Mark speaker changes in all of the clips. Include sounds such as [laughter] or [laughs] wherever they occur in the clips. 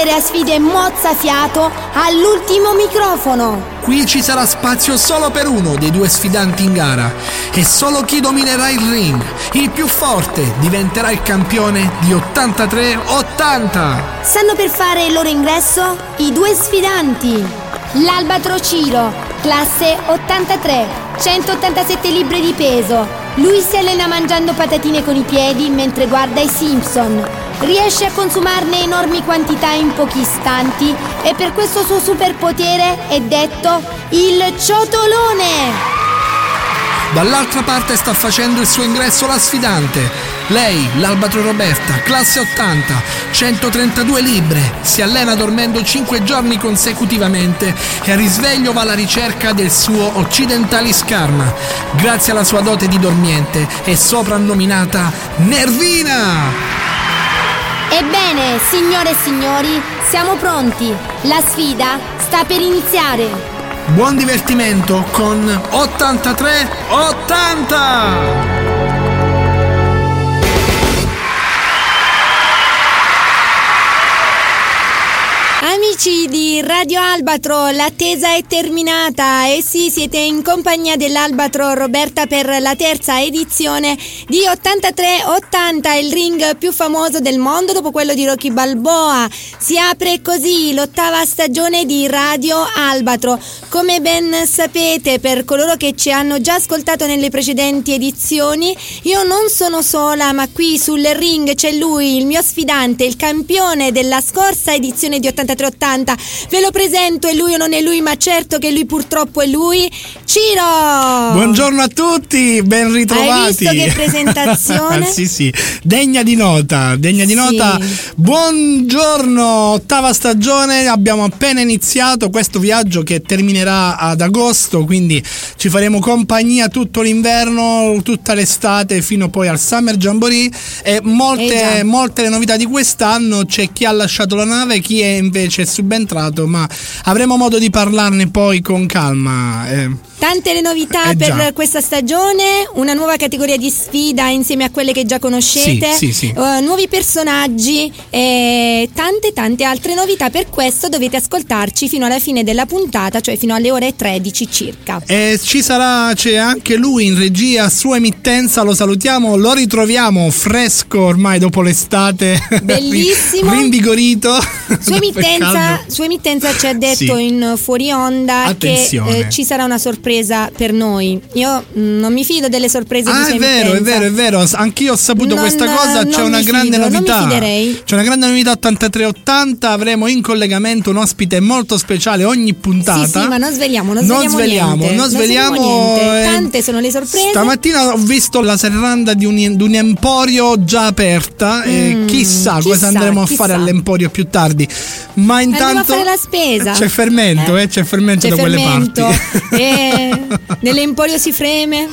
Speaker 1: assistere a sfide mozzafiato all'ultimo microfono.
Speaker 2: Qui ci sarà spazio solo per uno dei due sfidanti in gara e solo chi dominerà il ring, il più forte, diventerà il campione di 83-80.
Speaker 1: Stanno per fare il loro ingresso i due sfidanti. L'Albatro Ciro, classe 83, 187 libbre di peso. Lui si allena mangiando patatine con i piedi mentre guarda i Simpson. Riesce a consumarne enormi quantità in pochi istanti e per questo suo superpotere è detto il ciotolone.
Speaker 2: Dall'altra parte sta facendo il suo ingresso la sfidante. Lei, l'Albatro Roberta, classe 80, 132 libbre, si allena dormendo 5 giorni consecutivamente e a risveglio va alla ricerca del suo Occidentalis Karma. Grazie alla sua dote di dormiente è soprannominata Nervina!
Speaker 1: Ebbene, signore e signori, siamo pronti. La sfida sta per iniziare.
Speaker 2: Buon divertimento con 83 80!
Speaker 1: Amici di Radio Albatro, l'attesa è terminata e sì, siete in compagnia dell'Albatro Roberta per la terza edizione di 83-80, il ring più famoso del mondo dopo quello di Rocky Balboa. Si apre così l'ottava stagione di Radio Albatro. Come ben sapete, per coloro che ci hanno già ascoltato nelle precedenti edizioni, io non sono sola, ma qui sul ring c'è lui, il mio sfidante, il campione della scorsa edizione di 83-80. Ve lo presento, è lui o non è lui, ma certo che lui purtroppo è lui, Ciro!
Speaker 2: Buongiorno a tutti, ben ritrovati.
Speaker 1: Hai visto che presentazione? [laughs]
Speaker 2: sì, sì, degna di nota, degna di
Speaker 1: Sì.
Speaker 2: nota. Buongiorno, ottava stagione, abbiamo appena iniziato questo viaggio che terminerà ad agosto, quindi ci faremo compagnia tutto l'inverno, tutta l'estate fino poi al Summer Jamboree e molte,
Speaker 1: Eh
Speaker 2: molte le novità di quest'anno, c'è chi ha lasciato la nave, chi è invece subentrato, ma avremo modo di parlarne poi con calma. eh.
Speaker 1: Tante le novità
Speaker 2: Eh
Speaker 1: per questa stagione, una nuova categoria di sfida insieme a quelle che già conoscete,
Speaker 2: Sì, sì, sì.
Speaker 1: eh, nuovi personaggi e tante tante altre novità. Per questo dovete ascoltarci fino alla fine della puntata, cioè fino alle ore 13 circa.
Speaker 2: E ci sarà, c'è anche lui in regia, sua emittenza, lo salutiamo, lo ritroviamo fresco ormai dopo l'estate.
Speaker 1: Bellissimo. [laughs]
Speaker 2: Rinvigorito.
Speaker 1: Sua
Speaker 2: il
Speaker 1: emittenza, sua emittenza ci ha detto
Speaker 2: Sì.
Speaker 1: in fuori onda
Speaker 2: Attenzione.
Speaker 1: che eh, ci sarà una sorpresa per noi. Io mm, non mi fido delle sorprese di
Speaker 2: Ah,
Speaker 1: sua
Speaker 2: è vero, è vero, è vero. Anch'io ho saputo
Speaker 1: Non-
Speaker 2: questa cosa. C'è
Speaker 1: non
Speaker 2: una grande
Speaker 1: fido, non
Speaker 2: novità. C'è una grande novità 8380. Avremo in collegamento un ospite molto speciale ogni puntata.
Speaker 1: Sì, sì, ma non sveliamo, non
Speaker 2: Non
Speaker 1: sveliamo
Speaker 2: sveliamo,
Speaker 1: niente.
Speaker 2: non sveliamo,
Speaker 1: niente.
Speaker 2: eh,
Speaker 1: Tante sono le sorprese.
Speaker 2: Stamattina ho visto la serranda di un, di un emporio già aperta e
Speaker 1: Mm,
Speaker 2: chissà, cosa
Speaker 1: chissà,
Speaker 2: andremo a
Speaker 1: chissà.
Speaker 2: fare all'emporio più tardi. Ma intanto
Speaker 1: Andiamo a fare la spesa.
Speaker 2: c'è fermento, eh, c'è fermento
Speaker 1: C'è
Speaker 2: da quelle
Speaker 1: fermento.
Speaker 2: parti. [laughs]
Speaker 1: E nell'emporio si freme.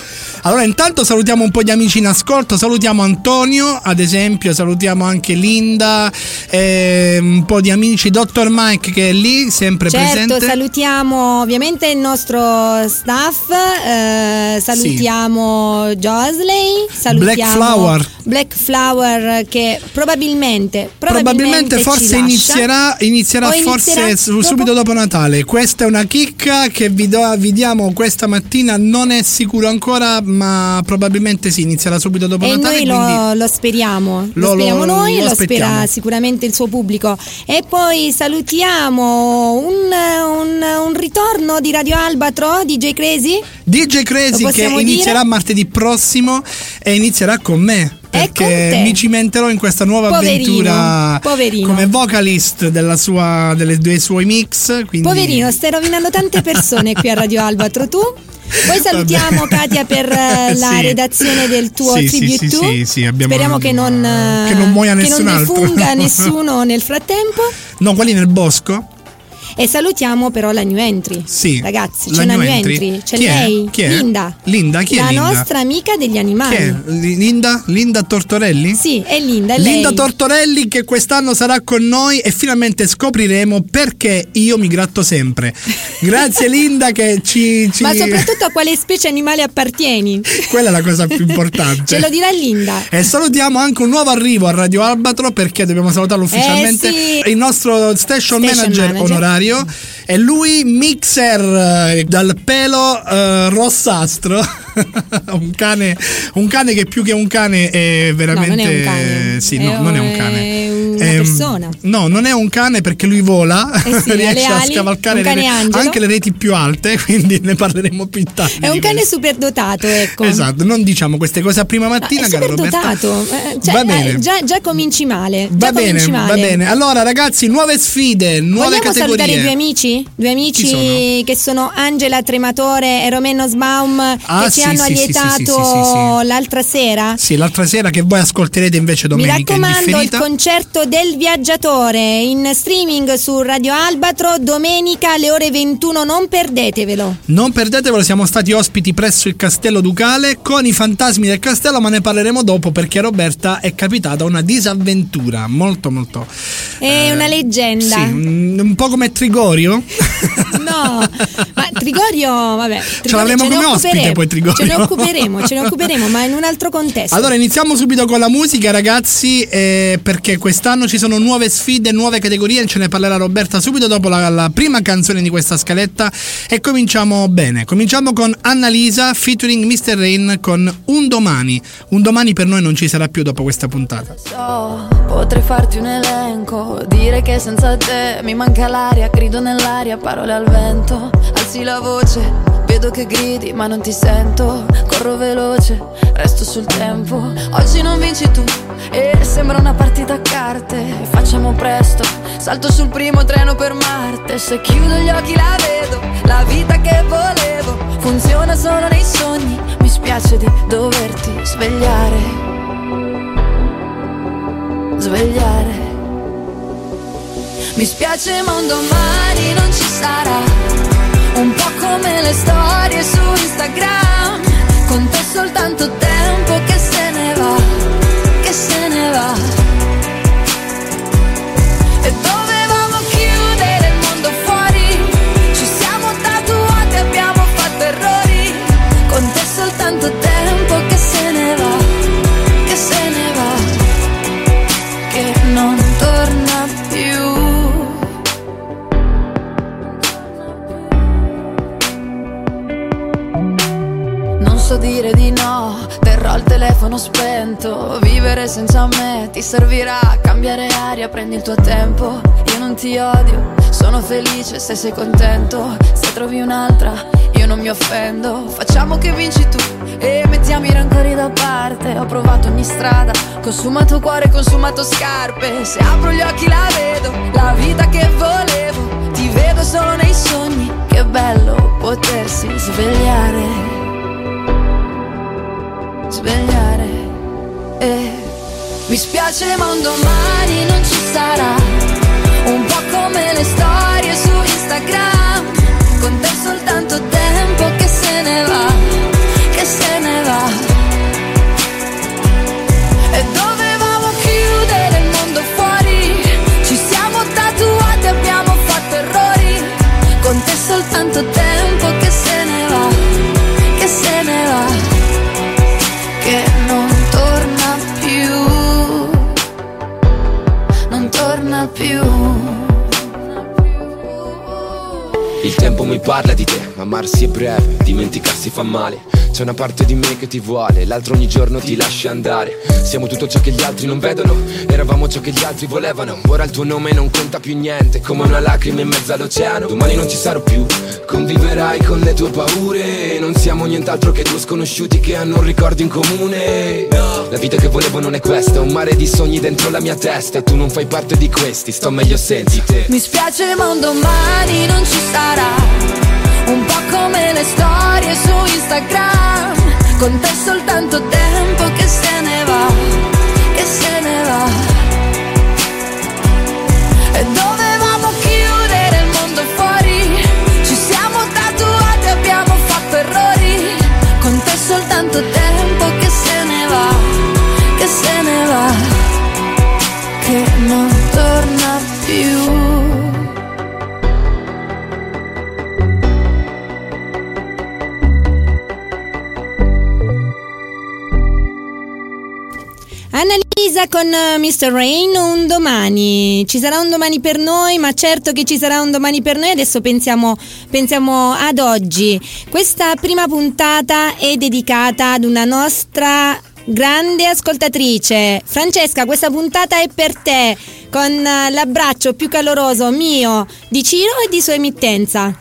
Speaker 2: Allora, intanto salutiamo un po' di amici in ascolto. Salutiamo Antonio, ad esempio, salutiamo anche Linda, eh, un po' di amici, Dr. Mike che è lì, sempre
Speaker 1: Certo,
Speaker 2: presente.
Speaker 1: salutiamo ovviamente il nostro staff, eh, salutiamo Josley, salutiamo
Speaker 2: Black Flower.
Speaker 1: Black Flower che probabilmente,
Speaker 2: Probabilmente
Speaker 1: ci
Speaker 2: forse inizierà, inizierà
Speaker 1: O
Speaker 2: forse
Speaker 1: inizierà
Speaker 2: su-
Speaker 1: dopo?
Speaker 2: subito dopo Natale. Questa è una chicca che vi, do- vi diamo questa mattina, non è sicuro ancora, ma probabilmente sì, inizierà subito dopo
Speaker 1: E
Speaker 2: Natale.
Speaker 1: noi lo, lo speriamo, lo,
Speaker 2: Lo-
Speaker 1: speriamo noi
Speaker 2: lo
Speaker 1: lo spera sicuramente il suo pubblico. E poi salutiamo un, un- un ritorno di Radio Albatro, DJ Crazy.
Speaker 2: DJ Crazy che inizierà
Speaker 1: dire?
Speaker 2: martedì prossimo e inizierà con me. Perché mi cimenterò in questa nuova
Speaker 1: Poverino,
Speaker 2: avventura
Speaker 1: poverino.
Speaker 2: come vocalist della sua, delle, dei suoi mix. Quindi...
Speaker 1: Poverino, stai rovinando tante persone qui a Radio Albatro, tu? Poi salutiamo. Katia per eh, [laughs] la
Speaker 2: Sì.
Speaker 1: redazione del tuo
Speaker 2: Sì,
Speaker 1: tribute
Speaker 2: sì, sì, abbiamo-
Speaker 1: Speriamo che non, eh,
Speaker 2: che non muoia
Speaker 1: che
Speaker 2: nessun
Speaker 1: non
Speaker 2: altro.
Speaker 1: defunga nessuno [laughs] nel frattempo.
Speaker 2: No, quelli nel bosco?
Speaker 1: E salutiamo però la new entry.
Speaker 2: Sì.
Speaker 1: Ragazzi, c'è una
Speaker 2: new entry.
Speaker 1: entry. C'è
Speaker 2: Chi è?
Speaker 1: lei,
Speaker 2: Chi è?
Speaker 1: Linda.
Speaker 2: Linda, chi è
Speaker 1: La
Speaker 2: Linda?
Speaker 1: nostra amica degli animali.
Speaker 2: Chi è? Linda? Linda Tortorelli?
Speaker 1: Sì, è Linda, è
Speaker 2: Linda
Speaker 1: lei.
Speaker 2: Tortorelli che quest'anno sarà con noi e finalmente scopriremo perché io mi gratto sempre. [laughs] Grazie Linda che ci... ci-
Speaker 1: Ma soprattutto a quale specie animale appartieni? [laughs]
Speaker 2: Quella è la cosa più importante.
Speaker 1: Ce lo dirà Linda.
Speaker 2: E salutiamo anche un nuovo arrivo a Radio Albatro perché dobbiamo salutarlo ufficialmente.
Speaker 1: Eh sì.
Speaker 2: Il nostro station,
Speaker 1: Station
Speaker 2: manager,
Speaker 1: manager.
Speaker 2: onorario è lui, mixer eh, dal pelo eh, rossastro. [laughs] un, cane, un cane che più che un cane è veramente.
Speaker 1: No, non è un cane.
Speaker 2: Sì,
Speaker 1: È
Speaker 2: no, non è un
Speaker 1: un-
Speaker 2: cane.
Speaker 1: È una
Speaker 2: Ehm,
Speaker 1: persona.
Speaker 2: No, non è un cane perché lui vola,
Speaker 1: Eh sì, [laughs]
Speaker 2: riesce a
Speaker 1: ali,
Speaker 2: scavalcare le-
Speaker 1: angelo.
Speaker 2: anche le reti più alte, [laughs] quindi ne parleremo più tardi.
Speaker 1: È un cane super dotato, ecco.
Speaker 2: Esatto, non diciamo queste cose a prima mattina,
Speaker 1: è
Speaker 2: cara
Speaker 1: super
Speaker 2: Roberta.
Speaker 1: dotato. [laughs] Eh, cioè,
Speaker 2: Va bene.
Speaker 1: eh, già, già cominci male.
Speaker 2: Va
Speaker 1: già
Speaker 2: bene,
Speaker 1: cominci male.
Speaker 2: va bene. Allora, ragazzi, nuove sfide, nuove
Speaker 1: Vogliamo
Speaker 2: categorie.
Speaker 1: salutare due amici? Due amici
Speaker 2: sono?
Speaker 1: che sono Angela Trematore e Romeno Sbaum
Speaker 2: Ah,
Speaker 1: che
Speaker 2: sì,
Speaker 1: ci hanno
Speaker 2: sì,
Speaker 1: allietato l'altra sera.
Speaker 2: Sì, l'altra sera che voi ascolterete invece
Speaker 1: Mi
Speaker 2: domenica in
Speaker 1: raccomando, il concerto del viaggiatore in streaming su Radio Albatro domenica alle ore 21, non perdetevelo.
Speaker 2: Non perdetevelo, siamo stati ospiti presso il Castello Ducale con i fantasmi del castello, ma ne parleremo dopo perché a Roberta è capitata una disavventura molto molto
Speaker 1: È
Speaker 2: eh,
Speaker 1: una leggenda.
Speaker 2: Sì, un, un po' come Trigorio. [laughs]
Speaker 1: No, ma Trigorio, vabbè, Trigorio
Speaker 2: l'avremo
Speaker 1: ce
Speaker 2: come ospite poi, Trigorio.
Speaker 1: Ce ne occuperemo, ce ne occuperemo, ma in un altro contesto.
Speaker 2: Allora iniziamo subito con la musica ragazzi eh, perché quest'anno ci sono nuove sfide, nuove categorie, ce ne parlerà Roberta subito dopo la, la prima canzone di questa scaletta e cominciamo bene, cominciamo con Annalisa featuring Mr. Rain con Un domani, un domani per noi non ci sarà più dopo questa puntata.
Speaker 3: So, potrei farti un elenco, dire che senza te mi manca l'aria, grido nell'aria, parole al vento, alzi la voce, vedo che gridi ma non ti sento, corro veloce, resto sul tempo, oggi non vinci tu e sembra una partita a carte, facciamo presto, salto sul primo treno per Marte, se chiudo gli occhi la vedo, la vita che volevo, funziona solo nei sogni, mi spiace di doverti svegliare. Svegliare. Mi spiace ma un domani non ci sarà. Un po' come le storie su Instagram. Con te soltanto tempo che se ne va, che se ne va. Non so dire di no, terrò il telefono spento. Vivere senza me ti servirà, cambiare aria, prendi il tuo tempo. Io non ti odio, sono felice se sei contento. Se trovi un'altra, io non mi offendo. Facciamo che vinci tu e mettiamo i rancori da parte. Ho provato ogni strada, consumato cuore, consumato scarpe. Se apro gli occhi la vedo, la vita che volevo. Ti vedo solo nei sogni, che bello potersi svegliare svegliare. E mi spiace ma un domani non ci sarà. Un po' come le storie su Instagram. Con te soltanto tempo che se ne va che se ne va. E dovevamo chiudere il mondo fuori. Ci siamo tatuati abbiamo fatto errori. Con te soltanto tempo torna
Speaker 4: tempo mi parla di te, ma amarsi è breve, dimenticarsi fa male. C'è una parte di me che ti vuole, l'altro ogni giorno ti lascia andare. Siamo tutto ciò che gli altri non vedono, eravamo ciò che gli altri volevano. Ora il tuo nome non conta più niente, come una lacrima in mezzo all'oceano. Domani non ci sarò più, conviverai con le tue paure. Non siamo nient'altro che due sconosciuti che hanno un ricordo in comune. La vita che volevo non è questa, un mare di sogni dentro la mia testa. E tu non fai parte di questi, sto meglio senza te.
Speaker 3: Mi spiace ma un domani non ci sarà, un po' come le storie su Instagram, con te soltanto tempo che se ne va, che se ne va. E dovevamo
Speaker 1: Elisa con eh, Mr. Rain un domani. Ci sarà un domani per noi, ma certo che ci sarà un domani per noi. Adesso pensiamo, pensiamo ad oggi. Questa prima puntata è dedicata ad una nostra grande ascoltatrice. Francesca, questa puntata è per te, con eh, l'abbraccio più caloroso mio di Ciro e di sua emittenza.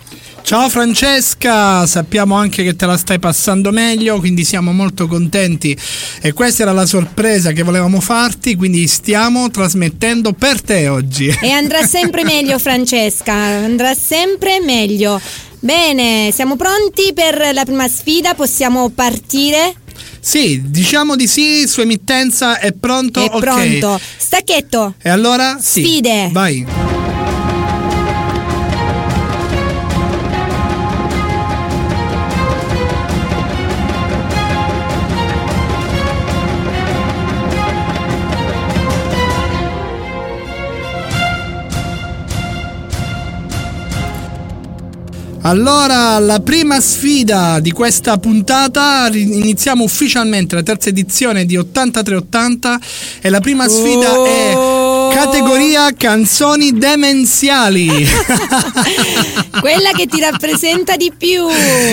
Speaker 2: Ciao Francesca, sappiamo anche che te la stai passando meglio, quindi siamo molto contenti e questa era la sorpresa che volevamo farti, quindi stiamo trasmettendo per te oggi.
Speaker 1: E andrà sempre [laughs] meglio Francesca, andrà sempre meglio. Bene, siamo pronti per la prima sfida, possiamo partire?
Speaker 2: Sì, diciamo di sì, sua emittenza è pronto?
Speaker 1: È
Speaker 2: ok.
Speaker 1: pronto. Stacchetto.
Speaker 2: E allora? Sì.
Speaker 1: Sfide.
Speaker 2: Vai. Allora, la prima sfida di questa puntata, iniziamo ufficialmente la terza edizione di 8380 e la prima sfida
Speaker 1: Oh.
Speaker 2: è categoria canzoni demenziali. [laughs]
Speaker 1: Quella che ti rappresenta di più.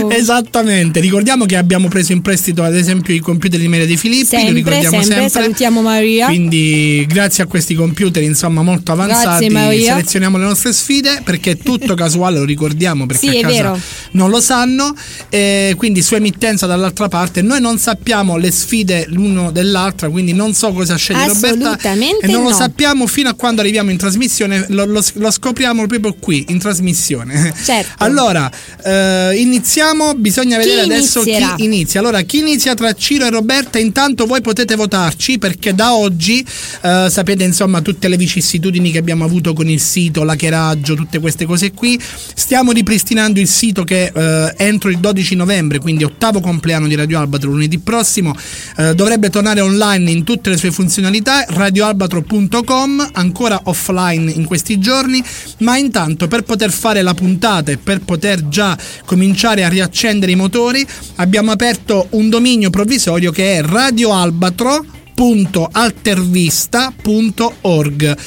Speaker 2: Esattamente, ricordiamo che abbiamo preso in prestito ad esempio i computer di Maria De Filippi, li
Speaker 1: Sempre,
Speaker 2: ricordiamo
Speaker 1: sempre,
Speaker 2: sempre.
Speaker 1: salutiamo Maria.
Speaker 2: Quindi grazie a questi computer insomma molto avanzati
Speaker 1: Grazie,
Speaker 2: selezioniamo le nostre sfide perché è tutto casuale, lo ricordiamo perché
Speaker 1: Sì,
Speaker 2: a casa non lo sanno e quindi su emittenza dall'altra parte noi non sappiamo le sfide l'uno dell'altra quindi non so cosa sceglie Roberta
Speaker 1: Assolutamente
Speaker 2: e non lo
Speaker 1: no.
Speaker 2: sappiamo fino a quando arriviamo in trasmissione lo, lo- lo scopriamo proprio qui in trasmissione.
Speaker 1: Certo. [laughs]
Speaker 2: allora eh, iniziamo bisogna
Speaker 1: Chi
Speaker 2: vedere adesso
Speaker 1: inizierà?
Speaker 2: chi inizia. Allora chi inizia tra Ciro e Roberta? Intanto voi potete votarci perché da oggi eh, sapete insomma tutte le vicissitudini che abbiamo avuto con il sito l'hackeraggio tutte queste cose qui. Stiamo ripristinando il sito che eh, entro il 12 novembre quindi ottavo compleanno di Radio Albatro lunedì prossimo eh, dovrebbe tornare online in tutte le sue funzionalità radioalbatro.com ancora offline in questi giorni ma intanto per poter fare la puntata e per poter già cominciare a riaccendere i motori abbiamo aperto un dominio provvisorio che è radioalbatro.altervista.org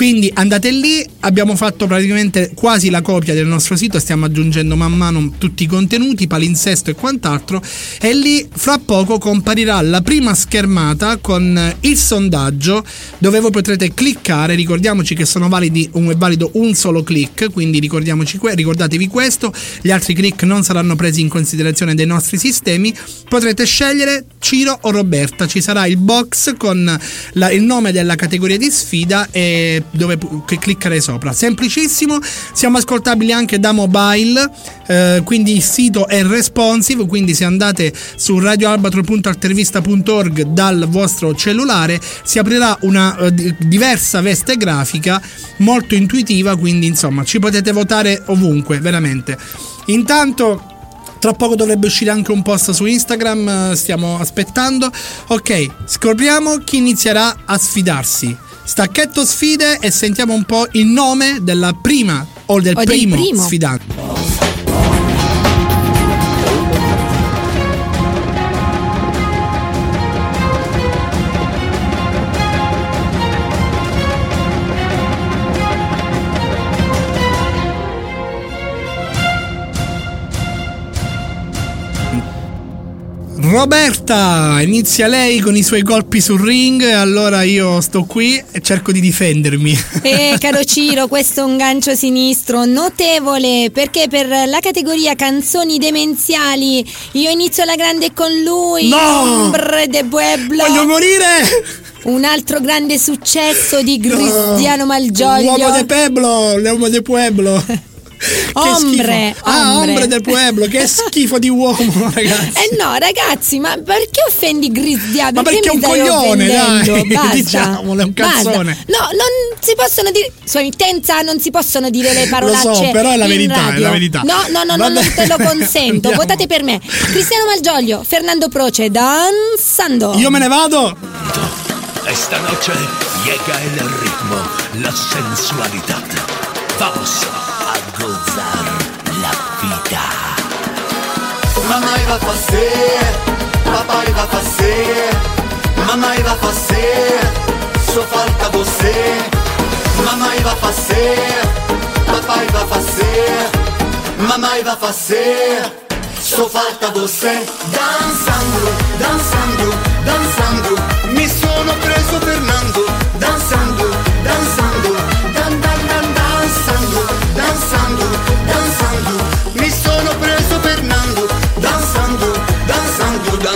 Speaker 2: quindi andate lì, abbiamo fatto praticamente quasi la copia del nostro sito, stiamo aggiungendo man mano tutti i contenuti, palinsesto e quant'altro e lì fra poco comparirà la prima schermata con il sondaggio dove voi potrete cliccare, ricordiamoci che sono validi, un, è valido un solo click, quindi que- ricordatevi questo, gli altri click non saranno presi in considerazione dai nostri sistemi, potrete scegliere Ciro o Roberta, ci sarà il box con la- il nome della categoria di sfida e dove cliccare sopra. Semplicissimo, siamo ascoltabili anche da mobile, eh, quindi il sito è responsive, quindi se andate su radioalbatro.altervista.org dal vostro cellulare si aprirà una eh, di- diversa veste grafica molto intuitiva, quindi insomma ci potete votare ovunque, veramente. Intanto tra poco dovrebbe uscire anche un post su Instagram, eh, stiamo aspettando. Ok, scopriamo chi inizierà a sfidarsi. Stacchetto sfide e sentiamo un po' il nome della prima o del,
Speaker 1: O del
Speaker 2: primo,
Speaker 1: primo.
Speaker 2: sfidante. Roberta, inizia lei con i suoi colpi sul ring, allora io sto qui e cerco di difendermi. [laughs]
Speaker 1: Eh, caro Ciro, questo è un gancio sinistro notevole perché per la categoria canzoni demenziali io inizio alla grande con lui.
Speaker 2: No!
Speaker 1: Hombre de Pueblo.
Speaker 2: Voglio morire!
Speaker 1: Un altro grande successo di Cristiano Malgioglio.
Speaker 2: L'uomo de Pueblo, l'uomo de Pueblo. [laughs]
Speaker 1: Ombre.
Speaker 2: Ah,
Speaker 1: ombre.
Speaker 2: ombre del Pueblo, che schifo di uomo, [laughs] ragazzi.
Speaker 1: Eh no, ragazzi, ma perché offendi Cristiano?
Speaker 2: Ma perché è un coglione,
Speaker 1: offendendo?
Speaker 2: dai, [laughs]
Speaker 1: Basta.
Speaker 2: diciamolo, è un
Speaker 1: Basta.
Speaker 2: cazzone.
Speaker 1: No, non si possono dire. Sua emittenza non si possono dire le parolacce.
Speaker 2: so, però è la verità, è la veritità.
Speaker 1: No, no, no, no,
Speaker 2: Vabbè,
Speaker 1: non te lo consento. [laughs]
Speaker 2: andiamo.
Speaker 1: Votate per me. Cristiano Malgioglio, Fernando Proce, danzando.
Speaker 2: Io me ne vado.
Speaker 5: Esta noche llega el ritmo, la sensualidad. Vamos gozar la vida.
Speaker 6: Mamãe vai fazer, papai vai fazer, mamãe vai fazer, só falta você. Mamãe vai fazer, papai vai fazer, mamãe vai fazer. Só falta você dançando, dançando, dançando. Mi sono preso Fernando, dançando, dançando,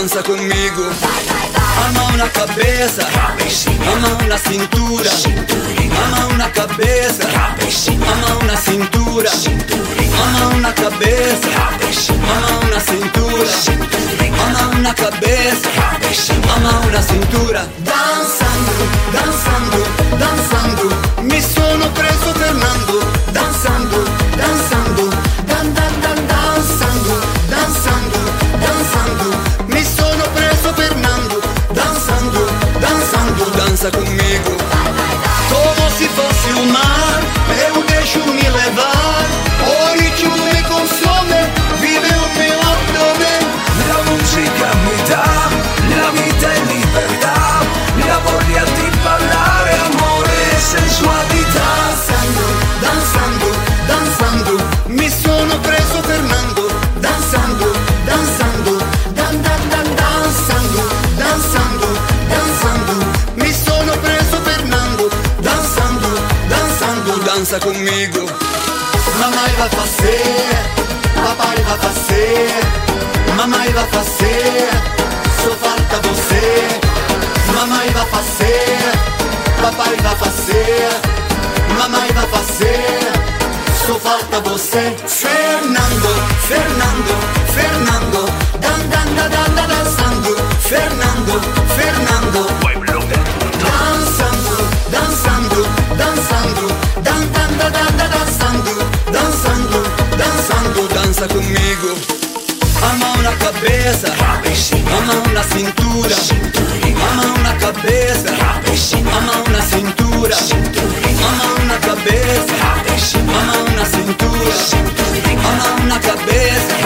Speaker 6: dança comigo. A mão na cabeça, a mão na cintura, a mão na cabeça, a mão na cintura, a mão na cabeça, a mão na cintura, a mão na cabeça, a mão na cintura. Dançando, dançando, dançando, mi sono preso Fernando, dançando, dançando, dança comigo. Como se fosse o mar, eu deixo me levar. O ritmo me consome, vive o meu abdomen.
Speaker 5: La musica mi dà la vita e
Speaker 6: danza comigo. Mamãe vai fazer, papai vai fazer, mamãe vai fazer, só falta você. Mamãe vai fazer, papai vai fazer, mamãe vai fazer, só falta você. Fernando, Fernando, Fernando, dan dan dan dan dançando, Fernando, Fernando, dança comigo. A mão na cabeça, a mão na cintura, a mão na cabeça, a mão na cintura, a mão na cabeça, a mão na cintura, a mão na cabeça,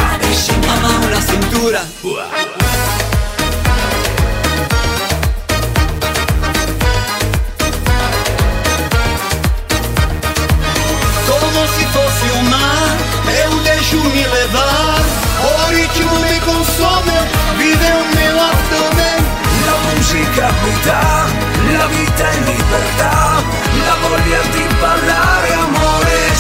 Speaker 5: dà la vita e libertà, la voglia di ballare, amore e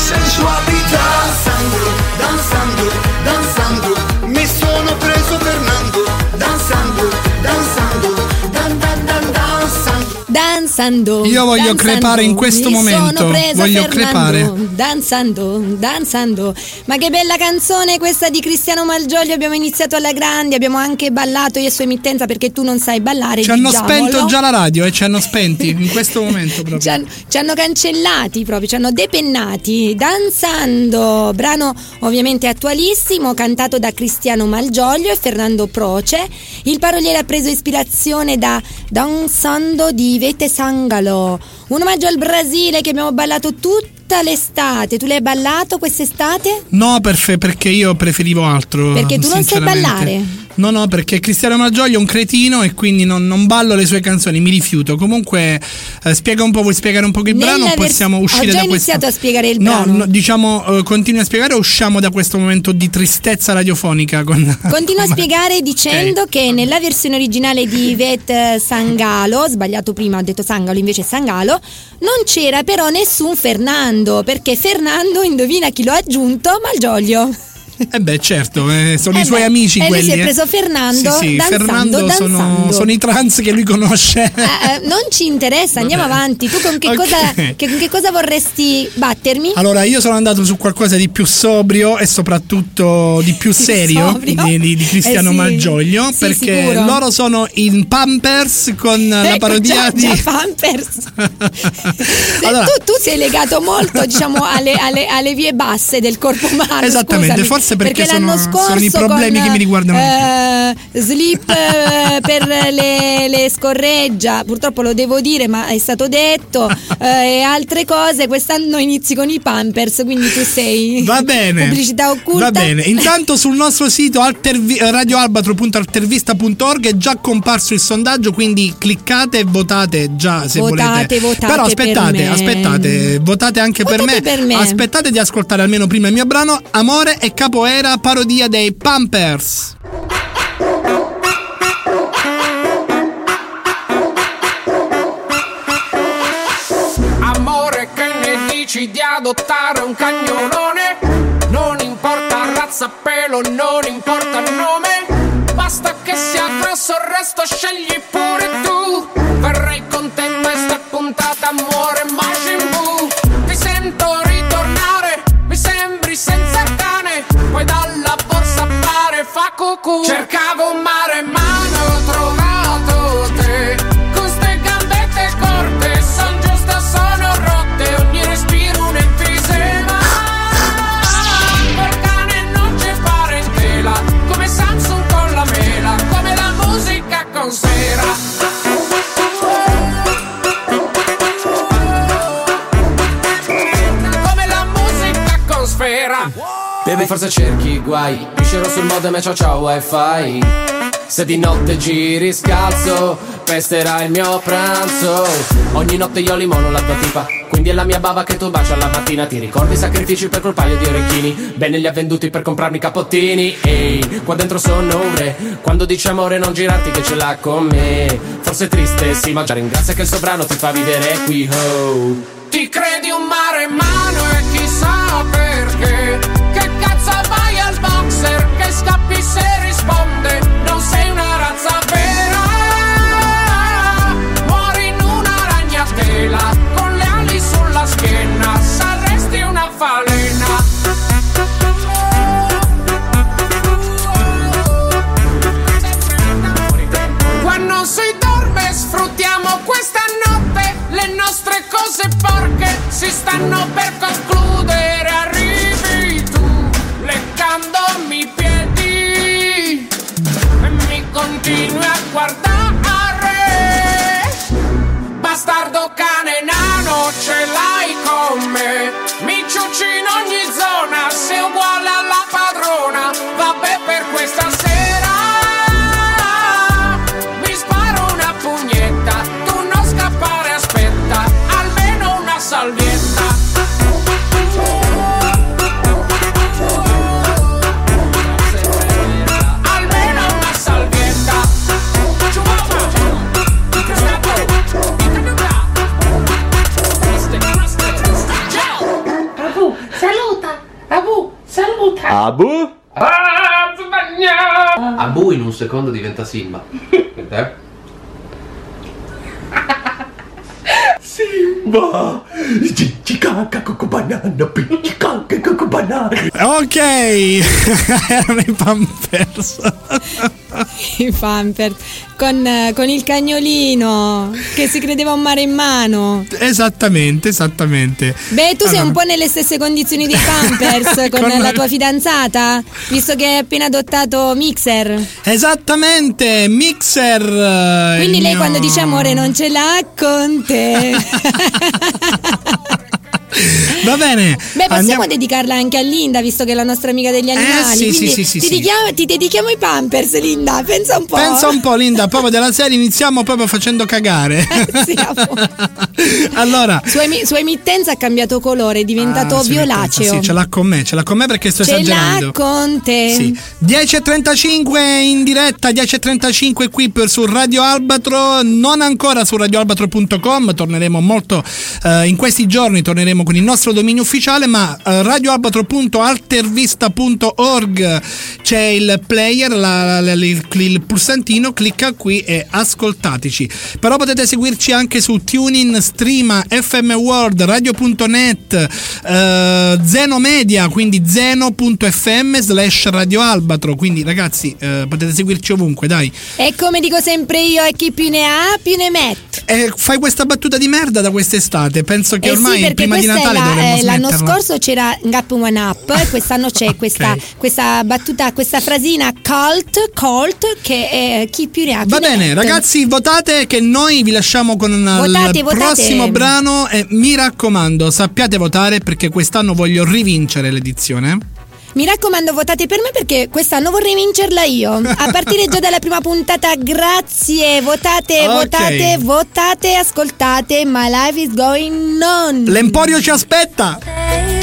Speaker 6: Danzando.
Speaker 2: Io voglio
Speaker 1: danzando,
Speaker 2: crepare in questo
Speaker 1: mi
Speaker 2: momento,
Speaker 1: Sono presa
Speaker 2: voglio
Speaker 1: Fernando,
Speaker 2: crepare.
Speaker 1: Danzando, danzando. Ma che bella canzone questa di Cristiano Malgioglio. Abbiamo iniziato alla grande, abbiamo anche ballato io e sua emittenza perché tu non sai ballare.
Speaker 2: Ci hanno
Speaker 1: diciamolo.
Speaker 2: spento già la radio e ci hanno spenti in questo momento proprio. [laughs]
Speaker 1: Ci hanno, ci hanno cancellati proprio, ci hanno depennati. Danzando, brano ovviamente attualissimo, cantato da Cristiano Malgioglio e Fernando Proce. Il paroliere ha preso ispirazione da Danzando di Ivete Sangalo, un omaggio al Brasile che abbiamo ballato tutta l'estate. Tu l'hai ballato quest'estate?
Speaker 2: No, perfe- perché io preferivo altro.
Speaker 1: Perché tu non sai ballare?
Speaker 2: No, no, perché Cristiano Malgioglio è un cretino e quindi non, non ballo le sue canzoni, mi rifiuto. Comunque, eh, spiega un po', vuoi spiegare un po' il
Speaker 1: Nella
Speaker 2: brano o
Speaker 1: vers-
Speaker 2: possiamo
Speaker 1: ho
Speaker 2: uscire
Speaker 1: già
Speaker 2: da questo?
Speaker 1: iniziato a spiegare il
Speaker 2: no,
Speaker 1: brano.
Speaker 2: No, diciamo, eh, continui a spiegare o usciamo da questo momento di tristezza radiofonica? Con... [laughs]
Speaker 1: Continua a spiegare dicendo
Speaker 2: Ok.
Speaker 1: che nella versione originale di Yvette Sangalo, sbagliato prima, ho detto Sangalo invece Sangalo, non c'era però nessun Fernando, perché Fernando, indovina chi lo ha aggiunto? Malgioglio.
Speaker 2: Eh beh, certo, eh, sono
Speaker 1: Eh
Speaker 2: i suoi
Speaker 1: beh,
Speaker 2: amici
Speaker 1: e lui
Speaker 2: quelli.
Speaker 1: si è
Speaker 2: eh.
Speaker 1: preso Fernando
Speaker 2: Sì, sì,
Speaker 1: danzando,
Speaker 2: Fernando sono,
Speaker 1: danzando.
Speaker 2: sono i trans che lui conosce.
Speaker 1: Eh, eh, non ci interessa, andiamo
Speaker 2: Vabbè.
Speaker 1: avanti. Tu con che,
Speaker 2: Ok.
Speaker 1: cosa, che- con che cosa vorresti battermi?
Speaker 2: Allora, io sono andato su qualcosa di più sobrio e soprattutto di più [laughs] serio di, di- di Cristiano
Speaker 1: Eh sì.
Speaker 2: Malgioglio perché
Speaker 1: sicuro.
Speaker 2: loro sono in Pampers con la
Speaker 1: Ecco,
Speaker 2: parodia
Speaker 1: già,
Speaker 2: di
Speaker 1: già Pampers. [laughs]
Speaker 2: Allora-
Speaker 1: tu, tu sei legato molto diciamo alle, alle- alle vie basse del corpo umano
Speaker 2: Esattamente,
Speaker 1: scusami,
Speaker 2: forse perché sono-
Speaker 1: l'anno scorso
Speaker 2: sono i problemi
Speaker 1: con,
Speaker 2: che mi riguardano
Speaker 1: eh, slip eh, [laughs] per le, le scorreggia, purtroppo lo devo dire, ma è stato detto, eh, e altre cose. Quest'anno inizi con i Pampers, quindi tu sei
Speaker 2: Va bene.
Speaker 1: pubblicità occulta.
Speaker 2: Va bene. Intanto sul nostro sito altervi- radioalbatro.altervista.org è già comparso il sondaggio, quindi cliccate e votate già se
Speaker 1: Votate,
Speaker 2: volete.
Speaker 1: votate
Speaker 2: Però
Speaker 1: per
Speaker 2: aspettate,
Speaker 1: me.
Speaker 2: aspettate, votate anche per
Speaker 1: Votate
Speaker 2: me.
Speaker 1: per me.
Speaker 2: Aspettate di ascoltare almeno prima il mio brano Amore e Capoeira, parodia dei Pampers.
Speaker 7: Amore che ne dici di adottare un cagnolone? Non importa razza, pelo, non importa nome. Basta che sia grosso, il resto scegli pure tu Cercavo un Baby forse cerchi guai. Uscirò sul modem e ciao ciao wifi Se di notte giri scalzo. Pesterai il mio pranzo. Ogni notte io limono la tua tipa. Quindi è la mia bava che tu baci alla mattina. Ti ricordi i sacrifici per quel paio di orecchini? Bene li ha venduti per comprarmi capottini Ehi, qua dentro sono un re Quando dice amore non girarti che ce l'ha con me. Forse triste sì ma già ringrazia che il sovrano ti fa vivere qui oh. Ti credi un mare in mano e chissà perché Che cazzo vai al boxer che scappi se risponde
Speaker 8: Abu? Abu
Speaker 9: in un secondo diventa Simba. Eh?
Speaker 10: Simba! Cicaca coco banana, coco banana.
Speaker 2: Ok, erano i Pampers. [laughs]
Speaker 1: I Pampers con, con il cagnolino che si credeva un mare in mano.
Speaker 2: Esattamente, esattamente.
Speaker 1: Beh, tu sei
Speaker 2: Allora,
Speaker 1: un po' nelle stesse condizioni dei [laughs] Pampers con,
Speaker 2: Con-
Speaker 1: la tua fidanzata, visto che hai appena adottato Mixer.
Speaker 2: Esattamente, Mixer.
Speaker 1: Quindi lei
Speaker 2: mio-
Speaker 1: quando dice amore non ce l'ha con te. [laughs] [laughs]
Speaker 2: Va bene.
Speaker 1: Beh, possiamo
Speaker 2: andiamo-
Speaker 1: dedicarla anche a Linda, visto che è la nostra amica degli animali.
Speaker 2: sì, sì,
Speaker 1: Quindi
Speaker 2: sì, sì,
Speaker 1: ti,
Speaker 2: sì.
Speaker 1: dedichiamo, ti dedichiamo i Pampers, Linda. Pensa un po'.
Speaker 2: Pensa un po', Linda, proprio della serie iniziamo proprio facendo cagare. [laughs]
Speaker 1: Sì, [laughs] appunto.
Speaker 2: allora.
Speaker 1: Sua, emi- sua emittenza ha cambiato colore, è diventato
Speaker 2: Ah, sì,
Speaker 1: violaceo.
Speaker 2: Sì, ce l'ha con me, ce l'ha con me perché sto
Speaker 1: Ce
Speaker 2: esagerando.
Speaker 1: l'ha con te.
Speaker 2: Sì. 10.35 in diretta, 10.35 qui per, su Radio Albatro, non ancora su radioalbatro.com, torneremo molto eh, in questi giorni, torneremo con il nostro dominio ufficiale, ma eh, radioalbatro.altervista.org c'è il player, la- la- il, il pulsantino, clicca qui e ascoltateci. Però potete seguirci anche su TuneIn, Streama, FM World, Radio.net, eh, Zeno Media, quindi zeno.fm slash Radio Albatro. Quindi ragazzi eh, potete seguirci ovunque, dai.
Speaker 1: E come dico sempre io, e chi più ne ha, più ne mette.
Speaker 2: E fai questa battuta di merda da quest'estate. Penso che
Speaker 1: Eh
Speaker 2: ormai
Speaker 1: sì,
Speaker 2: prima di Natale
Speaker 1: la- eh, l'anno scorso c'era Gap One Up, e [laughs] quest'anno c'è questa,
Speaker 2: Ok.
Speaker 1: questa battuta, questa frasina cult, cult che è chi più ne ha
Speaker 2: Va
Speaker 1: ne
Speaker 2: bene,
Speaker 1: mette.
Speaker 2: ragazzi, votate che noi vi lasciamo con
Speaker 1: Votate,
Speaker 2: il
Speaker 1: votate.
Speaker 2: prossimo brano e mi raccomando, sappiate votare perché quest'anno voglio rivincere l'edizione.
Speaker 1: Mi raccomando, votate per me perché quest'anno vorrei vincerla io. A partire già dalla prima puntata, grazie. Votate,
Speaker 2: Ok.
Speaker 1: votate, votate, ascoltate. My life is going on.
Speaker 2: L'Emporio ci aspetta!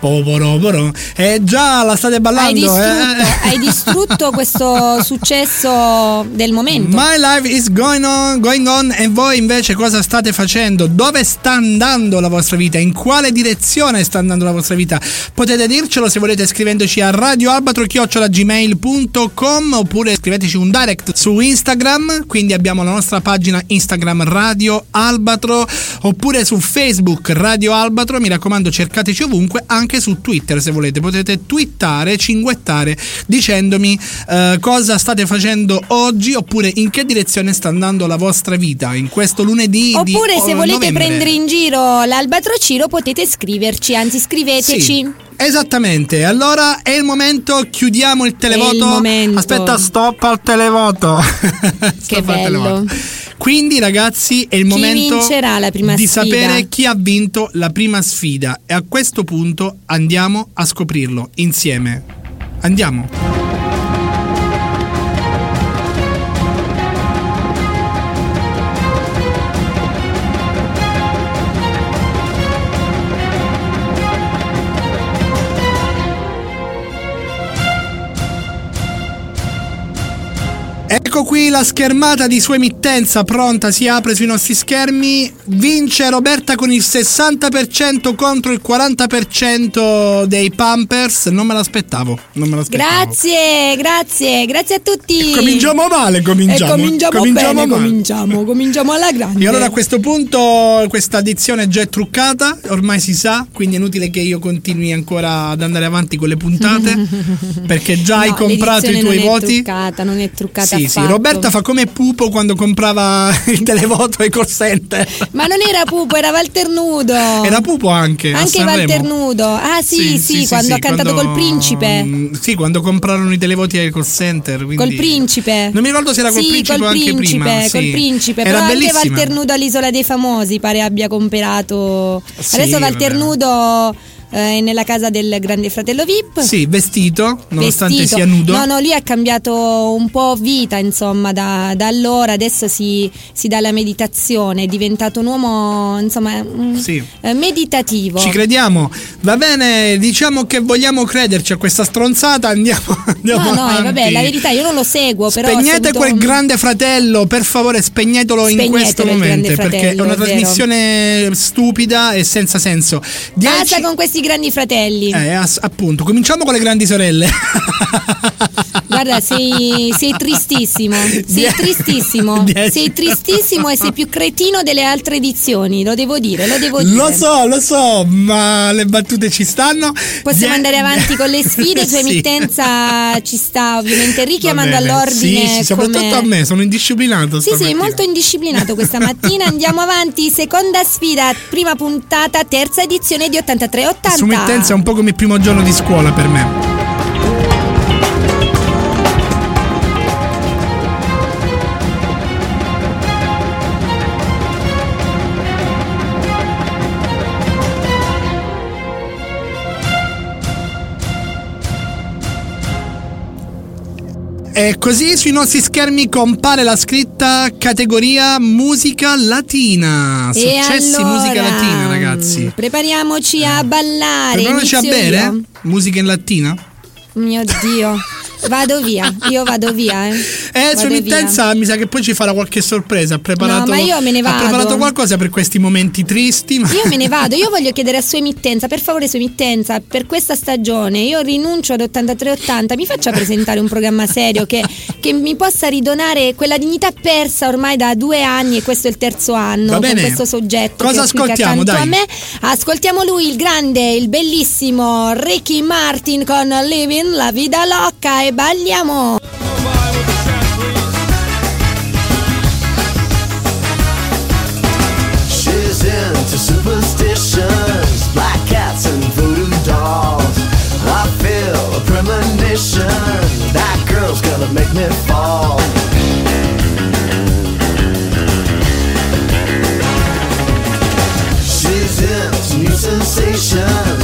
Speaker 2: Povoro. Eh già, la state
Speaker 1: Hai
Speaker 2: ballando,
Speaker 1: distrutto,
Speaker 2: eh?
Speaker 1: hai distrutto [laughs] questo successo del momento.
Speaker 2: My life is going on, going on e voi invece cosa state facendo? Dove sta andando la vostra vita? In quale direzione sta andando la vostra vita? Potete dircelo se volete scrivendoci a radioalbatro.gmail.com oppure scriveteci un direct su Instagram, quindi abbiamo la nostra pagina Instagram Radio Albatro oppure su Facebook Radio Albatro, mi raccomando cercateci ovunque, anche su Twitter se volete, potete twittare, cinguettare dicendomi eh, cosa state facendo oggi oppure in che direzione sta andando la vostra vita in questo lunedì
Speaker 1: Oppure se volete
Speaker 2: novembre.
Speaker 1: prendere in giro l'albatrociro potete scriverci, anzi scriveteci.
Speaker 2: Sì, esattamente. Allora è il momento, chiudiamo il televoto.
Speaker 1: il.
Speaker 2: Aspetta, stop al televoto.
Speaker 1: Che [laughs]
Speaker 2: Stop al
Speaker 1: bello.
Speaker 2: televoto. Quindi ragazzi è il
Speaker 1: Chi
Speaker 2: momento di
Speaker 1: sfida?
Speaker 2: sapere chi ha vinto la prima sfida e a questo punto andiamo a scoprirlo insieme. Andiamo. Ecco qui la schermata di sua emittenza pronta, si apre sui nostri schermi. Vince Roberta con il 60% contro il 40% dei Pampers. Non me l'aspettavo, non me l'aspettavo.
Speaker 1: Grazie, grazie, grazie a tutti.
Speaker 2: Cominciamo male, cominciamo.
Speaker 1: E cominciamo,
Speaker 2: Cominciamo
Speaker 1: bene,
Speaker 2: male.
Speaker 1: cominciamo, cominciamo alla grande.
Speaker 2: E allora a questo punto questa edizione già è truccata, ormai si sa, quindi è inutile che io continui ancora ad andare avanti con le puntate, [laughs] perché già hai
Speaker 1: No,
Speaker 2: comprato i tuoi
Speaker 1: non è
Speaker 2: voti.
Speaker 1: truccata, non è truccata
Speaker 2: Sì, sì. Roberta fa come Pupo quando comprava [laughs] il televoto ai call center.
Speaker 1: Ma non era Pupo, era Walter Nudo.
Speaker 2: Era Pupo anche.
Speaker 1: Anche
Speaker 2: Sanremo.
Speaker 1: Walter Nudo. Ah sì, sì, quando ha cantato
Speaker 2: quando-
Speaker 1: col principe.
Speaker 2: Mm, Sì, quando comprarono i televoti ai call center. quindi-
Speaker 1: Col principe.
Speaker 2: Non mi ricordo se era col
Speaker 1: sì,
Speaker 2: principe
Speaker 1: col
Speaker 2: o anche
Speaker 1: principe,
Speaker 2: prima.
Speaker 1: Col
Speaker 2: sì.
Speaker 1: principe.
Speaker 2: Era
Speaker 1: Però anche
Speaker 2: bellissima.
Speaker 1: Walter Nudo all'Isola dei Famosi pare abbia comprato.
Speaker 2: Sì,
Speaker 1: Adesso Walter
Speaker 2: vabbè.
Speaker 1: Nudo eh, nella casa del grande fratello VIP.
Speaker 2: Sì, vestito, nonostante
Speaker 1: Vestito.
Speaker 2: sia nudo.
Speaker 1: No, no, lui ha cambiato un po' vita, insomma, da, da allora. Adesso si, si dà la meditazione, è diventato un uomo, insomma, mm,
Speaker 2: Sì.
Speaker 1: eh, meditativo.
Speaker 2: Ci crediamo. Va bene, diciamo che vogliamo crederci a questa stronzata. Andiamo, [laughs] andiamo
Speaker 1: No, no, eh, vabbè, la verità io non lo seguo, però
Speaker 2: Spegnete
Speaker 1: seguito
Speaker 2: quel grande fratello, per favore, spegnetelo in questo momento perché è una
Speaker 1: vero.
Speaker 2: trasmissione stupida e senza senso.
Speaker 1: Basta
Speaker 2: Dieci-
Speaker 1: con questi grandi fratelli.
Speaker 2: Eh, ass- appunto, cominciamo con le grandi sorelle. [laughs]
Speaker 1: Guarda, sei, sei tristissimo. Sei tristissimo. [laughs]
Speaker 2: Dieci.
Speaker 1: Sei tristissimo e sei più cretino delle altre edizioni. Lo devo dire, lo devo dire.
Speaker 2: Lo so, lo so, ma le battute ci stanno.
Speaker 1: Possiamo
Speaker 2: Die-
Speaker 1: andare avanti con le sfide, [laughs]
Speaker 2: Sì.
Speaker 1: emittenza ci sta ovviamente richiamando all'ordine.
Speaker 2: Sì, sì, soprattutto
Speaker 1: come-
Speaker 2: a me, sono indisciplinato.
Speaker 1: Sì, sì,
Speaker 2: stamattina.
Speaker 1: molto indisciplinato questa mattina. Andiamo avanti, seconda sfida, prima puntata, terza edizione di 83-80.
Speaker 2: Sumittenza è un po' come il primo giorno di scuola per me. E così sui nostri schermi compare la scritta categoria musica latina. Successi
Speaker 1: allora,
Speaker 2: musica latina, ragazzi.
Speaker 1: Prepariamoci a ballare.
Speaker 2: Prepariamoci a bere?
Speaker 1: io.
Speaker 2: Musica in latina?
Speaker 1: Mio Dio. [laughs] Vado via, io vado via. Eh,
Speaker 2: Eh. Emittenza mi sa che poi ci farà qualche sorpresa. Ha preparato,
Speaker 1: No, ma io me ne
Speaker 2: Ha
Speaker 1: vado.
Speaker 2: preparato qualcosa per questi momenti tristi. Ma...
Speaker 1: Io me ne vado, io voglio chiedere a sua emittenza, per favore sua emittenza, per questa stagione io rinuncio ad 83-80, mi faccia presentare un programma serio che, che mi possa ridonare quella dignità persa ormai da due anni e questo è il terzo anno
Speaker 2: Va
Speaker 1: con
Speaker 2: bene.
Speaker 1: questo soggetto.
Speaker 2: Cosa ascoltiamo, dai?
Speaker 1: A me. Ascoltiamo lui, il grande, il bellissimo Ricky Martin con Living la vida loca e balliamo.
Speaker 11: She's into superstitions, black cats and voodoo dolls. I feel a premonition, that girl's gonna make me fall. She's into new sensations,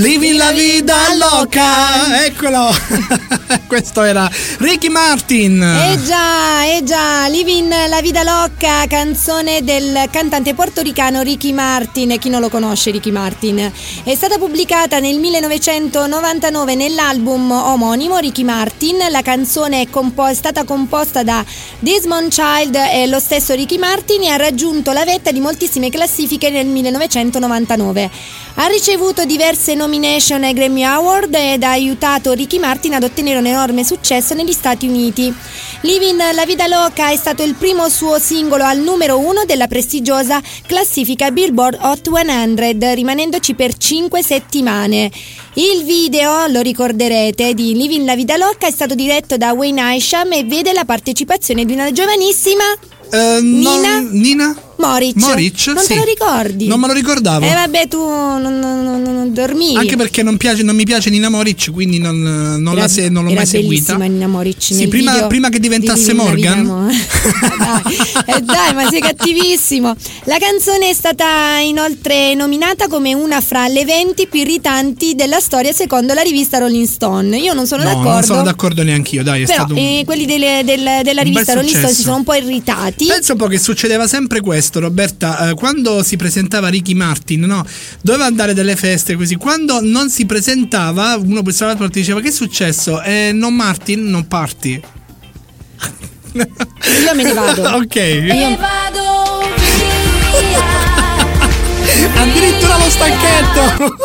Speaker 11: living la vida loca.
Speaker 2: Eccolo. [laughs] Questo era Ricky Martin.
Speaker 1: Eh già, eh già, Living la vida loca, canzone del cantante portoricano Ricky Martin. Chi non lo conosce Ricky Martin? È stata pubblicata nel 1999 nell'album omonimo Ricky Martin. La canzone è, compo- è stata composta da Desmond Child e lo stesso Ricky Martin e ha raggiunto la vetta di moltissime classifiche nel 1999. Ha ricevuto diverse nomination ai Grammy Award ed ha aiutato Ricky Martin ad ottenere un enorme successo negli Stati Uniti. Living la vida loca è stato il primo suo singolo al numero uno della prestigiosa classifica Billboard Hot 100, rimanendoci per 5 settimane. Il video, lo ricorderete, di Living la vida loca è stato diretto da Wayne Isham e vede la partecipazione di una giovanissima
Speaker 2: Eh,
Speaker 1: Nina?
Speaker 2: non- Nina?
Speaker 1: Moric.
Speaker 2: Moric?
Speaker 1: Non
Speaker 2: Sì.
Speaker 1: te lo ricordi?
Speaker 2: Non me lo ricordavo.
Speaker 1: Eh vabbè, tu non, non- non- dormivi.
Speaker 2: Anche perché non, piace- mi piace Nina Moric, quindi non, non la
Speaker 1: Era-
Speaker 2: se- non l'ho mai seguita.
Speaker 1: Nina Moric
Speaker 2: Sì, prima- prima che
Speaker 1: di
Speaker 2: diventasse
Speaker 1: la
Speaker 2: Morgan.
Speaker 1: Mo- dai, eh dai, ma sei cattivissimo. La canzone è stata inoltre nominata come una fra le 20 più irritanti della storia secondo la rivista Rolling Stone. Io non sono
Speaker 2: no,
Speaker 1: d'accordo.
Speaker 2: non sono d'accordo neanche io, dai, è
Speaker 1: Però
Speaker 2: stato un...
Speaker 1: eh, quelli delle- del- della rivista Rolling Stone si sono un po' irritati.
Speaker 2: Penso un po' che succedeva sempre questo, Roberta. eh, quando si presentava Ricky Martin, no? Doveva andare delle feste così. Quando non si presentava, uno pensava l'altro e diceva: Che è successo? Eh, non Martin, non parti.
Speaker 1: Io me ne vado. [laughs]
Speaker 2: ok.
Speaker 1: Io
Speaker 12: vado
Speaker 2: Addirittura lo stacchetto.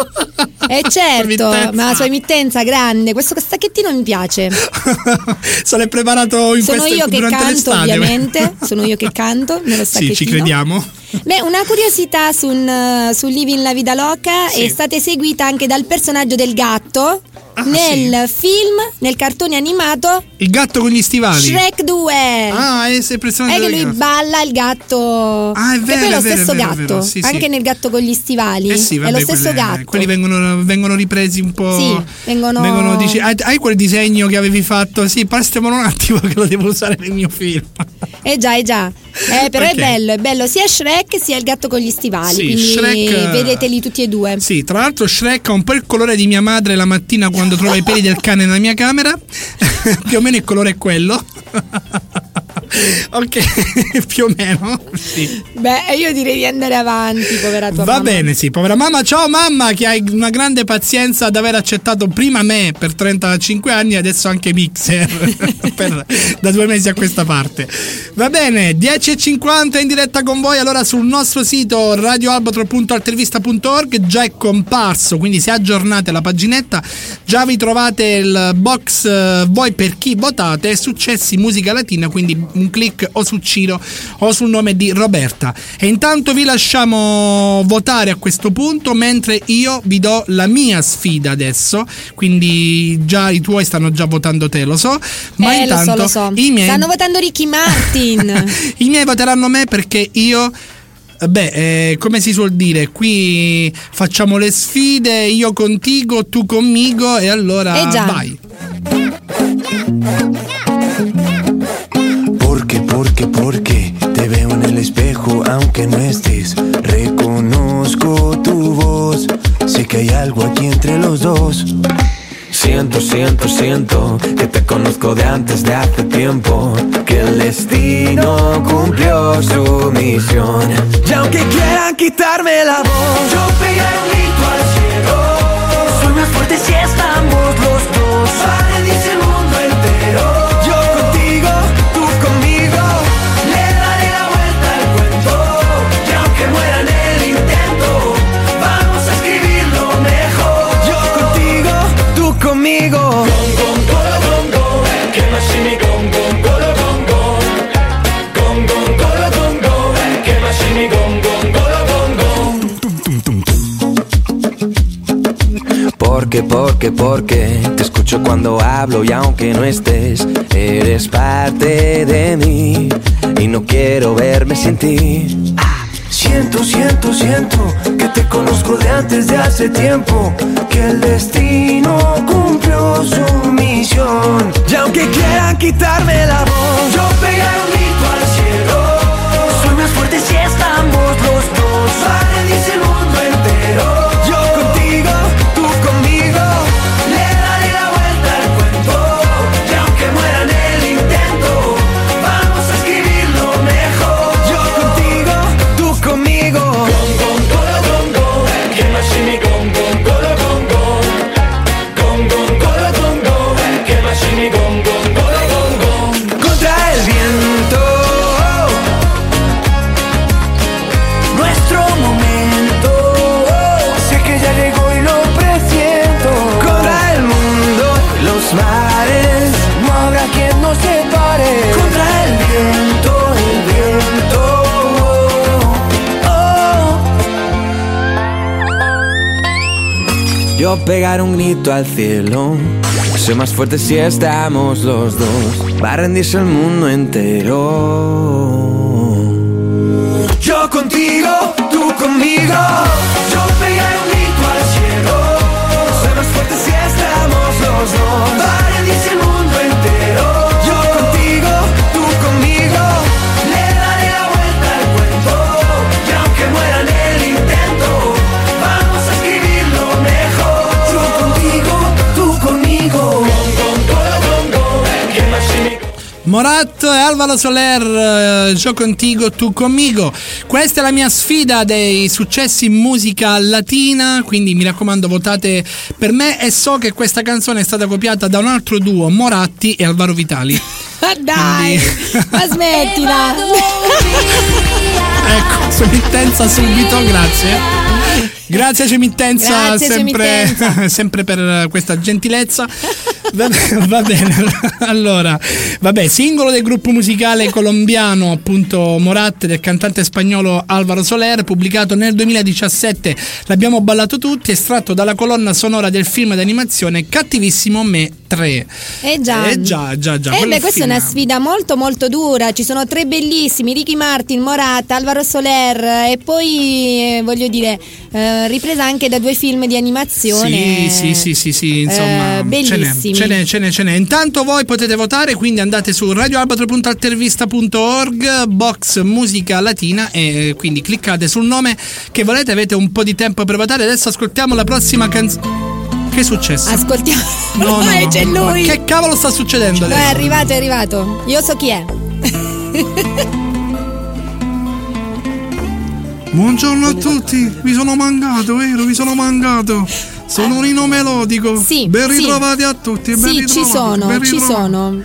Speaker 1: Eh [laughs] certo,
Speaker 2: Emittenza.
Speaker 1: ma la sua emittenza grande, questo stacchettino mi piace. [laughs]
Speaker 2: Se l'è preparato in
Speaker 1: Sono
Speaker 2: queste-
Speaker 1: io che canto,
Speaker 2: l'estate.
Speaker 1: ovviamente. [laughs] Sono io che canto nello
Speaker 2: Sì,
Speaker 1: stacchettino.
Speaker 2: ci crediamo.
Speaker 1: Beh, una curiosità su, un- su Living la Vida Loca
Speaker 2: Sì.
Speaker 1: è stata eseguita anche dal personaggio del gatto
Speaker 2: Ah,
Speaker 1: nel film, nel cartone animato
Speaker 2: Il gatto con gli stivali.
Speaker 1: Shrek 2.
Speaker 2: Ah, è sempre
Speaker 1: è che lui balla il gatto.
Speaker 2: Ah, è vero,
Speaker 1: è lo
Speaker 2: è vero,
Speaker 1: stesso
Speaker 2: è vero, è
Speaker 1: gatto.
Speaker 2: vero, sì, sì.
Speaker 1: anche nel gatto con gli stivali.
Speaker 2: Eh sì,
Speaker 1: è
Speaker 2: vabbè,
Speaker 1: lo stesso
Speaker 2: quelle-
Speaker 1: gatto.
Speaker 2: Quelli vengono, vengono ripresi un po'.
Speaker 1: Sì, vengono-
Speaker 2: dici, hai, hai quel disegno che avevi fatto? Sì, prestamelo un attimo [laughs] che lo devo usare nel mio film.
Speaker 1: Eh già, eh già. Eh, però
Speaker 2: Ok.
Speaker 1: è bello, è bello sia Shrek sia il gatto con gli stivali.
Speaker 2: Sì,
Speaker 1: quindi
Speaker 2: Shrek-
Speaker 1: vedeteli tutti e due.
Speaker 2: Sì, tra l'altro Shrek ha un po' il colore di mia madre la mattina quando trova i peli del cane nella mia camera. [laughs] più o meno il colore è quello. [laughs] [laughs] ok, [laughs] più o meno. Sì.
Speaker 1: Beh, io direi di andare avanti, povera tua
Speaker 2: Va
Speaker 1: mamma.
Speaker 2: bene, sì, povera mamma. Ciao mamma, che hai una grande pazienza ad aver accettato prima me per 35 anni e adesso anche Mixer [laughs] per- da due mesi a questa parte. Va bene, 10.50 in diretta con voi. Allora sul nostro sito radioalbatro.altervista.org già è comparso, quindi se aggiornate la paginetta già vi trovate il box eh, voi per chi votate successi musica latina, quindi un clic o su Ciro o sul nome di Roberta. E intanto vi lasciamo votare a questo punto mentre io vi do la mia sfida adesso, quindi già i tuoi stanno già votando te, lo so, ma
Speaker 1: eh, lo
Speaker 2: intanto
Speaker 1: so, lo so.
Speaker 2: i miei
Speaker 1: Stanno votando Ricky Martin. [laughs]
Speaker 2: i miei voteranno me perché io. Beh, eh, come si suol dire, qui facciamo le sfide, io contigo, tu conmigo e allora
Speaker 1: Eh già.
Speaker 2: vai.
Speaker 13: Porque, porque, te veo en el espejo aunque no estés. Reconozco tu voz, sé que hay algo aquí entre los dos.
Speaker 5: Siento, siento, siento que te conozco de antes de hace tiempo. Que el destino cumplió su misión. Y aunque quieran quitarme la voz, yo pegaré un grito al cielo. Soy más fuerte si estamos los dos. Porque, porque, porque te escucho cuando hablo y aunque no estés, eres parte de mí y no quiero verme sin ti.
Speaker 13: Siento, siento, siento que te conozco de antes de hace tiempo. Que el destino cumplió su misión.
Speaker 5: Y aunque quieran quitarme la voz, yo pegaré un grito al cielo.
Speaker 13: Soy más fuerte si estamos los dos.
Speaker 5: El Pegar un grito al cielo. Soy más fuerte si estamos los dos. Va a rendirse el mundo entero.
Speaker 2: Morat e Alvaro Soler, eh, Gio contigo, tu conmigo. Questa è la mia sfida dei successi in musica latina, quindi mi raccomando votate per me e so che questa canzone è stata copiata da un altro duo, Moratti e Alvaro Vitali.
Speaker 1: Ma [laughs] dai, ma smettila.
Speaker 2: ecco, Cemittenza subito, grazie. Grazie Cemittenza,
Speaker 1: Grazie,
Speaker 2: sempre,
Speaker 1: Cemittenza. [laughs]
Speaker 2: sempre per questa gentilezza. Va, va bene, allora, vabbè, singolo del gruppo musicale colombiano, appunto Morat, del cantante spagnolo Alvaro Soler, pubblicato nel 2017, l'abbiamo ballato tutti, estratto dalla colonna sonora del film d'animazione Cattivissimo Me 3.
Speaker 1: Eh già.
Speaker 2: Eh già, già, già.
Speaker 1: Eh beh, questa è
Speaker 2: film-
Speaker 1: una sfida molto molto dura. Ci sono tre bellissimi, Ricky Martin, Morat, Alvaro Soler e poi eh, voglio dire eh, ripresa anche da due film di animazione.
Speaker 2: Sì, sì, sì, sì, sì, insomma,
Speaker 1: Eh, bellissimi.
Speaker 2: Ce n'è, ce n'è, ce n'è. Intanto voi potete votare, quindi andate su radioalbatro.altervista.org, box musica latina e eh, quindi cliccate sul nome che volete, avete un po' di tempo per votare. Adesso ascoltiamo la prossima canzone. Che è successo?
Speaker 1: Ascoltiamo.
Speaker 2: No, no, [laughs] no,
Speaker 1: c'è lui.
Speaker 2: Che cavolo sta succedendo
Speaker 1: No, è
Speaker 2: adesso?
Speaker 1: arrivato, è arrivato. Io so chi è.
Speaker 2: Buongiorno a tutti, vi sono mancato, vero? Vi sono mancato. Sono Nino Melodico.
Speaker 1: Sì,
Speaker 2: Ben
Speaker 1: sì.
Speaker 2: ritrovati a tutti. ben
Speaker 1: Sì, ci sono,
Speaker 2: ben
Speaker 1: ci sono.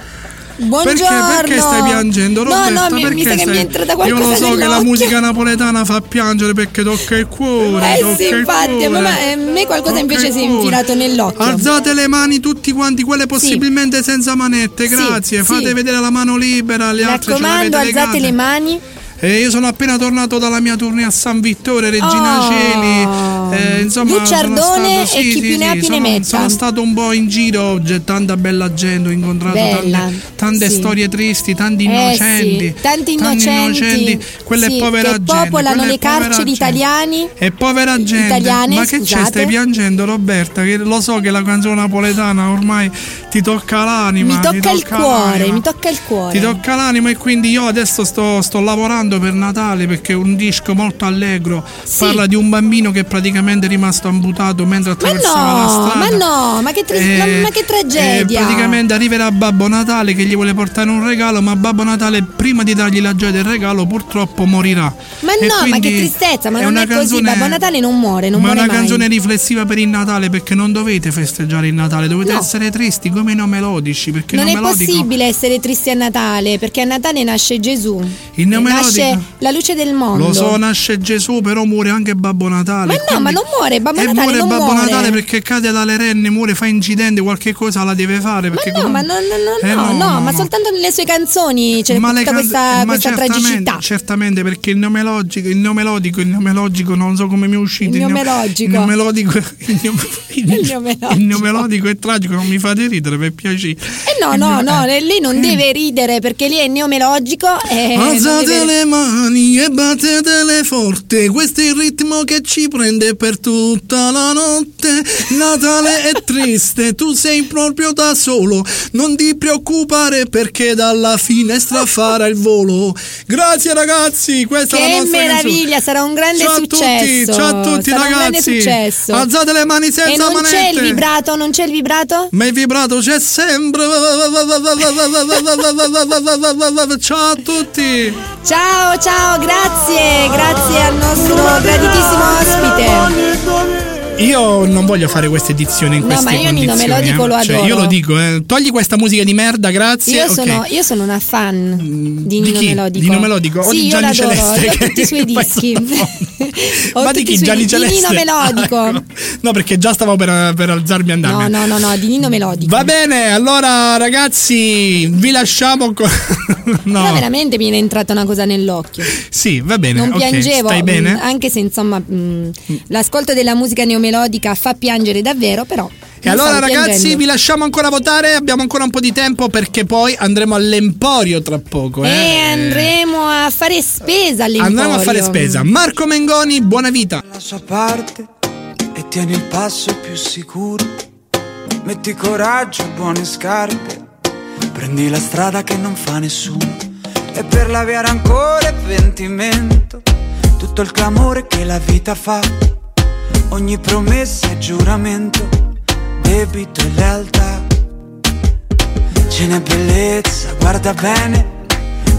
Speaker 1: Buongiorno.
Speaker 2: Perché, perché stai piangendo?
Speaker 1: No,
Speaker 2: Roberta?
Speaker 1: no, mi, mi
Speaker 2: Perché
Speaker 1: sa che mi è entrata
Speaker 2: Io
Speaker 1: qualcosa
Speaker 2: lo so che la musica napoletana fa piangere perché tocca il cuore.
Speaker 1: Eh sì, infatti, a me, a me qualcosa
Speaker 2: Tocca
Speaker 1: invece si è infilato nell'occhio.
Speaker 2: Alzate le mani tutti quanti, quelle possibilmente senza manette,
Speaker 1: Sì,
Speaker 2: grazie.
Speaker 1: sì.
Speaker 2: Fate vedere la mano libera, le
Speaker 1: Mi
Speaker 2: altre ce
Speaker 1: raccomando, alzate le mani.
Speaker 2: E io sono appena tornato dalla mia tournée a San Vittore, Regina
Speaker 1: Oh.
Speaker 2: Celi. Eh, insomma,
Speaker 1: Luciardone
Speaker 2: sono stato,
Speaker 1: e
Speaker 2: sì,
Speaker 1: chi più ne ha più ne
Speaker 2: sono,
Speaker 1: metta.
Speaker 2: sono stato un po' in giro, tanta bella gente, ho incontrato
Speaker 1: Bella,
Speaker 2: tante, tante
Speaker 1: sì.
Speaker 2: storie tristi, tanti
Speaker 1: Eh,
Speaker 2: innocenti.
Speaker 1: sì, tanti innocenti,
Speaker 2: quella
Speaker 1: sì,
Speaker 2: è povera
Speaker 1: che
Speaker 2: gente.
Speaker 1: popolano le carceri italiani.
Speaker 2: E povera gente.
Speaker 1: Italiane,
Speaker 2: Ma che c'è? Stai piangendo, Roberta? Che lo so che la canzone napoletana ormai ti tocca l'anima.
Speaker 1: Mi
Speaker 2: ti
Speaker 1: tocca il cuore,
Speaker 2: l'anima.
Speaker 1: mi tocca il cuore.
Speaker 2: Ti tocca l'anima e quindi io adesso sto, sto lavorando per Natale perché è un disco molto allegro. Parla di un bambino che è praticamente rimasto amputato mentre
Speaker 1: Ma
Speaker 2: attraversava la
Speaker 1: no,
Speaker 2: strada.
Speaker 1: ma no, ma che, tra-
Speaker 2: Eh,
Speaker 1: ma, ma che
Speaker 2: E
Speaker 1: tragedia.
Speaker 2: praticamente arriverà Babbo Natale che gli vuole portare un regalo, ma Babbo Natale prima di dargli la gioia del regalo purtroppo morirà.
Speaker 1: Ma
Speaker 2: E
Speaker 1: no, ma che tristezza, ma non
Speaker 2: una
Speaker 1: è così.
Speaker 2: canzone-
Speaker 1: Babbo Natale non muore, non
Speaker 2: ma è una
Speaker 1: mai.
Speaker 2: canzone riflessiva per il Natale perché non dovete festeggiare il Natale, dovete
Speaker 1: No.
Speaker 2: essere tristi come i non melodici. Perché
Speaker 1: Non
Speaker 2: il
Speaker 1: è
Speaker 2: non melodico-
Speaker 1: possibile essere tristi a Natale, perché a Natale nasce Gesù.
Speaker 2: Il neo
Speaker 1: nasce la luce del mondo.
Speaker 2: Lo so, nasce Gesù, però muore anche Babbo Natale.
Speaker 1: Ma no, ma non muore, Babbo
Speaker 2: e
Speaker 1: Natale
Speaker 2: muore
Speaker 1: non
Speaker 2: Babbo
Speaker 1: muore.
Speaker 2: Natale perché cade dalle renne, muore, fa incidente, qualche cosa la deve fare. Perché
Speaker 1: No, ma no, no, no,
Speaker 2: Eh,
Speaker 1: no,
Speaker 2: no,
Speaker 1: no, ma soltanto nelle sue canzoni c'è
Speaker 2: Ma
Speaker 1: tutta
Speaker 2: can-
Speaker 1: questa,
Speaker 2: ma
Speaker 1: questa
Speaker 2: certamente,
Speaker 1: tragicità.
Speaker 2: certamente perché il nome logico, il nome logico, il nome logico, non so come mi è uscito.
Speaker 1: Il
Speaker 2: nome-
Speaker 1: logico. [laughs]
Speaker 2: Il nome logico, il nome, logico è tragico, non mi fate ridere per piacere.
Speaker 1: Eh no, no, no, lei non deve ridere perché lei è neomelogico non
Speaker 2: Alzate le mani e battetele forte, questo è il ritmo che ci prende per tutta la notte. Natale è triste, tu sei proprio da solo, non ti preoccupare perché dalla finestra farà il volo. Grazie ragazzi, questa è la
Speaker 1: Che
Speaker 2: nostra
Speaker 1: meraviglia,
Speaker 2: canzone.
Speaker 1: sarà un grande
Speaker 2: ciao
Speaker 1: successo.
Speaker 2: A tutti, ciao a tutti
Speaker 1: sarà
Speaker 2: ragazzi. Alzate le mani senza
Speaker 1: e non
Speaker 2: manette.
Speaker 1: c'è il vibrato, non c'è il vibrato?
Speaker 2: Ma il vibrato c'è sempre. Ciao a tutti.
Speaker 1: Ciao, ciao, grazie, grazie al nostro graditissimo ospite.
Speaker 2: Sonic Io non voglio fare questa edizione in
Speaker 1: No,
Speaker 2: queste
Speaker 1: ma io Nino. Melodico
Speaker 2: eh.
Speaker 1: lo
Speaker 2: Cioè,
Speaker 1: adoro.
Speaker 2: io lo dico, eh. togli questa musica di merda, grazie.
Speaker 1: Io
Speaker 2: ok.
Speaker 1: sono, io sono una fan di Nino
Speaker 2: chi?
Speaker 1: Melodico.
Speaker 2: Di Nino Melodico o
Speaker 1: Sì,
Speaker 2: di Gianni Celeste,
Speaker 1: ho tutti i suoi dischi. [laughs] [laughs]
Speaker 2: Ma di chi? Gianni
Speaker 1: Di
Speaker 2: Celeste?
Speaker 1: Nino Melodico.
Speaker 2: Ah, ecco. No, perché già stavo per, per alzarmi e
Speaker 1: No,
Speaker 2: andarmene.
Speaker 1: no, no, no, di Nino Melodico.
Speaker 2: Va bene, allora ragazzi, vi lasciamo con... [laughs] no.
Speaker 1: Però veramente mi è entrata una cosa nell'occhio.
Speaker 2: Sì, va bene.
Speaker 1: Non
Speaker 2: ok,
Speaker 1: piangevo,
Speaker 2: Stai bene?
Speaker 1: mh, anche se insomma mh, l'ascolto della musica neomelodica fa piangere davvero, però.
Speaker 2: E allora ragazzi
Speaker 1: piangendo.
Speaker 2: vi lasciamo ancora votare, abbiamo ancora un po' di tempo perché poi andremo all'Emporio tra poco.
Speaker 1: E
Speaker 2: Eh.
Speaker 1: andremo a fare spesa all'Emporio.
Speaker 2: Andremo a fare spesa. Marco Mengoni, buona vita.
Speaker 14: la sua parte e tieni il passo più sicuro. Metti coraggio, buone scarpe, prendi la strada che non fa nessuno. E per la via rancore e pentimento, tutto il clamore che la vita fa. Ogni promessa e giuramento, debito e lealtà. Ce n'è bellezza, guarda bene,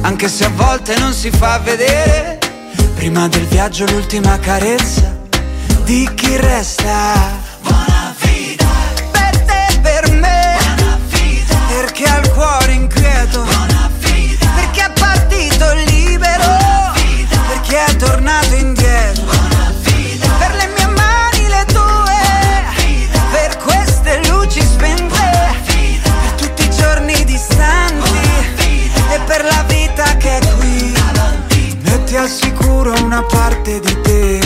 Speaker 14: anche se a volte non si fa vedere. Prima del viaggio l'ultima carezza di chi resta. Buona vita per te e per me. Buona vita perché ha il cuore inquieto. Buona vita perché è partito libero. Buona vita perché è tornato una parte di te.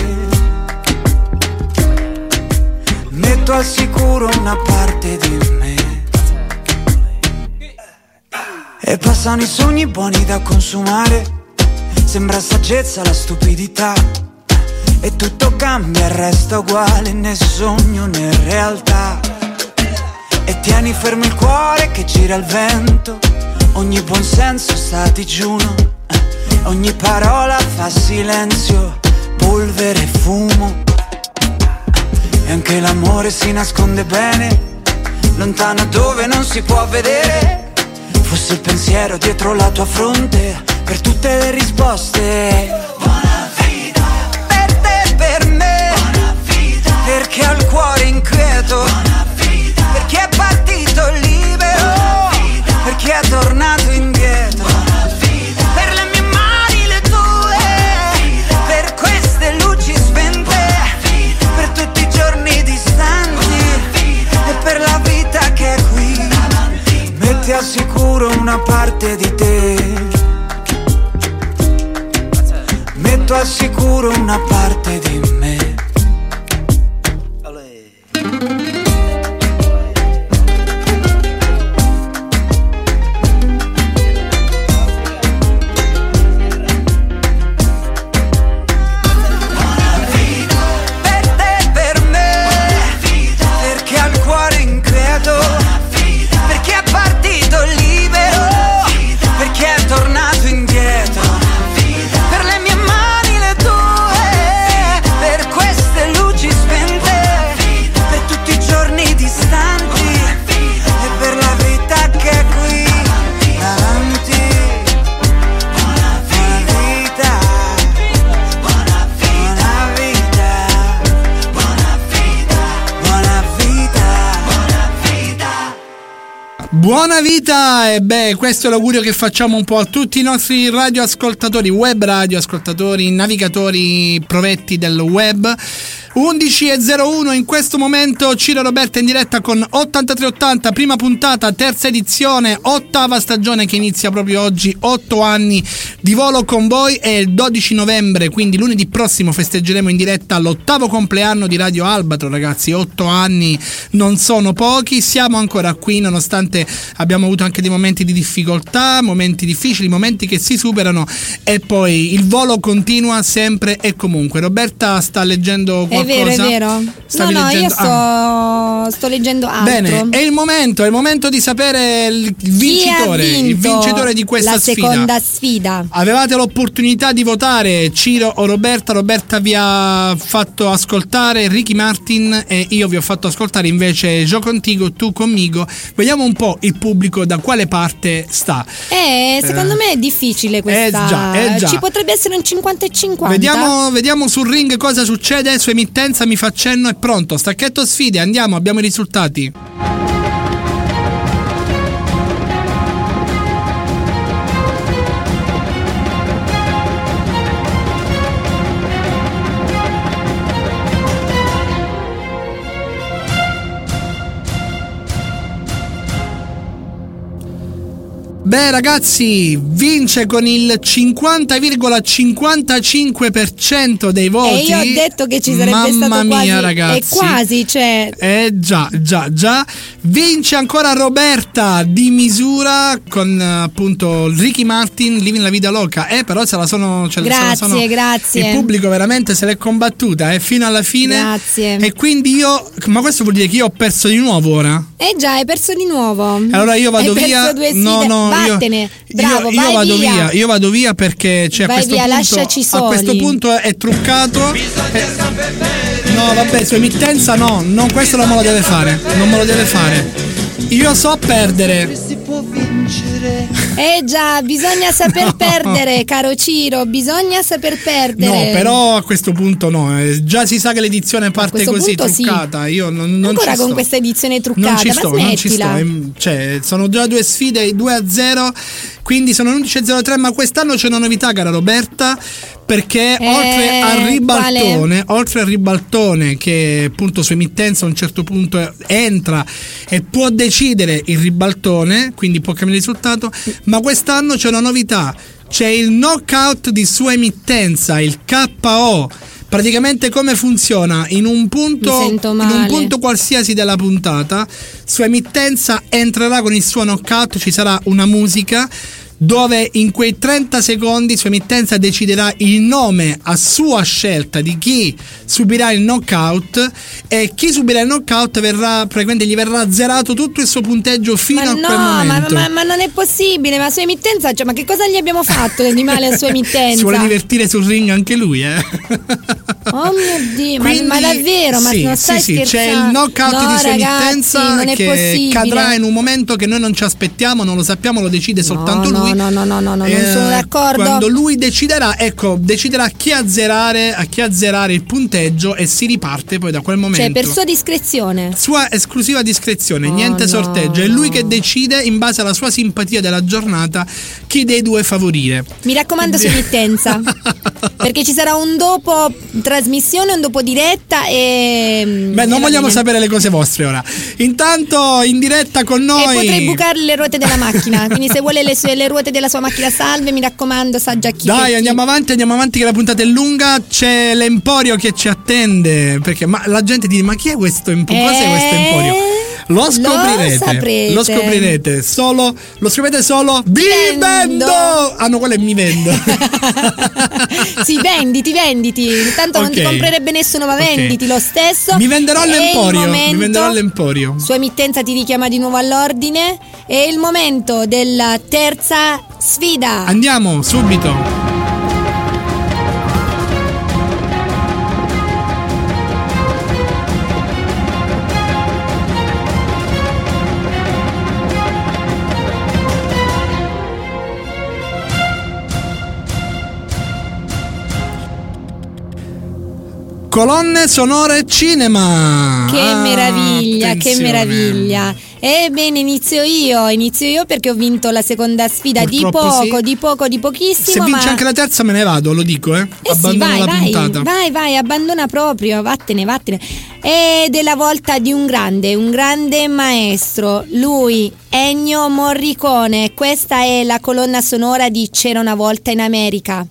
Speaker 14: Metto al sicuro una parte di me. E passano i sogni buoni da consumare. Sembra saggezza la stupidità. E tutto cambia e resta uguale, né sogno né realtà. E tieni fermo il cuore che gira il vento. Ogni buon senso sta digiuno. Ogni parola fa silenzio, polvere e fumo. E anche l'amore si nasconde bene, lontano dove non si può vedere. Fosse il pensiero dietro la tua fronte, per tutte le risposte. Buona vita per te e per me. Buona vita perché ha il cuore inquieto. Buona vita perché è partito libero. Buona vita perché è tornato Metti al sicuro una parte di te. Metto al sicuro una parte di me. Buona vita
Speaker 2: e beh, questo è l'augurio che facciamo un po' a tutti i nostri radioascoltatori, web radioascoltatori, navigatori provetti del web. 11.01 in questo momento Ciro Roberta in diretta con 8380 prima puntata terza edizione ottava stagione che inizia proprio oggi 8 anni di volo con voi e il 12 novembre quindi lunedì prossimo festeggeremo in diretta l'ottavo compleanno di Radio Albatro ragazzi 8 anni non sono pochi siamo ancora qui nonostante abbiamo avuto anche dei momenti di difficoltà momenti difficili momenti che si superano e poi il volo continua sempre e comunque Roberta sta leggendo
Speaker 1: È
Speaker 2: qualcosa
Speaker 1: vero, è vero.
Speaker 2: Stavi
Speaker 1: no, no, io
Speaker 2: leggendo-
Speaker 1: sto,
Speaker 2: Ah.
Speaker 1: sto leggendo altro.
Speaker 2: Bene, è il momento, è il momento di sapere il vincitore, il vincitore di questa
Speaker 1: la
Speaker 2: sfida.
Speaker 1: seconda sfida.
Speaker 2: Avevate l'opportunità di votare Ciro o Roberta. Roberta vi ha fatto ascoltare Ricky Martin e io vi ho fatto ascoltare invece Gio contigo, tu conmigo. Vediamo un po' il pubblico da quale parte sta.
Speaker 1: Eh, secondo me è difficile questa.
Speaker 2: Eh già, eh già.
Speaker 1: Ci potrebbe essere un 50 e 50.
Speaker 2: Vediamo, vediamo sul ring cosa succede. Su emittenza mi fa cenno, è pronto. Stacchetto sfide, andiamo, abbiamo i risultati. Beh ragazzi, vince con il 50,55% dei voti.
Speaker 1: E io ho detto che ci sarebbe
Speaker 2: Mamma
Speaker 1: stato
Speaker 2: mia,
Speaker 1: quasi.
Speaker 2: ragazzi.
Speaker 1: E quasi, cioè.
Speaker 2: Eh già, già, già. Vince ancora Roberta di misura con appunto Ricky Martin, Living la Vida Loca. Eh, però se la sono. ce la- se la
Speaker 1: Grazie,
Speaker 2: sono-
Speaker 1: grazie.
Speaker 2: Il pubblico veramente se l'è combattuta eh, fino alla fine.
Speaker 1: Grazie.
Speaker 2: E quindi io. Ma questo vuol dire che io ho perso di nuovo ora?
Speaker 1: Eh già, hai perso di nuovo.
Speaker 2: Allora io vado
Speaker 1: hai
Speaker 2: via.
Speaker 1: Due
Speaker 2: no, no, io-
Speaker 1: Vattene. Bravo,
Speaker 2: io, io vado
Speaker 1: via.
Speaker 2: via. Io vado via perché cioè, a questo
Speaker 1: via,
Speaker 2: punto,
Speaker 1: lasciaci
Speaker 2: a questo
Speaker 1: soli.
Speaker 2: punto è truccato. Eh, No, vabbè, su emittenza no, no, questo non me lo deve fare. Non me lo deve fare. Io so perdere.
Speaker 1: Eh già, bisogna saper [laughs] perdere, caro Ciro, bisogna saper perdere.
Speaker 2: No, però a questo punto no. eh, Già si sa che l'edizione parte così
Speaker 1: punto sì.
Speaker 2: truccata. Io non, non
Speaker 1: Ancora con
Speaker 2: sto.
Speaker 1: questa edizione truccata,
Speaker 2: Non ci sto, non ci sto. ehm, Cioè, sono già due sfide, 2 a 0. Quindi sono 11-03, ma quest'anno c'è una novità, cara Roberta. Perché
Speaker 1: Eh,
Speaker 2: oltre al ribaltone, oltre al ribaltone che appunto su emittenza a un certo punto entra e può decidere il ribaltone, quindi può cambiare il risultato, ma quest'anno c'è una novità. C'è il knockout di sua emittenza, il KO. Praticamente come funziona? In un punto, in un punto qualsiasi della puntata, su emittenza entrerà con il suo knockout, ci sarà una musica dove in quei 30 secondi su emittenza deciderà il nome a sua scelta di chi subirà il knockout e chi subirà il knockout verrà praticamente gli verrà zerato tutto il suo punteggio fino
Speaker 1: Ma
Speaker 2: a
Speaker 1: no,
Speaker 2: quel
Speaker 1: ma,
Speaker 2: momento.
Speaker 1: ma- ma non è possibile, ma su emittenza, cioè, ma che cosa gli abbiamo fatto di male a sua [laughs] emittenza?
Speaker 2: si vuole divertire sul ring anche lui, eh?
Speaker 1: Oh mio Dio, ma-
Speaker 2: Quindi,
Speaker 1: ma, davvero, ma
Speaker 2: sì,
Speaker 1: non stai
Speaker 2: sì, sì, c'è
Speaker 1: scherzando?
Speaker 2: il knockout
Speaker 1: no,
Speaker 2: di sua
Speaker 1: ragazzi,
Speaker 2: emittenza che
Speaker 1: possibile.
Speaker 2: cadrà in un momento che noi non ci aspettiamo, non lo sappiamo, lo decide soltanto
Speaker 1: no,
Speaker 2: lui.
Speaker 1: No, no, no, no, no, non
Speaker 2: Eh,
Speaker 1: sono d'accordo.
Speaker 2: Quando lui deciderà, ecco, deciderà chi azzerare, a chi azzerare il punteggio e si riparte poi da quel momento.
Speaker 1: Cioè, per sua discrezione.
Speaker 2: Sua esclusiva discrezione,
Speaker 1: Oh,
Speaker 2: niente
Speaker 1: no,
Speaker 2: sorteggio. È lui che decide in base alla sua simpatia della giornata chi dei due favorire.
Speaker 1: Mi raccomando su emittenza. [laughs] perché ci sarà un dopo trasmissione, un dopo diretta e.
Speaker 2: Beh,
Speaker 1: e
Speaker 2: non vogliamo sapere le cose vostre ora. Intanto in diretta con
Speaker 1: E
Speaker 2: noi.
Speaker 1: potrei bucare le ruote della macchina. Quindi, se vuole le, sue- le ruote della sua macchina salve, mi raccomando, sa già chi.
Speaker 2: Dai, andiamo avanti, andiamo avanti che la puntata è lunga. C'è l'emporio che ci attende. Perché ma la gente dice: Ma chi è questo emporio? Cos'è questo emporio? Lo
Speaker 1: lo
Speaker 2: scoprirete.
Speaker 1: saprete.
Speaker 2: Lo scoprirete solo. Lo scoprirete solo vivendo. Ah no, quello è mi vendo. [laughs]
Speaker 1: sì, venditi, venditi. Intanto non ti comprerebbe nessuno, ma venditi lo stesso.
Speaker 2: mi venderò all'emporio. Mi venderò all'emporio.
Speaker 1: Sua emittenza ti richiama di nuovo all'ordine. È il momento della terza sfida.
Speaker 2: Andiamo subito. Colonne sonore cinema.
Speaker 1: Che
Speaker 2: Ah,
Speaker 1: meraviglia,
Speaker 2: attenzione.
Speaker 1: che meraviglia. Ebbene, inizio io, inizio io perché ho vinto la seconda sfida di
Speaker 2: Purtroppo
Speaker 1: poco,
Speaker 2: sì.
Speaker 1: di poco, di pochissimo.
Speaker 2: Se vince
Speaker 1: ma...
Speaker 2: anche la terza me ne vado, lo dico, eh.
Speaker 1: Eh sì,
Speaker 2: Abbandono
Speaker 1: vai,
Speaker 2: la
Speaker 1: vai,
Speaker 2: puntata.
Speaker 1: vai, vai, abbandona proprio, vattene, vattene. Ed è la volta di un grande, un grande maestro, lui, Ennio Morricone. Questa è la colonna sonora di C'era una volta in America.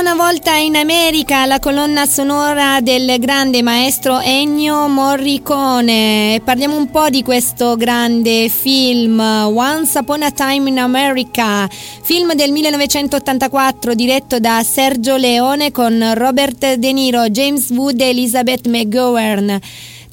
Speaker 1: Una volta in America la colonna sonora del grande maestro Ennio Morricone. Parliamo un po' di questo grande film, Once Upon a Time in America, film del 1984 diretto da Sergio Leone con Robert De Niro, James Wood e Elizabeth McGovern.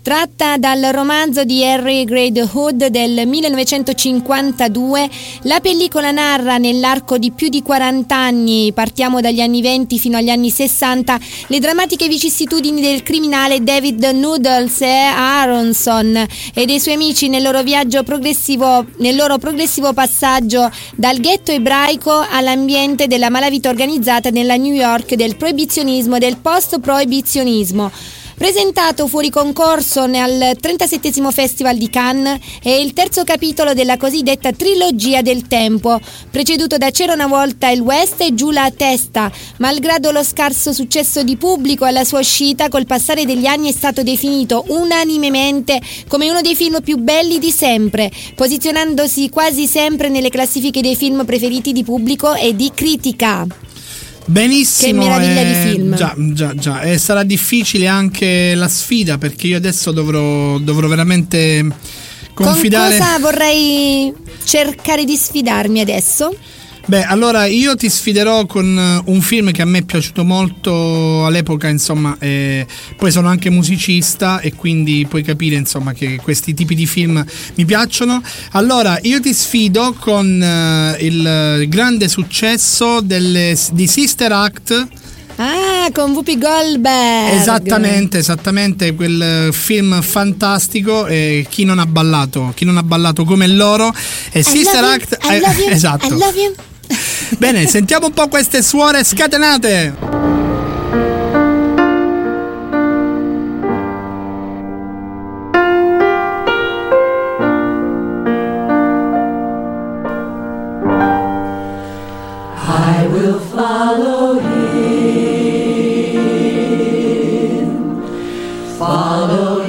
Speaker 1: Tratta dal romanzo di Harry Grade Hood del 1952, la pellicola narra nell'arco di più di 40 anni, partiamo dagli anni 20 fino agli anni 60, le drammatiche vicissitudini del criminale David Noodles e Aronson e dei suoi amici nel loro viaggio progressivo, nel loro progressivo passaggio dal ghetto ebraico all'ambiente della malavita organizzata nella New York del proibizionismo e del post-proibizionismo. Presentato fuori concorso al 37 Festival di Cannes, è il terzo capitolo della cosiddetta trilogia del tempo, preceduto da C'era una volta il West e Giù la testa. Malgrado lo scarso successo di pubblico alla sua uscita, col passare degli anni è stato definito unanimemente come uno dei film più belli di sempre, posizionandosi quasi sempre nelle classifiche dei film preferiti di pubblico e di critica.
Speaker 2: Benissimo.
Speaker 1: Che meraviglia di
Speaker 2: eh,
Speaker 1: film.
Speaker 2: Già, già, già. E sarà difficile anche la sfida perché io adesso dovrò, dovrò veramente confidare.
Speaker 1: Con cosa vorrei cercare di sfidarmi adesso?
Speaker 2: Beh, allora io ti sfiderò con eh, un film che a me è piaciuto molto all'epoca, insomma, eh, poi sono anche musicista e quindi puoi capire, insomma, che questi tipi di film mi piacciono. Allora, io ti sfido con eh, il grande successo delle, di Sister Act.
Speaker 1: Ah, con Whoopi Goldberg.
Speaker 2: Esattamente, esattamente, quel eh, film fantastico e chi non ha ballato, chi non ha ballato come loro e
Speaker 1: I
Speaker 2: Sister Act eh, [laughs] esatto.
Speaker 1: I love you. [laughs]
Speaker 2: Bene, sentiamo un po' queste suore scatenate.
Speaker 15: Follow him, follow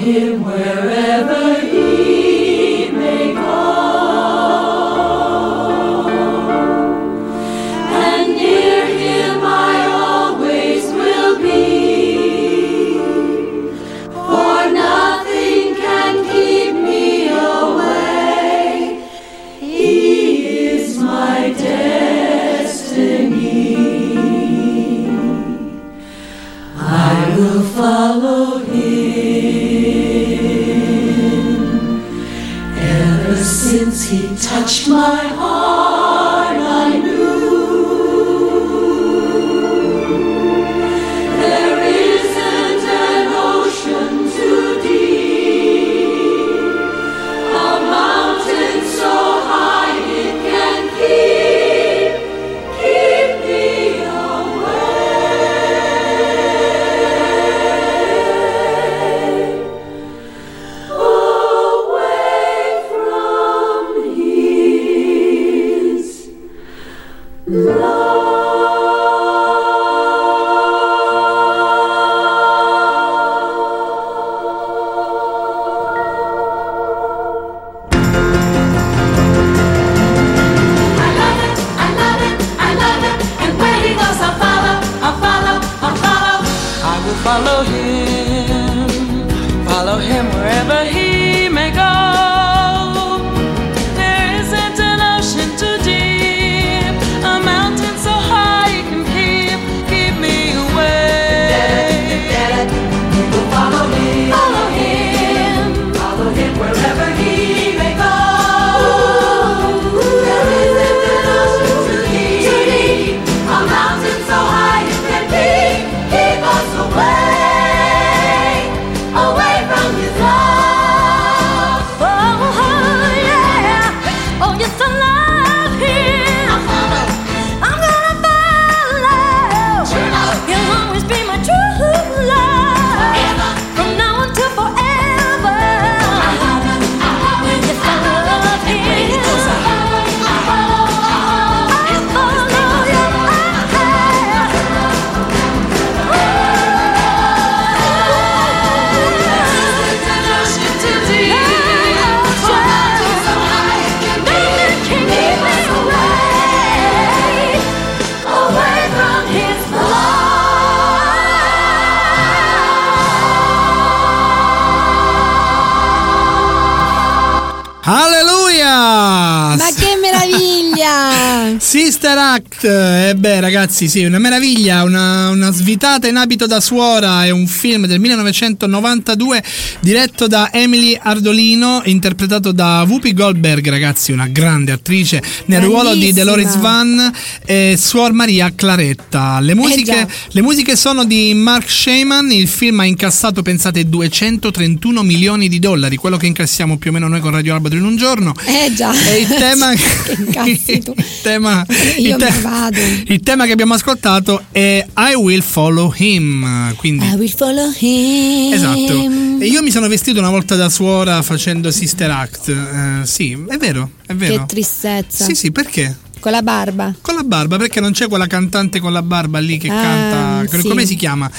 Speaker 2: ragazzi sì, una meraviglia, una, una svitata in abito da suora, è un film del 1992 diretto da Emily Ardolino, interpretato da Whoopi Goldberg ragazzi, una grande attrice nel ruolo di. Dolores Van e Suor Maria Claretta. Le musiche,
Speaker 1: già.
Speaker 2: le musiche sono di Mark Shaman, il film ha incassato pensate 231 milioni di dollari, quello che incassiamo più o meno noi con Radio Albatro in un giorno.
Speaker 1: Eh già.
Speaker 2: E il [laughs] tema,
Speaker 1: Che incazzi tu. [laughs]
Speaker 2: il tema,
Speaker 1: Io
Speaker 2: il te-
Speaker 1: vado.
Speaker 2: il tema che abbiamo ascoltato è I Will Follow Him. Quindi,
Speaker 1: I will follow him.
Speaker 2: esatto. E io mi sono vestito una volta da suora facendo Sister Act. Eh, sì, è vero, è vero.
Speaker 1: Che tristezza.
Speaker 2: Sì, sì, perché?
Speaker 1: Con la barba.
Speaker 2: Con la barba, perché non c'è quella cantante con la barba lì che
Speaker 1: Ah,
Speaker 2: canta.
Speaker 1: sì.
Speaker 2: Come si chiama?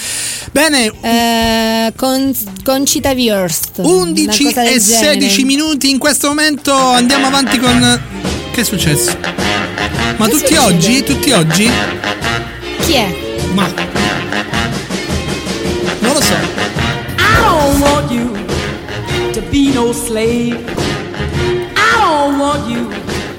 Speaker 2: Bene,
Speaker 1: Eh, con, con Cita Wurst.
Speaker 2: 11
Speaker 1: una cosa del
Speaker 2: e 16
Speaker 1: genere.
Speaker 2: minuti in questo momento andiamo avanti con che è successo? Ma
Speaker 1: Che
Speaker 2: tutti
Speaker 1: succede?
Speaker 2: oggi? Tutti oggi?
Speaker 1: Chi è?
Speaker 2: Ma non lo so.
Speaker 16: I don't want you to be no slave. I don't want you.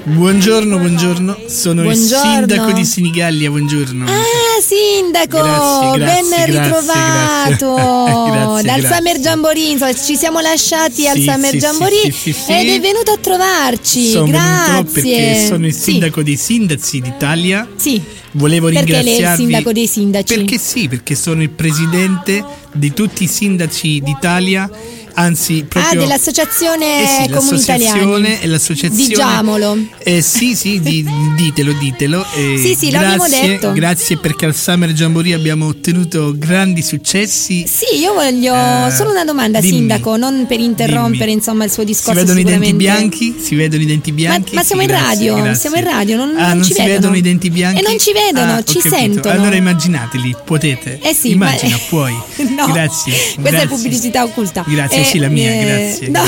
Speaker 2: Buongiorno, buongiorno. Sono il
Speaker 1: Buongiorno.
Speaker 2: sindaco di Sinigallia, buongiorno.
Speaker 1: Ah, sindaco,
Speaker 2: Grazie, grazie,
Speaker 1: ben
Speaker 2: grazie,
Speaker 1: ritrovato. [laughs]
Speaker 2: grazie. Grazie,
Speaker 1: Dal
Speaker 2: grazie.
Speaker 1: Summer Jamboree, insomma, ci siamo lasciati al
Speaker 2: Sì,
Speaker 1: Summer
Speaker 2: sì,
Speaker 1: Jamboree
Speaker 2: sì,
Speaker 1: ed è venuto a trovarci.
Speaker 2: Sono
Speaker 1: Grazie.
Speaker 2: perché sono il sindaco dei sindaci d'Italia.
Speaker 1: Sì.
Speaker 2: Volevo
Speaker 1: Perché lei è il
Speaker 2: ringraziarvi.
Speaker 1: sindaco dei sindaci?
Speaker 2: Perché sì, perché sono il presidente di tutti i sindaci d'Italia, anzi
Speaker 1: Ah,
Speaker 2: proprio
Speaker 1: dell'associazione
Speaker 2: Eh sì,
Speaker 1: Comuni Italiani.
Speaker 2: l'associazione
Speaker 1: Diciamolo.
Speaker 2: Eh, sì, sì, di- ditelo, ditelo. eh,
Speaker 1: Sì, sì, l'abbiamo
Speaker 2: grazie,
Speaker 1: detto.
Speaker 2: Grazie perché al Summer Jamboree abbiamo ottenuto grandi successi.
Speaker 1: Sì, io voglio
Speaker 2: Eh,
Speaker 1: solo una domanda,
Speaker 2: dimmi.
Speaker 1: sindaco, non per interrompere
Speaker 2: Dimmi.
Speaker 1: insomma il suo
Speaker 2: Si
Speaker 1: discorso.
Speaker 2: vedono i denti bianchi? Si vedono i denti bianchi?
Speaker 1: ma
Speaker 2: Sì,
Speaker 1: siamo in
Speaker 2: grazie,
Speaker 1: radio,
Speaker 2: grazie.
Speaker 1: siamo in radio, non-
Speaker 2: ah,
Speaker 1: non ci
Speaker 2: si
Speaker 1: vedono.
Speaker 2: i denti bianchi?
Speaker 1: E non ci vedono,
Speaker 2: Ah,
Speaker 1: ci
Speaker 2: capito.
Speaker 1: sentono.
Speaker 2: Allora immaginateli, potete.
Speaker 1: Eh sì,
Speaker 2: Immagina,
Speaker 1: ma-
Speaker 2: puoi. [laughs]
Speaker 1: No,
Speaker 2: Grazie.
Speaker 1: Questa
Speaker 2: grazie.
Speaker 1: è pubblicità occulta.
Speaker 2: Grazie,
Speaker 1: Eh,
Speaker 2: sì, la mia,
Speaker 1: eh,
Speaker 2: grazie.
Speaker 1: no.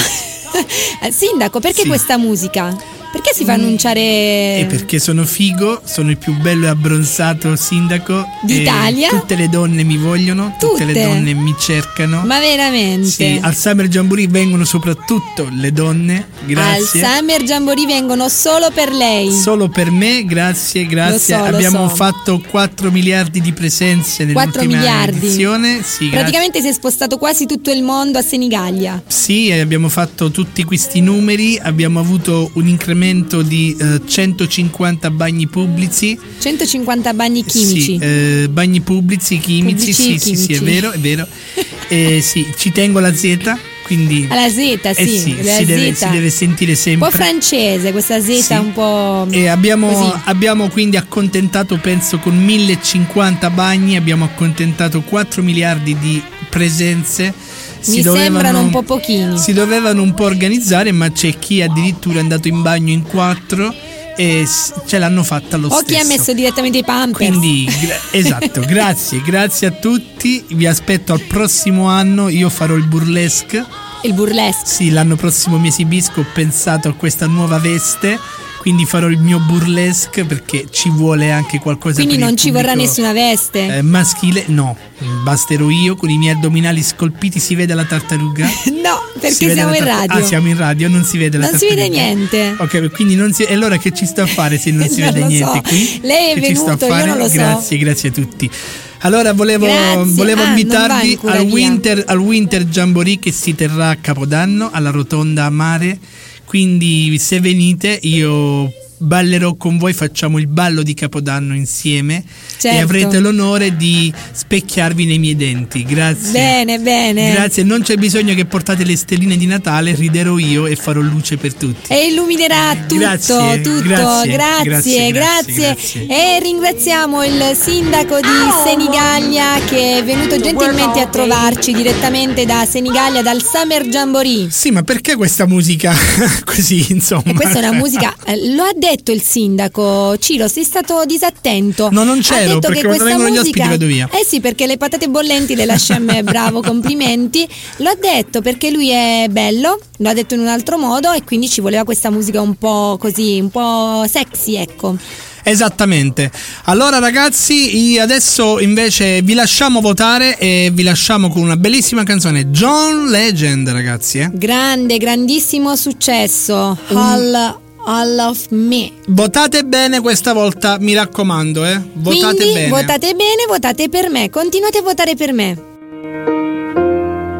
Speaker 1: Eh, [laughs] [laughs] Sindaco, perché
Speaker 2: Sì.
Speaker 1: questa musica? Perché si fa annunciare
Speaker 2: E perché sono figo, sono il più bello e abbronzato sindaco
Speaker 1: D'Italia?
Speaker 2: Tutte le donne mi vogliono, tutte, le
Speaker 1: Tutte?
Speaker 2: donne mi cercano.
Speaker 1: Ma veramente?
Speaker 2: Sì, al Summer Jamboree vengono soprattutto le donne, grazie.
Speaker 1: Al Summer Jamboree vengono solo per lei.
Speaker 2: Solo per me, grazie, grazie.
Speaker 1: So,
Speaker 2: Abbiamo
Speaker 1: so.
Speaker 2: fatto 4 miliardi di presenze
Speaker 1: 4
Speaker 2: nell'ultima
Speaker 1: miliardi.
Speaker 2: edizione. Sì,
Speaker 1: Praticamente si è spostato quasi tutto il mondo a Senigallia.
Speaker 2: Sì, abbiamo fatto tutti questi numeri, abbiamo avuto un incremento di eh, 150 bagni pubblici.
Speaker 1: 150 bagni chimici.
Speaker 2: Sì, eh, bagni pubblici, chimici,
Speaker 1: Pubblici,
Speaker 2: sì, sì, sì, è
Speaker 1: chimici.
Speaker 2: vero, è vero. [laughs] Eh, sì, ci tengo la Z, quindi...
Speaker 1: Alla Z, sì,
Speaker 2: eh sì,
Speaker 1: la
Speaker 2: si, deve, si deve sentire
Speaker 1: Un
Speaker 2: sempre.
Speaker 1: po' francese, questa Z
Speaker 2: Sì.
Speaker 1: un po'.
Speaker 2: E abbiamo, abbiamo quindi accontentato, penso, con 1050 bagni, abbiamo accontentato 4 miliardi di presenze. Si
Speaker 1: Mi
Speaker 2: dovevano-
Speaker 1: sembrano un po' pochini.
Speaker 2: Si dovevano un po' organizzare, ma c'è chi addirittura è andato in bagno in 4 e ce l'hanno fatta lo
Speaker 1: O
Speaker 2: stesso.
Speaker 1: chi ha messo direttamente i pampers.
Speaker 2: Quindi, gra- esatto, [laughs] grazie, grazie a tutti. Vi aspetto al prossimo anno. Io farò il burlesque.
Speaker 1: Il burlesque.
Speaker 2: Sì, l'anno prossimo mi esibisco. Ho pensato a questa nuova veste. Quindi farò il mio burlesque perché ci vuole anche qualcosa
Speaker 1: Quindi non ci vorrà nessuna veste.
Speaker 2: eh, maschile, no, basterò io con i miei addominali scolpiti. Si vede la tartaruga? [laughs]
Speaker 1: no, perché
Speaker 2: Si
Speaker 1: siamo
Speaker 2: la
Speaker 1: in
Speaker 2: tar-
Speaker 1: radio.
Speaker 2: Ah, siamo in radio, non si vede la
Speaker 1: non si
Speaker 2: tartaruga.
Speaker 1: vede niente.
Speaker 2: Ok, quindi non si. E allora che ci sto a fare se non [laughs] si
Speaker 1: Non
Speaker 2: vede niente
Speaker 1: so.
Speaker 2: qui?
Speaker 1: Lei è
Speaker 2: Che
Speaker 1: venuto, io non lo so.
Speaker 2: Grazie, grazie a tutti. Allora volevo,
Speaker 1: Grazie.
Speaker 2: volevo
Speaker 1: Ah, non
Speaker 2: invitarvi al winter, al winter Jamboree che si terrà a Capodanno alla Rotonda a Mare. Quindi se venite io ballerò con voi, facciamo il ballo di Capodanno insieme
Speaker 1: Certo.
Speaker 2: e avrete l'onore di specchiarvi nei miei denti. Grazie.
Speaker 1: Bene, bene.
Speaker 2: Grazie, non c'è bisogno che portate le stelline di Natale, riderò io e farò luce per tutti.
Speaker 1: E illuminerà tutto,
Speaker 2: Grazie,
Speaker 1: tutto.
Speaker 2: grazie,
Speaker 1: Grazie,
Speaker 2: grazie,
Speaker 1: grazie,
Speaker 2: grazie,
Speaker 1: E ringraziamo il sindaco di Senigallia che è venuto gentilmente a trovarci direttamente da Senigallia, dal Summer Jamboree.
Speaker 2: Sì, ma perché questa musica [laughs] così, insomma?
Speaker 1: E questa è una musica, eh, lo ha detto il sindaco, Ciro, sei stato disattento.
Speaker 2: No, non c'ero, perché quando
Speaker 1: questa
Speaker 2: vengono gli
Speaker 1: musica,
Speaker 2: ospiti vado via.
Speaker 1: Eh sì, perché le patate bollenti le lascia a me, [laughs] bravo, complimenti. Lo ha detto perché lui è bello, lo ha detto in un altro modo e quindi ci voleva questa musica un po' così, un po' sexy, ecco.
Speaker 2: Esattamente. Allora ragazzi, adesso invece vi lasciamo votare e vi lasciamo con una bellissima canzone, John Legend ragazzi. Eh?
Speaker 1: Grande, grandissimo successo. All, all of me.
Speaker 2: Votate bene questa volta, mi raccomando, eh? Votate
Speaker 1: Quindi
Speaker 2: bene.
Speaker 1: votate bene, votate per me. Continuate a votare per me.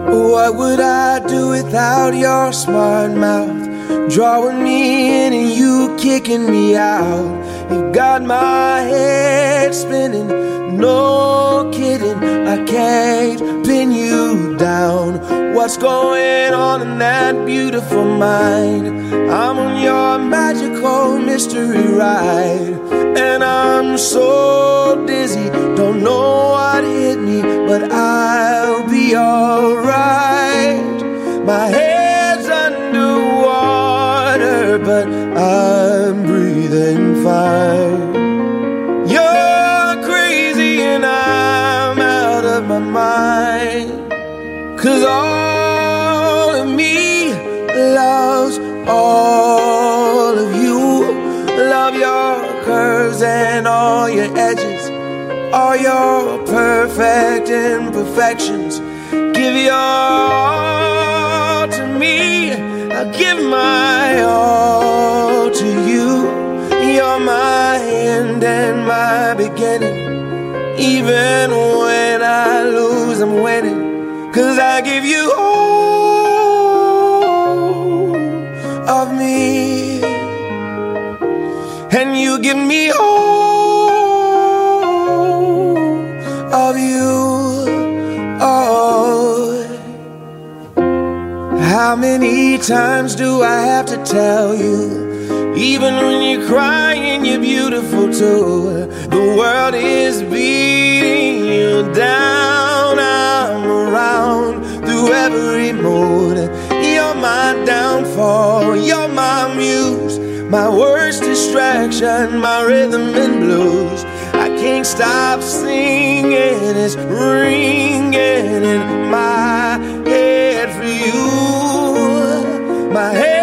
Speaker 11: What would I do without your smart mouth? Drawing me in and you kicking me out. You got my head spinning, no kidding. I can't pin you down. What's going on in that beautiful mind? I'm on your magical mystery ride. And I'm so dizzy, don't know what hit me, but I'll be alright. My head's underwater, but I'm fine. You're crazy and I'm out of my mind. Cause all of me loves all of you. Love your curves and all your edges, all your perfect imperfections. Give your all to me. I give my all. My end and my beginning. Even when I lose, I'm winning. Cause I give you all of me. And you give me all of you. Oh. How many times do I have to tell you? Even when you're crying, you're beautiful too. The world is beating you down. I'm around through every mood. You're my downfall. You're my muse. My worst distraction, my rhythm and blues. I can't stop singing. It's ringing in my head for you. My underwater,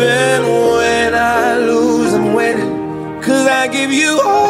Speaker 11: Even when I lose, I'm winning. Cause I give you all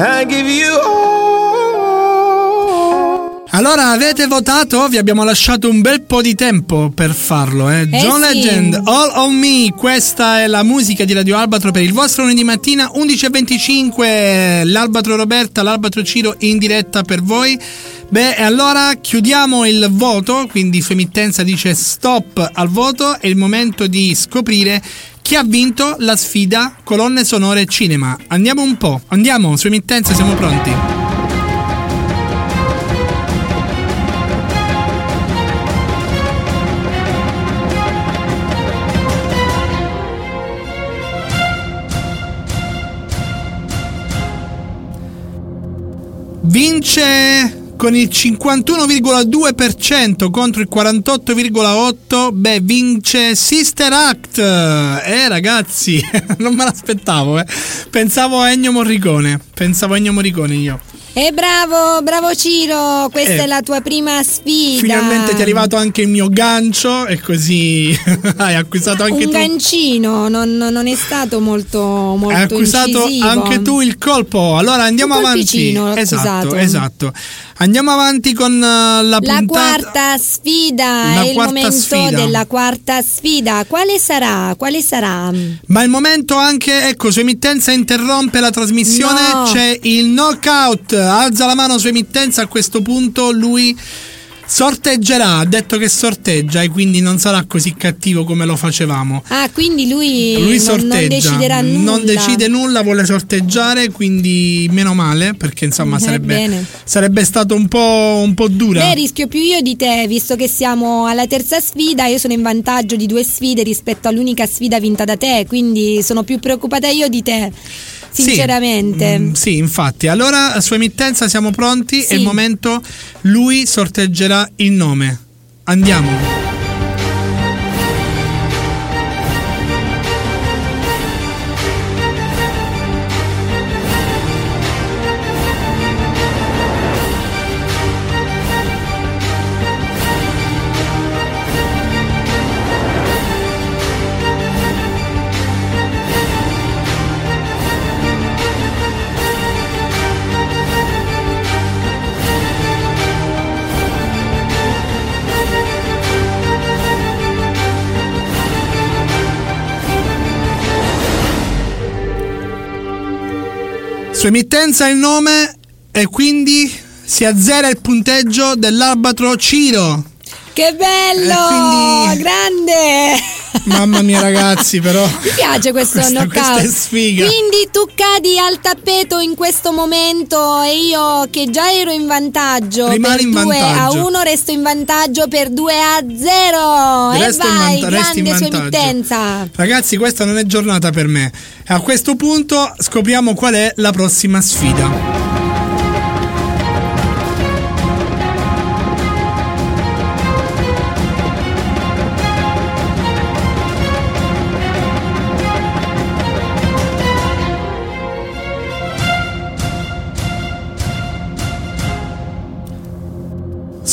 Speaker 11: I give you all.
Speaker 2: Allora avete votato? Vi abbiamo lasciato un bel po' di tempo per farlo, eh?
Speaker 1: Eh
Speaker 2: John
Speaker 1: sì.
Speaker 2: Legend, All on Me, questa è la musica di Radio Albatro per il vostro lunedì mattina 11.25, l'Albatro Roberta, l'Albatro Ciro in diretta per voi. Beh, e allora chiudiamo il voto, quindi su emittenza dice stop al voto, è il momento di scoprire chi ha vinto la sfida colonne sonore cinema. Andiamo un po', andiamo su emittenza, siamo pronti. Vince con il 51,2% contro il 48,8%. Beh, vince Sister Act. Eh, ragazzi, [laughs] non me l'aspettavo, eh. Pensavo a Ennio Morricone. Pensavo a Ennio Morricone io.
Speaker 1: E bravo, bravo Ciro, questa
Speaker 2: Eh.
Speaker 1: è la tua prima sfida.
Speaker 2: Finalmente ti è arrivato anche il mio gancio e così [laughs] hai acquistato anche
Speaker 1: un
Speaker 2: tu.
Speaker 1: gancino, non, non è stato molto, molto
Speaker 2: Hai acquistato
Speaker 1: incisivo.
Speaker 2: anche tu il colpo. Allora andiamo
Speaker 1: Un
Speaker 2: avanti. Esatto, esatto. Andiamo avanti con eh, la
Speaker 1: La
Speaker 2: puntata.
Speaker 1: quarta sfida
Speaker 2: La
Speaker 1: è il momento
Speaker 2: sfida.
Speaker 1: della quarta sfida. Quale sarà? Quale sarà?
Speaker 2: Ma il momento anche, ecco, su emittenza interrompe la trasmissione,
Speaker 1: No.
Speaker 2: c'è il knockout, alza la mano su emittenza, a questo punto lui sorteggerà, ha detto che sorteggia e quindi non sarà così cattivo come lo facevamo.
Speaker 1: Ah, quindi lui,
Speaker 2: Lui
Speaker 1: non, non deciderà nulla.
Speaker 2: non decide nulla, vuole sorteggiare, quindi meno male, perché insomma
Speaker 1: Eh,
Speaker 2: sarebbe, sarebbe stato un po', un po' dura.
Speaker 1: Beh, rischio più io di te, visto che siamo alla terza sfida, io sono in vantaggio di due sfide rispetto all'unica sfida vinta da te, quindi sono più preoccupata io di te,
Speaker 2: Sì,
Speaker 1: sinceramente.
Speaker 2: mm, Sì, infatti. Allora, su emittenza siamo pronti. È
Speaker 1: Sì.
Speaker 2: il momento. Lui sorteggerà il nome. Andiamo. Emittenza il nome e quindi si azzera il punteggio dell'albatro Ciro.
Speaker 1: Che bello!
Speaker 2: Quindi-
Speaker 1: Grande!
Speaker 2: Mamma mia ragazzi, però.
Speaker 1: Mi piace questo
Speaker 2: Questa-
Speaker 1: knockout.
Speaker 2: questa è sfiga.
Speaker 1: Quindi tu cadi al tappeto in questo momento e io che già ero in vantaggio
Speaker 2: Rimani
Speaker 1: per
Speaker 2: in
Speaker 1: 2 a
Speaker 2: vantaggio.
Speaker 1: 1 resto in vantaggio per 2 a 0. E
Speaker 2: Resto in
Speaker 1: vai,
Speaker 2: vanta-
Speaker 1: grande sua emittenza.
Speaker 2: Ragazzi, questa non è giornata per me. A questo punto scopriamo qual è la prossima sfida.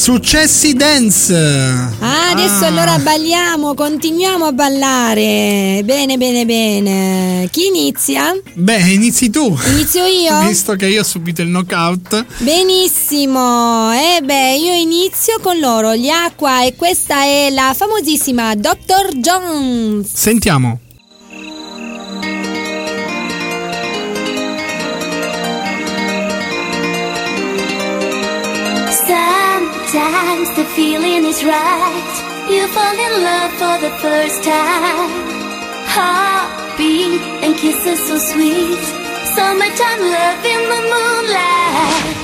Speaker 2: Successi dance.
Speaker 1: Ah, adesso
Speaker 2: Ah.
Speaker 1: allora balliamo, continuiamo a ballare. Bene, bene, bene. Chi inizia?
Speaker 2: Beh, inizi tu.
Speaker 1: Inizio io?
Speaker 2: Visto che io ho subito il knockout.
Speaker 1: Benissimo, e beh io inizio con loro, gli Acqua e questa è la famosissima Dr. Jones.
Speaker 2: Sentiamo.
Speaker 12: Sometimes the feeling is right. You fall in love for the first time. Heartbeat and kisses so sweet. Summertime love in the moonlight.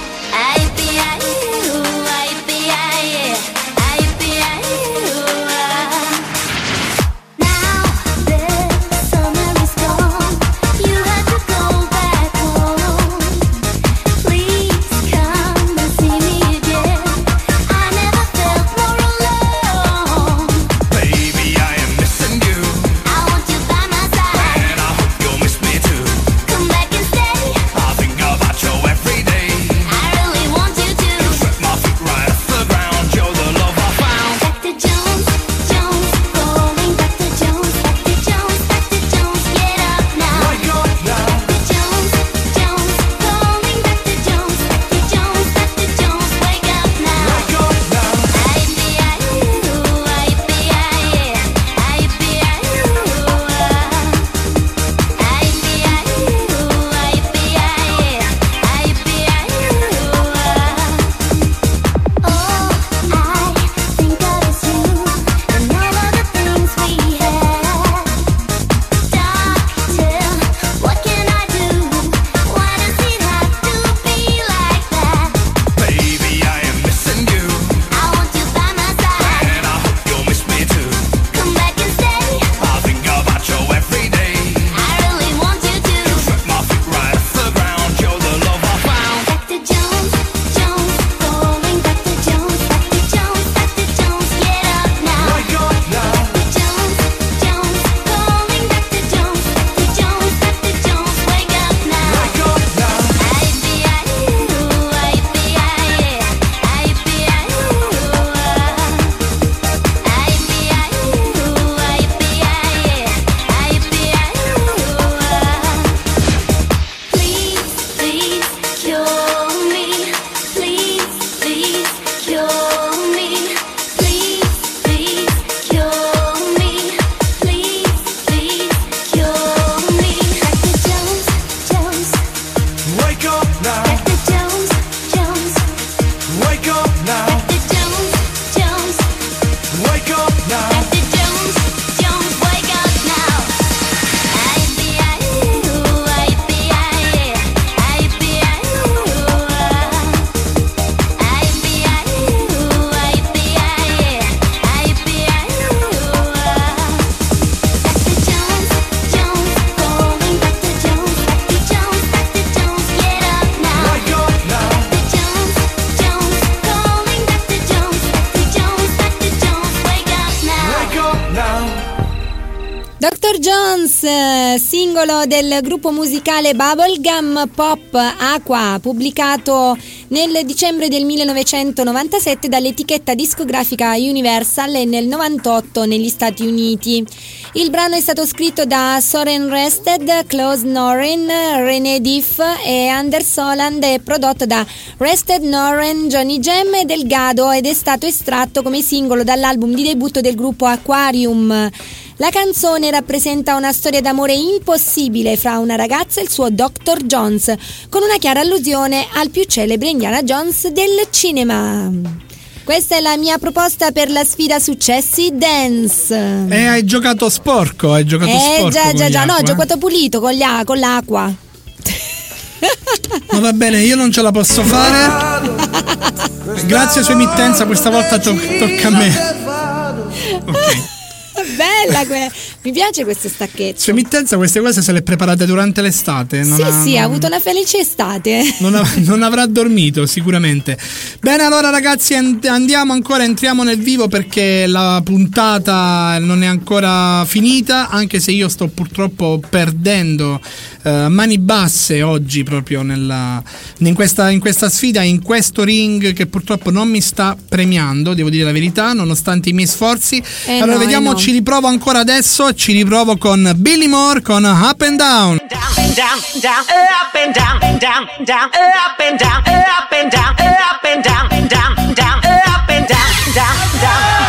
Speaker 1: Del gruppo musicale Bubblegum Pop Aqua, pubblicato nel dicembre del 1997 dall'etichetta discografica Universal e nel 98 negli Stati Uniti. Il brano è stato scritto da Soren Rested, Klaus Norin, René Diff e Anders Soland e prodotto da Rested, Noren, Johnny Gem e Delgado ed è stato estratto come singolo dall'album di debutto del gruppo Aquarium. La canzone rappresenta una storia d'amore impossibile fra una ragazza e il suo Dr. Jones, con una chiara allusione al più celebre Indiana Jones del cinema. Questa è la mia proposta per la sfida successi dance.
Speaker 2: E hai giocato sporco, hai giocato
Speaker 1: Eh
Speaker 2: sporco.
Speaker 1: già già già, no, ho
Speaker 2: eh.
Speaker 1: giocato pulito con, a- con l'acqua.
Speaker 2: Ma va bene, io non ce la posso fare. [laughs] Grazie sua emittenza, questa volta to- tocca a me.
Speaker 1: Bella que- Mi piace questo stacchetto.
Speaker 2: Sua emittenza queste cose se le preparate durante l'estate. Non
Speaker 1: Sì,
Speaker 2: ha-
Speaker 1: sì, ha avuto una felice estate.
Speaker 2: non, av- [laughs] non avrà dormito sicuramente. Bene, allora ragazzi, and- andiamo ancora, entriamo nel vivo perché la puntata non è ancora finita, anche se io sto purtroppo perdendo eh, mani basse oggi proprio nella- in, questa, in questa sfida, in questo ring che purtroppo non mi sta premiando, devo dire la verità, nonostante i miei sforzi.
Speaker 1: Eh
Speaker 2: allora
Speaker 1: no, eh
Speaker 2: vediamo,
Speaker 1: no.
Speaker 2: ci riprovo ancora adesso, ci riprovo con Billy Moore con Up and Down.
Speaker 17: down, down, up and down, down, down, and down, and down, and down, down, down, and down, down, down, down, and down.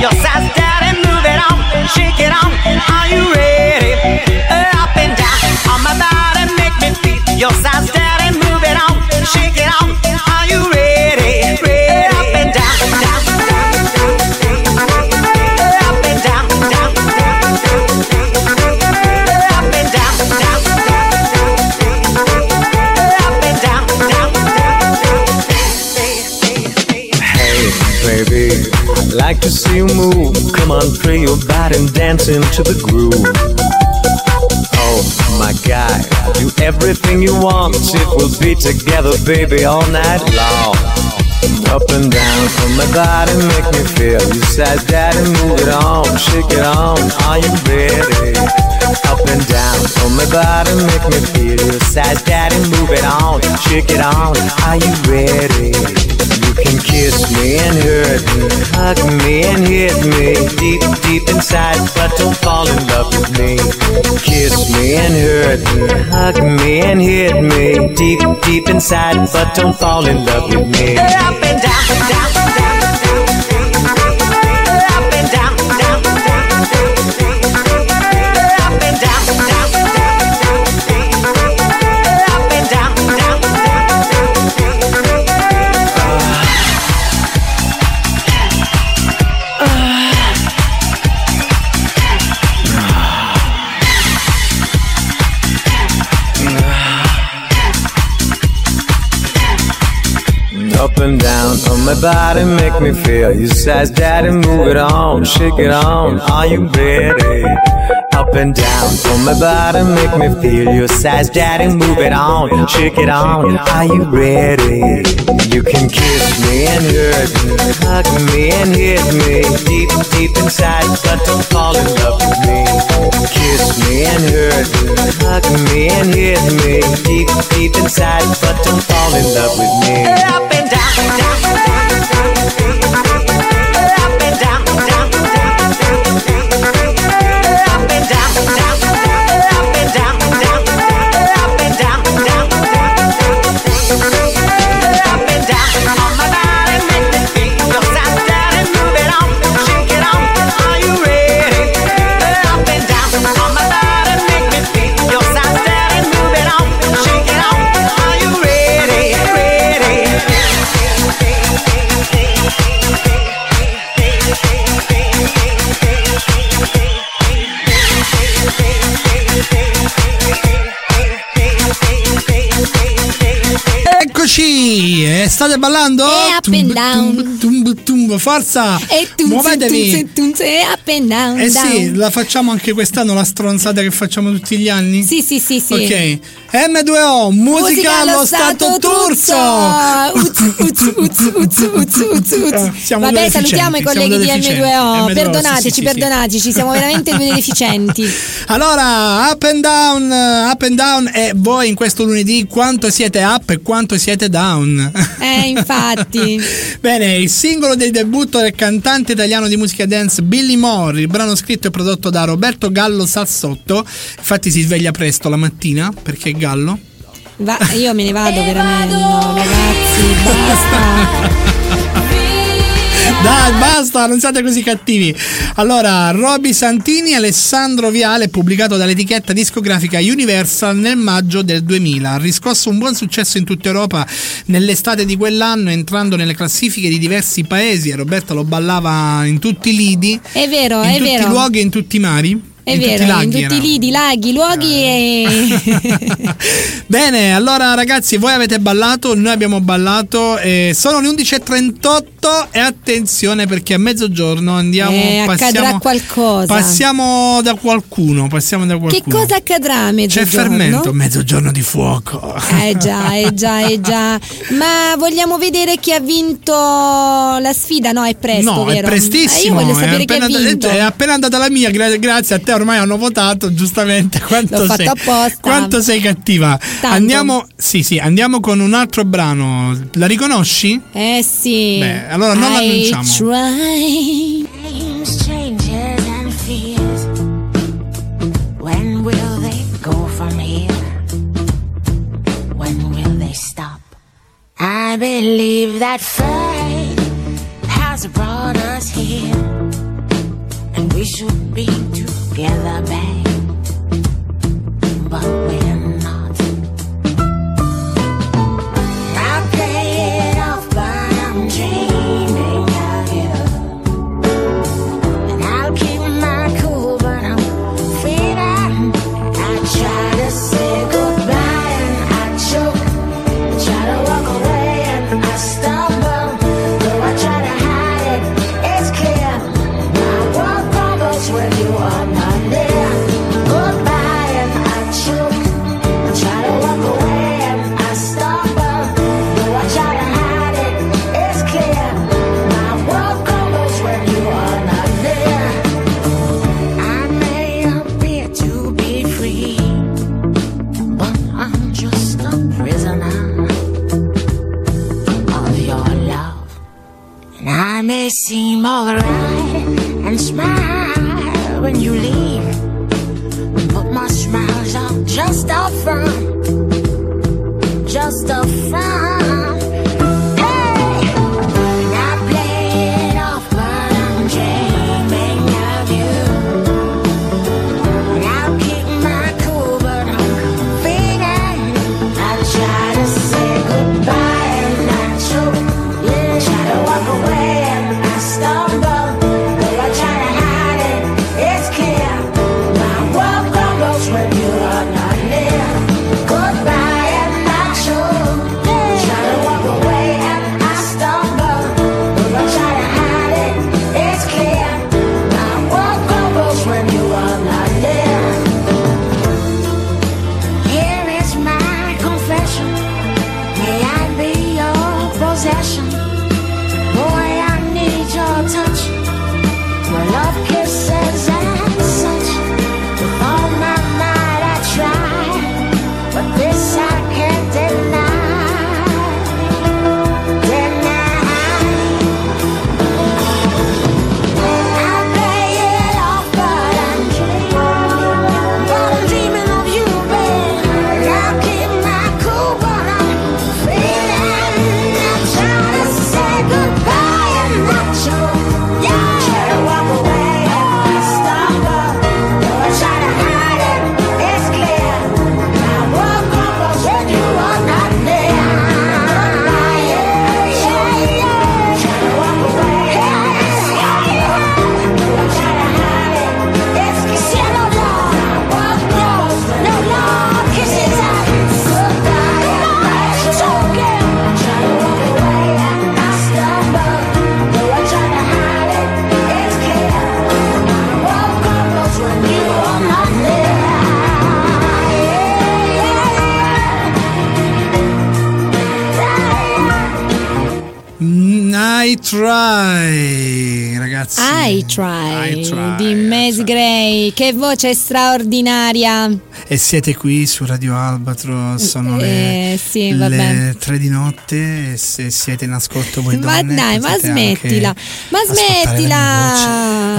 Speaker 17: Your size, move it on, shake it on. Are? Up and down. On my body, make me feel your size, daddy, move it on, shake it on. Are you ready?
Speaker 5: Like to see you move. Come on, free your body and dance into the groove. Oh my God, do everything you want. It will be together, baby, all night long. Up and down from my body, make me feel. You said, Daddy, move it on, shake it on. Are you ready? Up and down from my body, make me feel. You said, Daddy, move it on, shake it on. Are you ready? You can kiss me and hurt me, hug me and hit me deep, deep inside, but don't fall in love with me. Kiss me and hurt me, hug me and hit me deep, deep inside, but don't fall in love with me.
Speaker 17: Up and down, down, down, up
Speaker 5: my make me feel. You said, Daddy, move it on, shake it on. Are you ready? Up and down on my body, make me feel. You said, Daddy, move it on, shake it on. Are you ready? You can kiss me and hurt me, hug me and hit me deep, deep inside, but don't fall in love with me. Kiss me and hurt me, hug me and hit me deep, deep inside, but don't fall in love with me.
Speaker 17: up and down, down, up and down, down, up and down, down,
Speaker 2: Eccoci! E state ballando?
Speaker 1: E up and down.
Speaker 2: Tum, tum, forza!
Speaker 1: E
Speaker 2: Muovetevi!
Speaker 1: e up and down.
Speaker 2: Eh
Speaker 1: down.
Speaker 2: sì, la facciamo anche quest'anno la stronzata che facciamo tutti gli anni?
Speaker 1: Sì, sì, sì, sì.
Speaker 2: Ok. M2O, musica allo stato turzo! [laughs]
Speaker 1: Uz, uz.
Speaker 2: Siamo
Speaker 1: Vabbè, salutiamo i colleghi di
Speaker 2: due deficienti.
Speaker 1: M2O.
Speaker 2: M2O,
Speaker 1: Perdonateci,
Speaker 2: sì, sì, sì,
Speaker 1: perdonateci, siamo veramente due [laughs] deficienti.
Speaker 2: Allora, up and down, uh, up and down e voi in questo lunedì quanto siete up e quanto siete down?
Speaker 1: Eh, infatti. [laughs]
Speaker 2: Bene, il singolo del debutto del cantante italiano di musica dance Billy Moore, il brano scritto e prodotto da Roberto Gallo Sassotto, infatti si sveglia presto la mattina perché Gallo.
Speaker 1: Va- io me ne vado veramente, no, ragazzi, basta. [laughs]
Speaker 2: Dai, basta, non siate così cattivi. Allora, Roby Santini e Alessandro Viale, pubblicato dall'etichetta discografica Universal nel maggio del 2000. Ha riscosso un buon successo in tutta Europa nell'estate di quell'anno, entrando nelle classifiche di diversi paesi. E Roberta lo ballava in tutti i lidi,
Speaker 1: È vero,
Speaker 2: in
Speaker 1: è
Speaker 2: tutti
Speaker 1: vero.
Speaker 2: i luoghi e in tutti i mari.
Speaker 1: È
Speaker 2: in
Speaker 1: vero,
Speaker 2: tutti
Speaker 1: in tutti i lidi, laghi, luoghi e... [laughs]
Speaker 2: Bene, allora ragazzi, voi avete ballato, noi abbiamo ballato, eh, sono le 11.38 e attenzione perché a mezzogiorno andiamo,
Speaker 1: Eh, accadrà
Speaker 2: passiamo,
Speaker 1: qualcosa.
Speaker 2: passiamo da qualcuno, passiamo da
Speaker 1: Che
Speaker 2: qualcuno.
Speaker 1: cosa accadrà a
Speaker 2: C'è
Speaker 1: mezzogiorno?
Speaker 2: fermento, mezzogiorno di fuoco.
Speaker 1: Eh già, eh già, eh già. Ma vogliamo vedere chi ha vinto la sfida? No, è presto,
Speaker 2: no,
Speaker 1: vero?
Speaker 2: è prestissimo.
Speaker 1: Eh, io voglio
Speaker 2: è,
Speaker 1: sapere chi ha
Speaker 2: appena,
Speaker 1: vinto.
Speaker 2: è appena andata la mia, gra- grazie a te ormai hanno votato, giustamente. [laughs] Quanto sei. Quanto sei cattiva.
Speaker 1: Tanto.
Speaker 2: Andiamo, sì, sì, andiamo con un altro brano. La riconosci?
Speaker 1: Eh sì.
Speaker 2: Beh, allora non
Speaker 1: I
Speaker 2: l'annunciamo.
Speaker 1: try.
Speaker 12: Names, changes, and fears. When will they go from here? When will they stop? I believe that fate has brought us here, and we should be together, baby. Seem alright and smile when you leave, but my smiles are just a front, just a front.
Speaker 1: Che voce straordinaria.
Speaker 2: E siete qui su Radio Albatro, sono
Speaker 1: Eh,
Speaker 2: le,
Speaker 1: sì,
Speaker 2: le 3 di notte e se siete in ascolto voi
Speaker 1: Ma
Speaker 2: donne
Speaker 1: dai, ma smettila, ma smettila.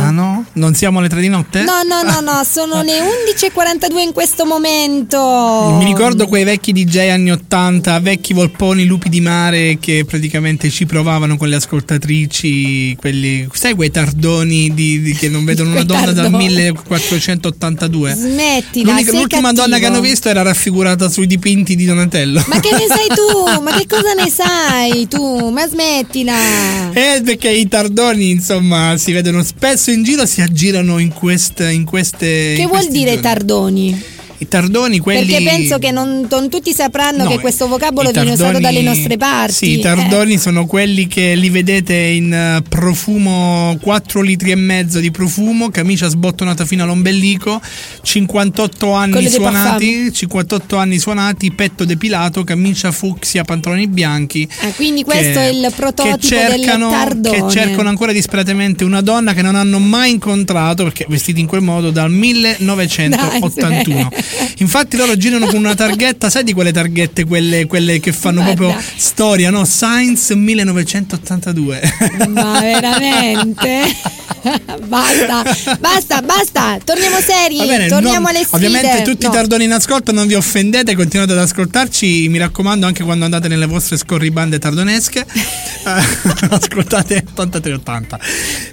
Speaker 2: Ah no? Non siamo alle 3 di notte?
Speaker 1: No, no, no, no, sono le 11.42 in questo momento.
Speaker 2: Mi ricordo quei vecchi DJ anni 80, vecchi volponi, lupi di mare che praticamente ci provavano con le ascoltatrici, quelli, sai quei tardoni di- di- che non vedono [laughs] una donna dal
Speaker 1: tardoni.
Speaker 2: 1482?
Speaker 1: Smettila,
Speaker 2: L'unica- l'ultima
Speaker 1: cattivo.
Speaker 2: donna che hanno visto era raffigurata sui dipinti di Donatello.
Speaker 1: Ma che ne sai tu? [laughs] Ma che cosa ne sai tu? Ma smettila.
Speaker 2: Eh, perché i tardoni, insomma, si vedono spesso in giro, si aggirano in, queste, in queste.
Speaker 1: Che
Speaker 2: in
Speaker 1: vuol dire
Speaker 2: giorni.
Speaker 1: tardoni?
Speaker 2: I tardoni, quelli.
Speaker 1: Perché penso che non, non tutti sapranno
Speaker 2: No,
Speaker 1: che questo vocabolo
Speaker 2: i
Speaker 1: viene usato
Speaker 2: tardoni-
Speaker 1: dalle nostre parti.
Speaker 2: Sì, i
Speaker 1: Eh.
Speaker 2: tardoni sono quelli che li vedete in eh, profumo 4 litri e mezzo di profumo, camicia sbottonata fino all'ombelico, 58 anni suonati, 58 anni suonati, petto depilato, camicia fucsia, pantaloni bianchi.
Speaker 1: Ah, quindi questo
Speaker 2: che-
Speaker 1: è il prototipo
Speaker 2: che cercano,
Speaker 1: del tardone.
Speaker 2: che cercano ancora disperatamente una donna che non hanno mai incontrato perché vestiti in quel modo dal [laughs] 1981. Infatti loro girano con una targhetta, sai di quelle targhette, quelle, quelle che fanno
Speaker 1: Guarda.
Speaker 2: proprio storia, no? Science 1982.
Speaker 1: Ma veramente? [laughs] basta, basta, basta. Torniamo seri.
Speaker 2: Bene,
Speaker 1: Torniamo
Speaker 2: non-
Speaker 1: alle sfide.
Speaker 2: ovviamente tutti
Speaker 1: No.
Speaker 2: i tardoni in ascolto non vi offendete, continuate ad ascoltarci, mi raccomando anche quando andate nelle vostre scorribande tardonesche, [laughs] eh, [laughs] ascoltate 8380.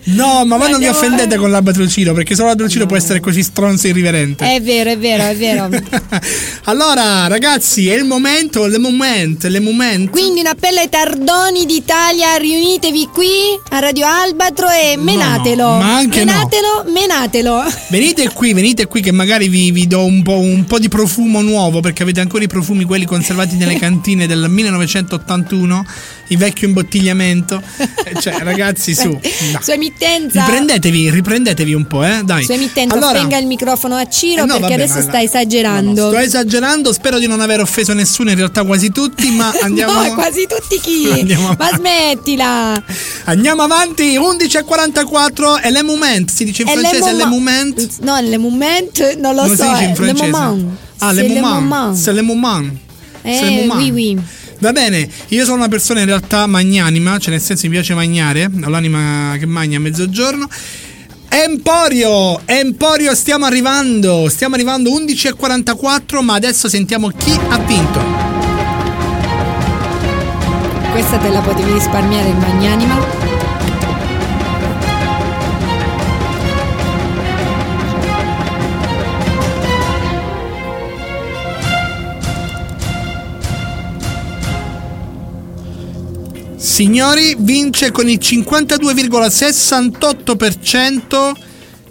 Speaker 2: No, ma voi non vi offendete con l'albatrocino, perché solo l'albatrocino può essere così stronzo e irriverente.
Speaker 1: È vero, è vero, è vero. [laughs]
Speaker 2: Allora, ragazzi, è il momento, le moment, le moment.
Speaker 1: Quindi un appello ai tardoni d'Italia, riunitevi qui a Radio Albatro e menatelo.
Speaker 2: ma anche no.
Speaker 1: menatelo, menatelo.
Speaker 2: Venite qui, venite qui che magari vi, vi do un po', un po' di profumo nuovo perché avete ancora i profumi quelli conservati nelle [laughs] cantine del 1981, il vecchio imbottigliamento. [laughs] Cioè, ragazzi, su. no.
Speaker 1: Sua emittenza.
Speaker 2: Riprendetevi, riprendetevi un po', eh? Dai.
Speaker 1: Sua emittenza,
Speaker 2: Allora-
Speaker 1: spenga il microfono a Ciro
Speaker 2: Eh no,
Speaker 1: perché
Speaker 2: vabbè,
Speaker 1: adesso sta esagerando.
Speaker 2: Sto esagerando, spero di non aver offeso nessuno, in realtà quasi tutti, ma [laughs] andiamo,
Speaker 1: No, quasi tutti chi? [laughs]
Speaker 2: Andiamo
Speaker 1: Ma smettila.
Speaker 2: andiamo avanti. 11.44 è le moment, si dice in
Speaker 1: È
Speaker 2: francese, le
Speaker 1: moment-. No, le moment non lo
Speaker 2: Non
Speaker 1: so.
Speaker 2: si dice in francese.
Speaker 1: Le moment.
Speaker 2: Ah, le moment. C'est le moment.
Speaker 1: Eh, oui, oui.
Speaker 2: Va bene, io sono una persona in realtà magnanima, cioè nel senso mi piace magnare, ho l'anima che magna a mezzogiorno. Emporio, Emporio, stiamo arrivando, stiamo arrivando 11.44, ma adesso sentiamo chi ha vinto.
Speaker 1: Questa te la potevi risparmiare il magnanima.
Speaker 2: Signori, vince con il 52,68%.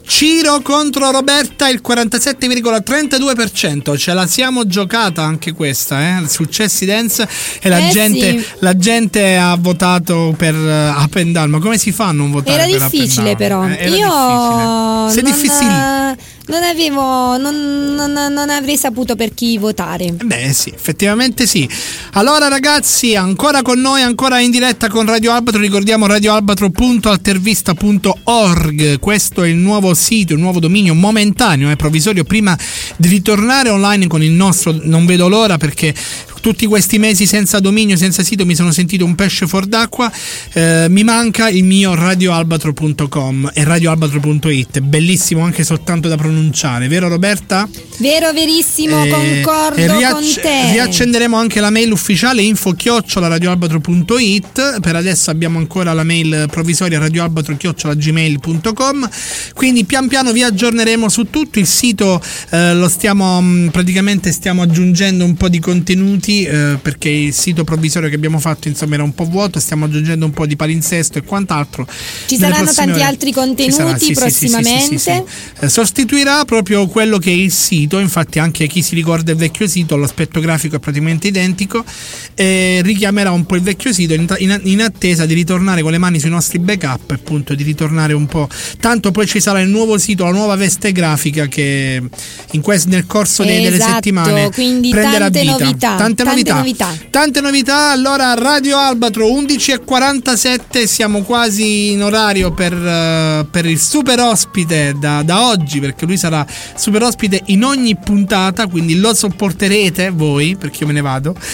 Speaker 2: Ciro contro Roberta il 47,32%. Ce la siamo giocata anche questa, eh? Successi dance e la,
Speaker 1: Eh
Speaker 2: gente,
Speaker 1: sì.
Speaker 2: la gente ha votato per uh, Up and Down. Ma come si fa a non votare
Speaker 1: Era
Speaker 2: per
Speaker 1: difficile però.
Speaker 2: Eh, era
Speaker 1: Io
Speaker 2: difficile. Se
Speaker 1: non,
Speaker 2: difficile.
Speaker 1: Non avevo, non, non- non avrei saputo per chi votare.
Speaker 2: Beh sì, effettivamente sì. Allora ragazzi, ancora con noi, ancora in diretta con Radio Albatro, ricordiamo radioalbatro.altervista.org, questo è il nuovo sito, il nuovo dominio momentaneo, è provvisorio prima di ritornare online con il nostro, non vedo l'ora perché tutti questi mesi senza dominio, senza sito mi sono sentito un pesce fuor d'acqua, Eh, mi manca il mio radioalbatro.com e radioalbatro.it, bellissimo anche soltanto da pronunciare, vero Roberta?
Speaker 1: Vero, verissimo,
Speaker 2: Eh,
Speaker 1: concordo
Speaker 2: e
Speaker 1: con
Speaker 2: riacc-
Speaker 1: te.
Speaker 2: Riaccenderemo anche la mail ufficiale info radioalbatro.it. Per adesso abbiamo ancora la mail provvisoria radioalbatro.gmail.com. Quindi pian piano vi aggiorneremo su tutto. Il sito eh, lo stiamo praticamente stiamo aggiungendo un po' di contenuti eh, perché il sito provvisorio che abbiamo fatto insomma era un po' vuoto. Stiamo aggiungendo un po' di palinsesto e quant'altro.
Speaker 1: Ci
Speaker 2: Nelle
Speaker 1: saranno tanti
Speaker 2: ore.
Speaker 1: altri
Speaker 2: Ci sarà,
Speaker 1: contenuti
Speaker 2: sì,
Speaker 1: prossimamente.
Speaker 2: sì, sì. Eh, sostituirà proprio quello che è il sito, infatti anche chi si ricorda il vecchio sito, l'aspetto grafico è praticamente identico, e richiamerà un po' il vecchio sito in, in- in attesa di ritornare con le mani sui nostri backup, appunto di ritornare un po'. Tanto poi ci sarà il nuovo sito, la nuova veste grafica che in quest- nel corso dei- delle
Speaker 1: Esatto,
Speaker 2: settimane
Speaker 1: quindi
Speaker 2: prenderà
Speaker 1: tante
Speaker 2: vita.
Speaker 1: novità,
Speaker 2: tante,
Speaker 18: tante,
Speaker 1: Tante
Speaker 18: novità.
Speaker 1: novità.
Speaker 18: Tante novità. Allora, Radio Albatro 11.47, siamo quasi in orario per, eh, per il super ospite da, da oggi, perché lui sarà super ospite in ogni puntata, quindi lo sopporterete voi, perché io me ne vado. [laughs]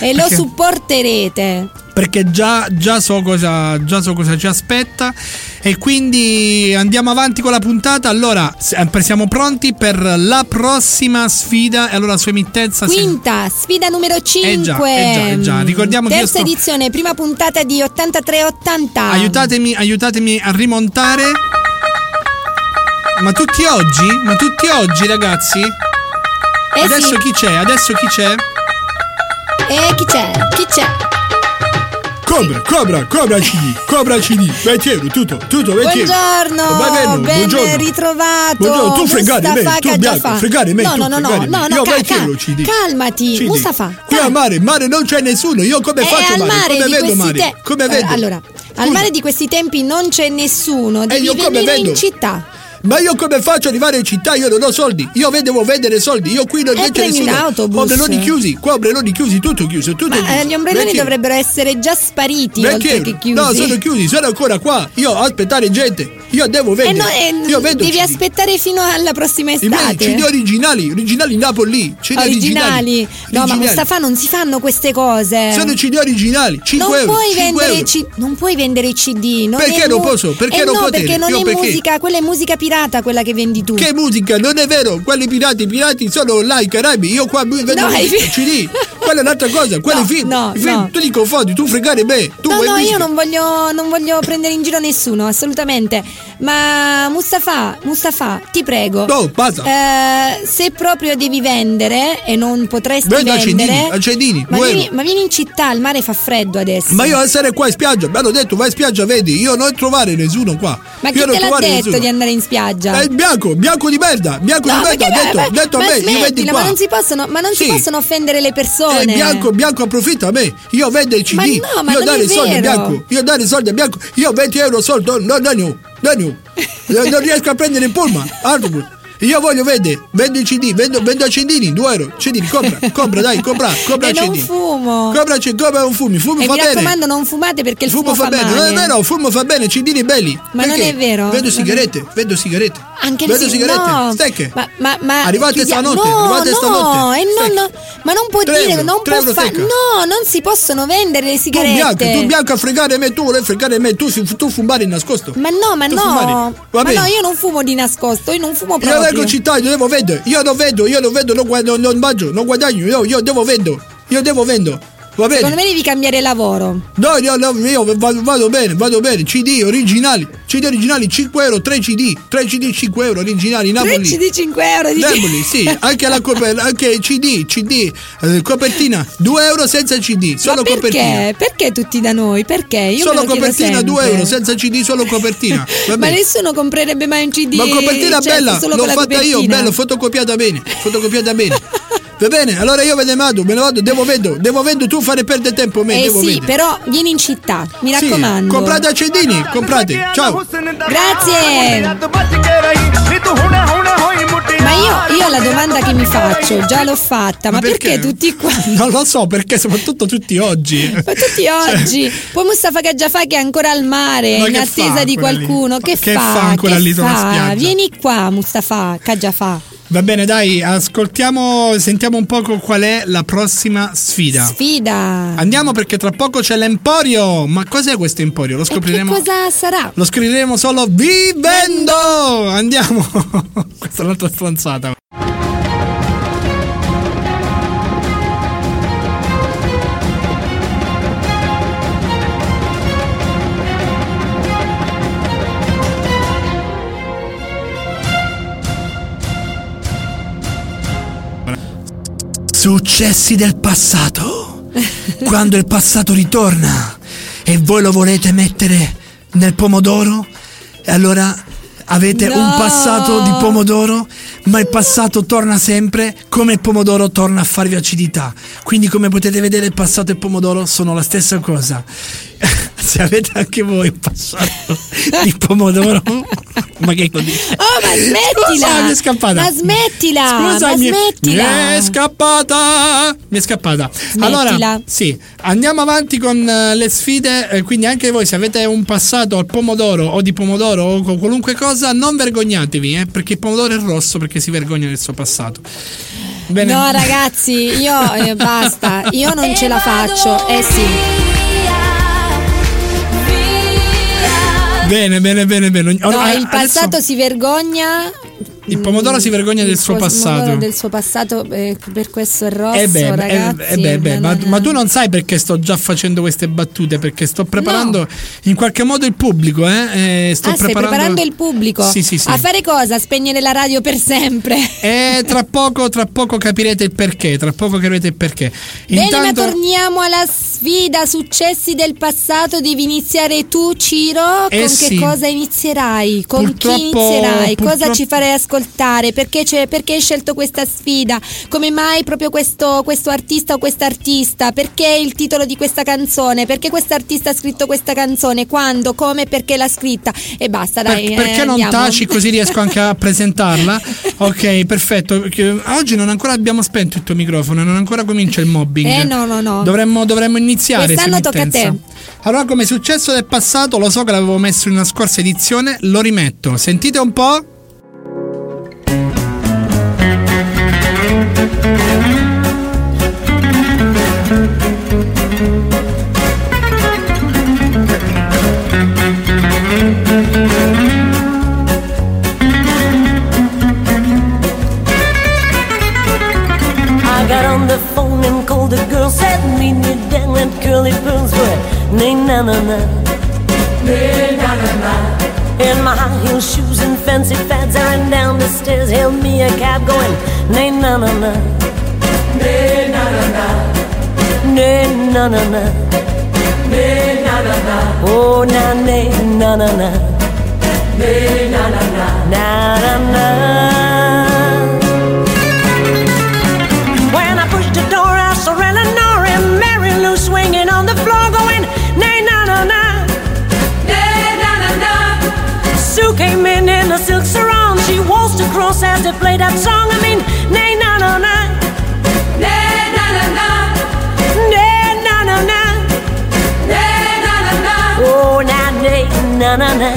Speaker 1: E lo
Speaker 18: Perché-
Speaker 1: supporterete.
Speaker 18: Perché già, già so cosa, già so cosa ci aspetta. E quindi andiamo avanti con la puntata. Allora, sempre siamo pronti per la prossima sfida. E allora, sua emittenza. se-
Speaker 1: Quinta, sfida numero 5.
Speaker 18: Eh già, eh già, eh già. Ricordiamo
Speaker 1: Terza
Speaker 18: sto-
Speaker 1: edizione, prima puntata di 83-80.
Speaker 18: Aiutatemi, aiutatemi a rimontare. Ma tutti oggi? Ma tutti oggi, ragazzi?
Speaker 1: Eh
Speaker 18: Adesso
Speaker 1: sì.
Speaker 18: chi c'è? Adesso chi c'è?
Speaker 1: E chi c'è? Chi c'è?
Speaker 2: Cobra, Cobra, Cobra CD, Cobra CD, 20 euro, tutto, tutto 20 euro.
Speaker 1: Buongiorno,
Speaker 2: bene,
Speaker 1: ben
Speaker 2: buongiorno.
Speaker 1: ritrovato.
Speaker 2: Buongiorno, tu fregare me, tu bianco, fregare me,
Speaker 1: no,
Speaker 2: tu
Speaker 1: no, no, no, no, no,
Speaker 2: Io
Speaker 1: ca-
Speaker 2: 20
Speaker 1: ca-
Speaker 2: euro CD.
Speaker 1: calmati,
Speaker 2: CD.
Speaker 1: Mustafa.
Speaker 2: Qui a mare, mare non c'è nessuno, io come
Speaker 1: Eh,
Speaker 2: faccio
Speaker 1: al
Speaker 2: mare? Come vedo mare?
Speaker 1: te-
Speaker 2: Come
Speaker 1: Eh,
Speaker 2: vedo?
Speaker 1: Allora, al mare di questi tempi non c'è nessuno, devi
Speaker 2: io come
Speaker 1: venire in città.
Speaker 2: Ma io come faccio ad arrivare in città? Io non ho soldi. Io devo vendere soldi. Io qui non
Speaker 1: Eh,
Speaker 2: c'è nessuno.
Speaker 1: l'autobus.
Speaker 2: Ombrelloni chiusi. Qua ombrelloni chiusi, tutto chiuso, tutto
Speaker 1: Ma
Speaker 2: chiuso.
Speaker 1: eh, gli ombrelloni
Speaker 2: 20 euro.
Speaker 1: dovrebbero essere già spariti
Speaker 2: 20
Speaker 1: oltre
Speaker 2: euro.
Speaker 1: che chiusi.
Speaker 2: No, sono chiusi, sono ancora qua. Io aspettare gente. Io devo
Speaker 1: Eh
Speaker 2: vendere.
Speaker 1: no, eh,
Speaker 2: io vendo
Speaker 1: devi
Speaker 2: CD.
Speaker 1: aspettare fino alla prossima
Speaker 2: I miei
Speaker 1: estate.
Speaker 2: CD originali, originali Napoli. CD
Speaker 1: originali.
Speaker 2: originali.
Speaker 1: No, ma
Speaker 2: Originali.
Speaker 1: Mustafa non si fanno queste cose.
Speaker 2: Sono CD originali, 5
Speaker 1: non
Speaker 2: euro.
Speaker 1: Puoi
Speaker 2: 5
Speaker 1: vendere
Speaker 2: euro.
Speaker 1: ci- non puoi vendere i CD. Non
Speaker 2: Perché non posso? Perché
Speaker 1: eh
Speaker 2: non
Speaker 1: no,
Speaker 2: potere?
Speaker 1: perché non
Speaker 2: Io
Speaker 1: è
Speaker 2: perché?
Speaker 1: musica, quella è musica pirata quella che vendi tu.
Speaker 2: Che musica? Non è vero, quelli pirati, i pirati sono là i Caraibi, io qua vendo
Speaker 1: No,
Speaker 2: i
Speaker 1: i fi-
Speaker 2: CD. Quella è un'altra cosa, [laughs] quelli
Speaker 1: No,
Speaker 2: film.
Speaker 1: no,
Speaker 2: film,
Speaker 1: no.
Speaker 2: tu li confondi, tu fregare me. Tu
Speaker 1: no, no,
Speaker 2: musica.
Speaker 1: io non voglio, non voglio prendere in giro nessuno, assolutamente. Ma Mustafa, Mustafa, ti prego.
Speaker 2: No, basta.
Speaker 1: Eh, se proprio devi vendere e non potresti
Speaker 2: Vendo
Speaker 1: vendere.
Speaker 2: Cendini, a Cendini,
Speaker 1: ma, vieni, ma vieni in città, il mare fa freddo adesso.
Speaker 2: Ma io essere qua in spiaggia, mi hanno detto vai in spiaggia, vedi, io non trovare nessuno qua.
Speaker 1: Ma
Speaker 2: Io
Speaker 1: chi te l'ha detto
Speaker 2: nessuno.
Speaker 1: di andare in spiaggia?
Speaker 2: È il bianco, bianco di merda, bianco
Speaker 1: No,
Speaker 2: di merda, ha detto,
Speaker 1: ma-
Speaker 2: ha detto
Speaker 1: ma
Speaker 2: a me, io vendi
Speaker 1: smettila,
Speaker 2: qua.
Speaker 1: ma non si possono, ma non si
Speaker 2: Sì.
Speaker 1: possono offendere le persone.
Speaker 2: Eh, bianco, bianco approfitta a me. Io vendo i CD.
Speaker 1: Ma no, ma
Speaker 2: io dare i soldi a bianco. Io dare i soldi a bianco. Io 20 euro soldi. No, no, no, no, no. non non riesco a prendere il pullman. Autobus. Io voglio vendere, vendo i CD, vendo, vendo a Cendini, 2 euro. Cendini, compra, [laughs] compra, dai, compra, compra
Speaker 1: E non
Speaker 2: Cendini.
Speaker 1: fumo.
Speaker 2: Compra, compra un fumo, il fumo
Speaker 1: e
Speaker 2: fa
Speaker 1: mi
Speaker 2: bene.
Speaker 1: raccomando, non fumate perché il
Speaker 2: fumo
Speaker 1: fumo,
Speaker 2: fa bene,
Speaker 1: male.
Speaker 2: non è vero, il fumo fa bene, Cendini belli.
Speaker 1: Ma non
Speaker 2: Perché?
Speaker 1: è vero.
Speaker 2: Vendo
Speaker 1: Non-
Speaker 2: sigarette, vendo sigarette.
Speaker 1: Anche
Speaker 2: Vendo
Speaker 1: si-
Speaker 2: sigarette,
Speaker 1: no.
Speaker 2: stecche.
Speaker 1: Ma, ma, ma
Speaker 2: Arrivate
Speaker 1: chiudia-
Speaker 2: stanotte,
Speaker 1: no,
Speaker 2: arrivate
Speaker 1: no,
Speaker 2: stanotte.
Speaker 1: e non, no, ma non può
Speaker 2: Tre
Speaker 1: dire,
Speaker 2: euro,
Speaker 1: non può fare. No, non si possono vendere le
Speaker 2: Tu
Speaker 1: sigarette.
Speaker 2: bianco, tu bianco a fregare me, tu vuoi fregare me, tu, tu fumare in nascosto.
Speaker 1: Ma no, ma
Speaker 2: Tu
Speaker 1: no.
Speaker 2: fumare. Va
Speaker 1: Ma no, io non fumo di nascosto, io non fumo
Speaker 2: Io
Speaker 1: proprio.
Speaker 2: Io devo vendere. Io non vendo, io non vendo, non, guad- non, non mangio, non guadagno. Io, io devo vendo. Io devo vendo. Va bene.
Speaker 1: Secondo me devi cambiare lavoro.
Speaker 2: No, io, no, io vado, vado bene, vado bene. CD originali. CD originali 5 euro, 3 CD. 3 CD 5 euro originali. Napoli.
Speaker 1: 3 di 5 euro di
Speaker 2: Napoli, sì, anche la copertina, anche CD, CD, eh, copertina, 2 euro senza CD, solo
Speaker 1: perché?
Speaker 2: copertina.
Speaker 1: Perché tutti da noi? Perché? Io
Speaker 2: solo copertina, 2
Speaker 1: sempre.
Speaker 2: euro, senza CD, solo copertina. [laughs]
Speaker 1: Ma nessuno comprerebbe mai un CD.
Speaker 2: Ma copertina
Speaker 1: certo,
Speaker 2: bella, l'ho fatta io,
Speaker 1: copertina.
Speaker 2: bello, fotocopiata bene, fotocopiata bene. [laughs] Va bene, allora io me ne vado, me ne vado, devo vendo, devo vendo, tu fare perdere tempo a me,
Speaker 1: Eh
Speaker 2: devo
Speaker 1: sì,
Speaker 2: vendere.
Speaker 1: però vieni in città, mi
Speaker 2: Sì,
Speaker 1: raccomando.
Speaker 2: comprate accendini, comprate. Ciao.
Speaker 1: Grazie. Ma io, io la domanda che mi faccio, già l'ho fatta, ma, perché? tutti qua?
Speaker 18: Non lo so, perché soprattutto tutti oggi.
Speaker 1: Ma tutti oggi. Poi Mustafa Caggiafà che è ancora al mare,
Speaker 18: Ma
Speaker 1: in attesa di
Speaker 18: quella lì?
Speaker 1: qualcuno. Che,
Speaker 18: Che
Speaker 1: fa?
Speaker 18: fa ancora
Speaker 1: Che
Speaker 18: lì sulla
Speaker 1: fa?
Speaker 18: spiaggia?
Speaker 1: Vieni qua, Mustafa Caggiafà.
Speaker 18: Va bene, dai, ascoltiamo, sentiamo un poco qual è la prossima sfida.
Speaker 1: Sfida.
Speaker 18: Andiamo perché tra poco c'è l'Emporio. Ma cos'è questo Emporio? Lo
Speaker 1: E che
Speaker 18: scopriremo.
Speaker 1: cosa sarà?
Speaker 18: Lo scopriremo solo vivendo. Andiamo. [laughs] Questa è un'altra stronzata. Successi del passato. Quando il passato ritorna e voi lo volete mettere nel pomodoro, e allora avete un
Speaker 1: No.
Speaker 18: passato di pomodoro, ma il passato torna sempre come il pomodoro torna a farvi acidità. Quindi come potete vedere il passato e il pomodoro sono la stessa cosa. [laughs]
Speaker 2: se avete anche voi un passato [laughs] di pomodoro, ma che così?
Speaker 1: Oh, ma smettila!
Speaker 2: Scusa, mi è scappata.
Speaker 1: Ma smettila!
Speaker 2: Scusa,
Speaker 1: ma
Speaker 2: mi è-
Speaker 1: smettila!
Speaker 2: Mi è scappata! Mi è scappata. Allora, sì, andiamo avanti con eh, le sfide. eh, quindi anche voi, se avete un passato al pomodoro o di pomodoro o con qualunque cosa, non vergognatevi, eh, perché il pomodoro è rosso perché si vergogna del suo passato. Bene.
Speaker 1: No, ragazzi, io eh, basta, io non [laughs] ce la faccio. Eh sì.
Speaker 2: Bene, bene, bene, bene.
Speaker 1: No, il
Speaker 2: adesso
Speaker 1: passato si vergogna.
Speaker 2: Il pomodoro si vergogna del suo passato.
Speaker 1: del suo passato, eh, per questo è rosso,
Speaker 2: Eh beh, eh,
Speaker 1: ragazzi.
Speaker 2: eh beh, beh,
Speaker 1: no,
Speaker 2: ma,
Speaker 1: no,
Speaker 2: ma
Speaker 1: no.
Speaker 2: tu non sai perché sto già facendo queste battute, perché sto preparando in qualche modo il pubblico, eh? Eh, sto
Speaker 1: Ah, stai preparando il pubblico
Speaker 2: Sì, sì, sì.
Speaker 1: a fare cosa? Spegnere la radio per sempre.
Speaker 2: E tra poco, tra poco capirete il perché, tra poco capirete il perché.
Speaker 1: Bene, ma torniamo alla sfida successi del passato. Devi iniziare tu, Ciro.
Speaker 2: Eh
Speaker 1: con che cosa inizierai? Con chi
Speaker 2: Purtroppo-
Speaker 1: inizierai? Cosa
Speaker 2: purtroppo-
Speaker 1: ci farai ascoltare? Perché, c'è- perché hai scelto questa sfida? Come mai proprio questo, questo artista o questa artista? Perché il titolo di questa canzone? Perché questo artista ha scritto questa canzone? Quando? Come? Perché l'ha scritta? E basta,
Speaker 2: Per-
Speaker 1: dai. eh,
Speaker 2: perché non
Speaker 1: andiamo.
Speaker 2: taci così riesco anche a [laughs] presentarla? Ok, perfetto. perché Oggi non ancora abbiamo spento il tuo microfono, non ancora comincia il mobbing.
Speaker 1: Eh, no, no, no.
Speaker 2: Dovremmo, dovremmo iniziare.
Speaker 1: Quest'anno tocca a te.
Speaker 2: Allora, come è successo del passato, lo so che l'avevo messo in una scorsa edizione, lo rimetto. Sentite un po'.
Speaker 19: At Curly Pearl's nay na na na, nay na na na. In my high heel shoes and fancy fads, I ran down the stairs, hailed me a cab going nay na na na, nay na na na, nay na na na, nay na na na. Oh na nay na na na, nay na na na, na na na. That song. I mean, nay na na na, nay na na na, nay na na na, nay na na na. Oh na nay na na na,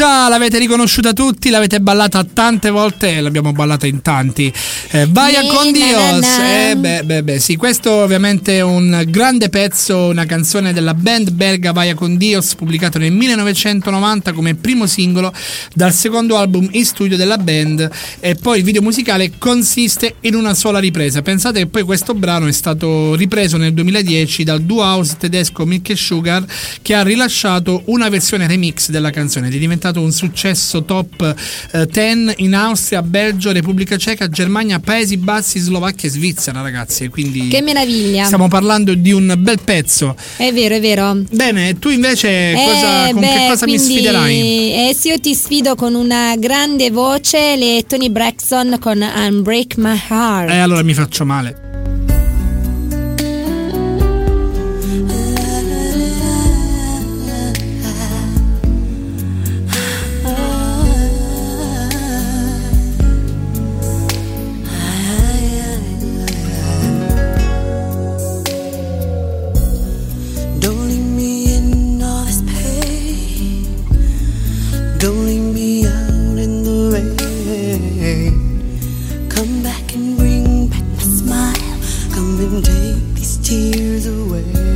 Speaker 2: già, l'avete riconosciuta tutti, l'avete ballata tante volte e l'abbiamo ballata in tanti. Eh, Vaya con Dios. Eh, beh, beh, beh, sì, questo ovviamente è un grande pezzo, una canzone della band belga Vaya con Dios, pubblicato nel 1990 come primo singolo dal secondo album in studio della band. E poi il video musicale consiste in una sola ripresa. Pensate che poi questo brano è stato ripreso nel 2010 dal duo house tedesco Milk Sugar che ha rilasciato una versione remix della canzone è diventato diventato un successo top eh, 10 in Austria, Belgio, Repubblica Ceca, Germania, Paesi Bassi, Slovacchia e Svizzera, ragazzi. Quindi
Speaker 1: Che meraviglia.
Speaker 2: stiamo parlando di un bel pezzo.
Speaker 1: È vero, è vero.
Speaker 2: Bene, tu invece cosa,
Speaker 1: Eh,
Speaker 2: con
Speaker 1: beh,
Speaker 2: che cosa mi
Speaker 1: quindi,
Speaker 2: sfiderai?
Speaker 1: Eh sì, io ti sfido con una grande voce, le Tony Braxton con Unbreak My Heart.
Speaker 2: Eh, allora mi faccio male.
Speaker 15: And take these tears away.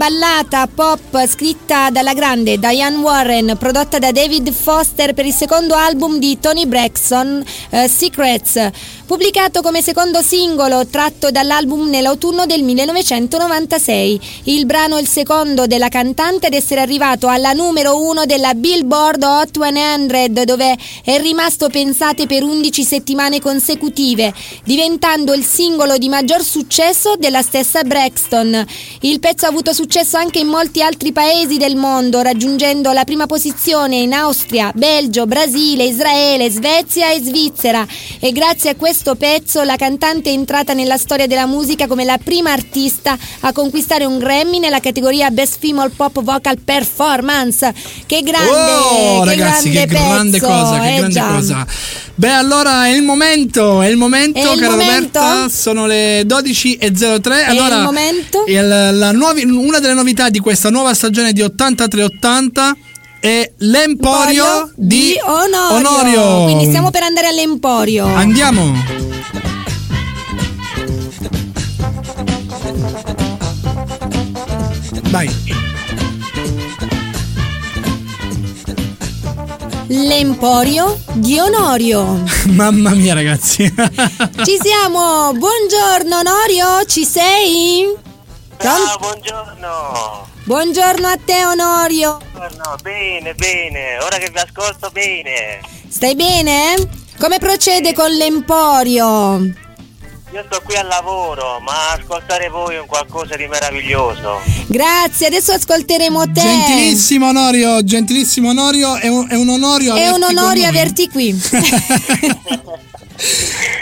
Speaker 1: Ballata pop scritta dalla grande Diane Warren, prodotta da David Foster per il secondo album di Tony Braxton, eh, Secrets, pubblicato come secondo singolo tratto dall'album nell'autunno del 1996. Il brano è il secondo della cantante ad essere arrivato alla numero uno della Billboard Hot 100, dove è rimasto pensate per 11 settimane consecutive, diventando il singolo di maggior successo della stessa Braxton. Il pezzo ha avuto successo anche in molti altri paesi del mondo, raggiungendo la prima posizione in Austria, Belgio, Brasile, Israele, Svezia e Svizzera. E grazie a questo pezzo la cantante è entrata nella storia della musica come la prima artista a conquistare un Grammy nella categoria Best Female Pop Vocal Performance. Che grande!
Speaker 2: Oh, ragazzi, che grande
Speaker 1: pezzo,
Speaker 2: cosa, che
Speaker 1: eh
Speaker 2: grande
Speaker 1: già.
Speaker 2: cosa. Beh, allora è il momento, è il momento,
Speaker 1: È il
Speaker 2: cara
Speaker 1: momento?
Speaker 2: Roberta, sono le 12.03. Allora,
Speaker 1: il momento?
Speaker 2: il- la nuovi- una delle novità di questa nuova stagione di 83-80 è l'Emporio
Speaker 1: Emporio
Speaker 2: di,
Speaker 1: Onorio.
Speaker 2: Onorio.
Speaker 1: Quindi stiamo per andare all'Emporio.
Speaker 2: Andiamo. Vai.
Speaker 1: L'Emporio di Onorio. [laughs]
Speaker 2: Mamma mia, ragazzi. [laughs]
Speaker 1: Ci siamo! Buongiorno Onorio, ci sei?
Speaker 20: Ciao, buongiorno.
Speaker 1: Buongiorno a te Onorio.
Speaker 20: Buongiorno, bene, bene. Ora che vi ascolto bene.
Speaker 1: Stai bene? Come procede con l'Emporio?
Speaker 20: Io sto qui al lavoro, ma ascoltare voi è un qualcosa di meraviglioso.
Speaker 1: Grazie, adesso ascolteremo te.
Speaker 2: Gentilissimo Onorio, gentilissimo Onorio, è un, è un onorio
Speaker 1: È un
Speaker 2: averti con
Speaker 1: onore
Speaker 2: noi.
Speaker 1: averti qui. [laughs]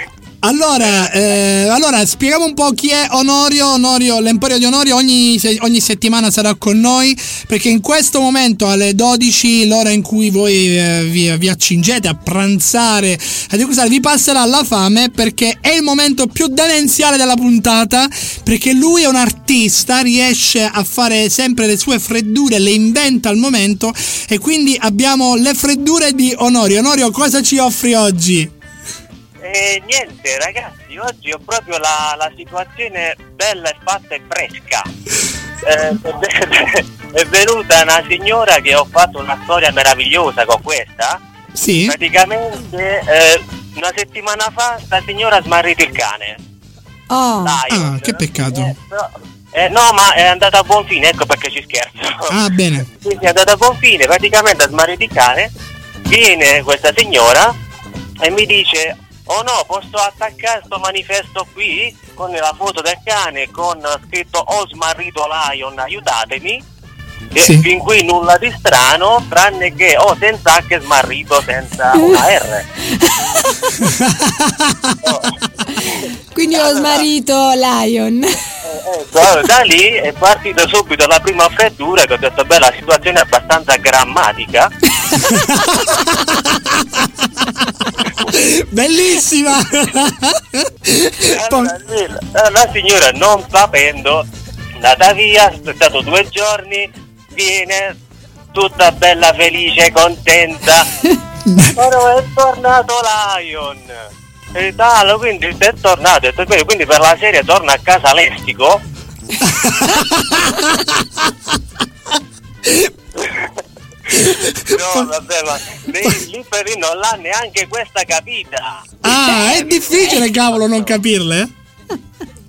Speaker 1: [laughs]
Speaker 2: Allora, eh, allora, spieghiamo un po' chi è Onorio. Onorio, l'Emporio di Onorio ogni, ogni settimana sarà con noi perché in questo momento alle 12, l'ora in cui voi eh, vi, vi accingete a pranzare, a degustare, vi passerà la fame perché è il momento più demenziale della puntata perché lui è un artista, riesce a fare sempre le sue freddure, le inventa al momento e quindi abbiamo le freddure di Onorio. Onorio, cosa ci offri oggi?
Speaker 20: E niente, ragazzi, oggi ho proprio la, la situazione bella e fatta e fresca. Eh, è venuta una signora che ho fatto una storia meravigliosa con questa.
Speaker 2: Sì.
Speaker 20: Praticamente eh, una settimana fa sta signora ha smarrito il cane.
Speaker 1: Oh.
Speaker 2: Ah, che peccato.
Speaker 20: Eh, no, ma è andata a buon fine, ecco perché ci scherzo.
Speaker 2: Ah, bene.
Speaker 20: Quindi è andata a buon fine, praticamente a smarrito il cane. Viene questa signora e mi dice: Oh no, posso attaccare sto manifesto qui con la foto del cane con scritto Ho smarrito Lion, aiutatemi. E
Speaker 2: Sì.
Speaker 20: fin qui nulla di strano, tranne che ho senza H smarrito senza una R. [laughs]
Speaker 1: Quindi ho smarrito Lion.
Speaker 20: Ecco, da lì è partita subito la prima freddura che ho detto beh la situazione è abbastanza grammatica [laughs]
Speaker 2: Bellissima!
Speaker 20: Allora, lì, la, signora non sapendo andata via, aspettato due giorni viene tutta bella felice contenta. [laughs] Ora è tornato Lion. E talo quindi è tornato detto, "Bene, quindi per la serie torna a casa lessico [laughs] No, vabbè, ma lei lì per lì non l'ha neanche questa capita.
Speaker 2: Ah, è difficile, cavolo, non capirle?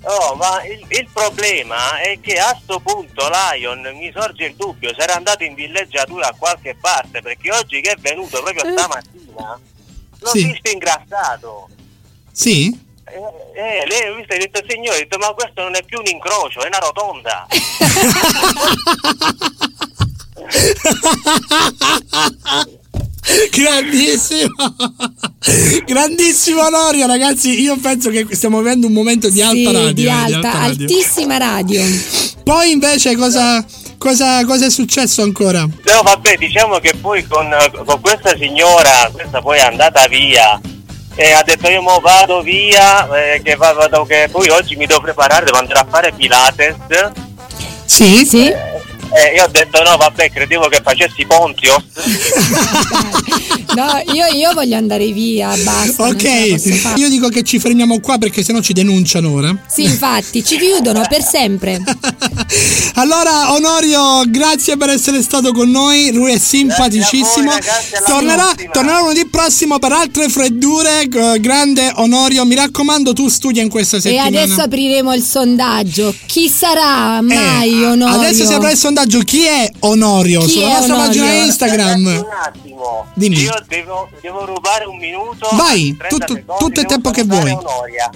Speaker 20: Oh, ma il, il problema è che a sto punto Lion mi sorge il dubbio, sarà andato in villeggiatura a qualche parte, perché oggi che è venuto proprio stamattina, l'ho
Speaker 2: Sì.
Speaker 20: visto ingrassato.
Speaker 2: Sì?
Speaker 20: Eh, eh, lei ha visto e ha detto, signore, ha detto, ma questo non è più un incrocio, è una rotonda. [laughs] [laughs]
Speaker 2: Grandissimo! Grandissimo Onorio, ragazzi. Io penso che stiamo vivendo un momento di alta
Speaker 1: Sì,
Speaker 2: radio.
Speaker 1: di
Speaker 2: eh,
Speaker 1: alta,
Speaker 2: radio.
Speaker 1: altissima radio.
Speaker 2: Poi invece cosa, cosa, cosa è successo ancora?
Speaker 20: No, vabbè, diciamo che poi con, con questa signora, questa poi è andata via e ha detto io mo vado via, eh, che, va- vado, che poi oggi mi devo preparare, devo andare a fare Pilates.
Speaker 2: Sì?
Speaker 1: Sì.
Speaker 20: E io ho detto no, vabbè, credevo che facessi Pontios. [laughs]
Speaker 1: No, io, io voglio andare via, basta.
Speaker 2: Ok, io dico che ci fermiamo qua perché sennò ci denunciano ora.
Speaker 1: Sì, infatti, ci chiudono per sempre. [laughs]
Speaker 2: Allora, Onorio, grazie per essere stato con noi. Lui è simpaticissimo. tornerà, tornerà lunedì prossimo per altre freddure. Grande Onorio, mi raccomando, tu studia in questa
Speaker 1: E
Speaker 2: settimana.
Speaker 1: adesso apriremo il sondaggio. Chi sarà mai
Speaker 2: Eh,
Speaker 1: Onorio?
Speaker 2: Adesso si apre il sondaggio. Chi è Onorio?
Speaker 1: Chi
Speaker 2: Sulla
Speaker 1: è
Speaker 2: nostra
Speaker 1: Onorio?
Speaker 2: pagina Instagram.
Speaker 20: Un attimo,
Speaker 2: Dimmi.
Speaker 20: io devo, devo rubare un minuto.
Speaker 2: Vai,
Speaker 20: 30
Speaker 2: tutto-
Speaker 20: secondi,
Speaker 2: tutto il tempo che vuoi.
Speaker 20: Onoria.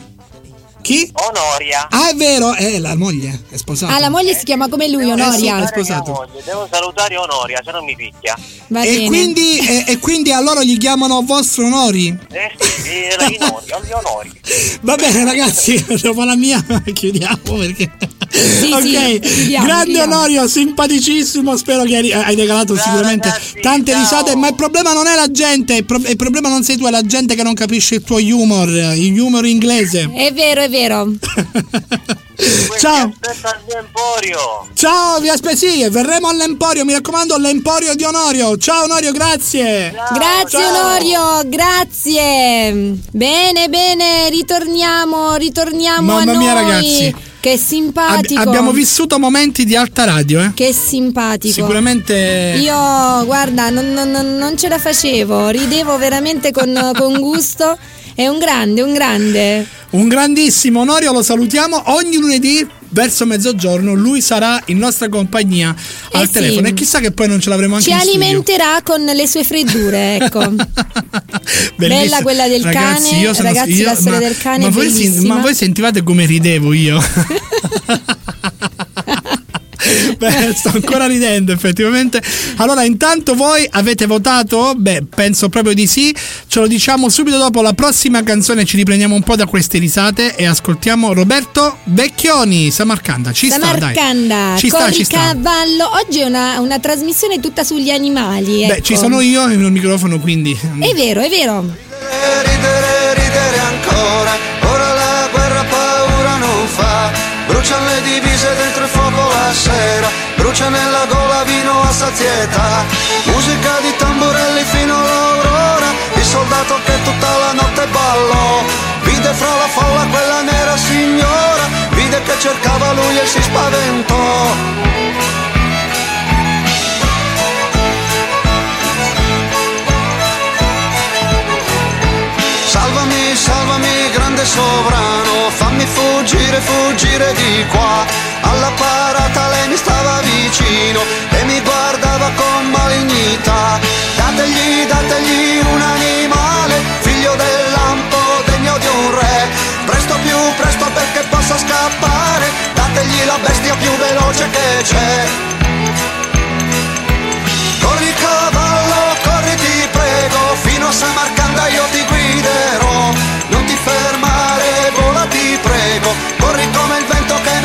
Speaker 2: Chi?
Speaker 20: Onoria.
Speaker 2: Ah, è vero, è la moglie, è sposata.
Speaker 1: Ah, la moglie si chiama come lui, Onoria.
Speaker 2: Eh è sposato.
Speaker 20: Devo salutare Onoria, se non mi picchia.
Speaker 1: Va
Speaker 2: E
Speaker 1: bene.
Speaker 2: quindi, e, e quindi a loro gli chiamano vostro onori?
Speaker 20: Eh sì, eh, gli onori. [laughs]
Speaker 2: Va bene ragazzi, [laughs] dopo la mia chiudiamo perché... ok,
Speaker 1: sì, chiudiamo,
Speaker 2: grande
Speaker 1: chiudiamo.
Speaker 2: Onorio, simpaticissimo, spero che hai hai regalato sicuramente tante risate, ma il problema non è la gente, il, pro- il problema non sei tu, è la gente che non capisce il tuo humor, il humor inglese.
Speaker 1: È vero, è vero. [laughs]
Speaker 2: Ciao,
Speaker 20: Aspetta al mio emporio.
Speaker 2: ciao, vi aspetto, sì, verremo all'Emporio, mi raccomando, all'Emporio di Onorio. Ciao Onorio, grazie.
Speaker 1: Grazie
Speaker 2: Ciao.
Speaker 1: Onorio, grazie. Bene, bene, ritorniamo, ritorniamo
Speaker 2: Mamma
Speaker 1: a
Speaker 2: mia,
Speaker 1: noi.
Speaker 2: ragazzi.
Speaker 1: Che
Speaker 2: Ab-
Speaker 1: simpatico.
Speaker 2: abbiamo vissuto momenti di alta radio, eh.
Speaker 1: Che simpatico.
Speaker 2: Sicuramente...
Speaker 1: Io, guarda, non, non- non- non ce la facevo, ridevo veramente con, con gusto. È un grande, un grande.
Speaker 2: Un grandissimo Onorio, lo salutiamo ogni lunedì verso mezzogiorno. Lui sarà in nostra compagnia al
Speaker 1: Eh sì.
Speaker 2: telefono e chissà che poi non ce l'avremo anche
Speaker 1: Ci
Speaker 2: in studio.
Speaker 1: alimenterà con le sue freddure, ecco. [laughs] Bella quella del
Speaker 2: Ragazzi,
Speaker 1: cane,
Speaker 2: io sono-
Speaker 1: ragazzi,
Speaker 2: io-
Speaker 1: la storia
Speaker 2: ma-
Speaker 1: del cane
Speaker 2: Ma voi, sen- ma voi sentivate come ridevo io? [laughs] [laughs] Beh, [laughs] sto ancora ridendo effettivamente. Allora, intanto voi avete votato? Beh, penso proprio di sì. Ce lo diciamo subito dopo la prossima canzone. Ci riprendiamo un po' da queste risate e ascoltiamo Roberto Vecchioni, Samarcanda. Ci sta, dai.
Speaker 1: Samarcanda,
Speaker 2: Ci sta, ci sta.
Speaker 1: cavallo. Oggi è una, una trasmissione tutta sugli animali.
Speaker 2: Beh,
Speaker 1: ecco.
Speaker 2: ci sono io nel microfono, quindi.
Speaker 1: È vero, è vero.
Speaker 13: ridere, ridere ancora. Bruciano le divise dentro il fuoco la sera. Brucia nella gola vino a sazietà. Musica di tamburelli fino all'aurora. Il soldato che tutta la notte ballò. Vide fra la folla quella nera signora. Vide che cercava lui e si spaventò. Salvami, salvami, grande sovrano, fuggire, fuggire di qua. Alla parata lei mi stava vicino e mi guardava con malignità. Dategli, dategli un animale, figlio del lampo, degno di un re. Presto più, presto perché possa scappare. Dategli la bestia più veloce che c'è.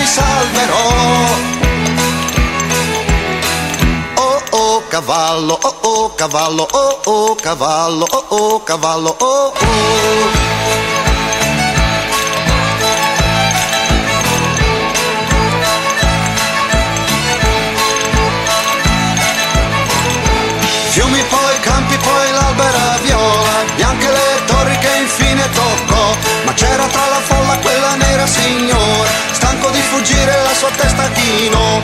Speaker 13: Salverò. Oh oh cavallo, oh oh cavallo, oh oh cavallo, oh oh cavallo, oh oh. Fiumi poi, campi poi l'albera viola, bianche le torri che infine toccò, ma c'era tra la folla quella nera signora, fuggire la sua testa chinò,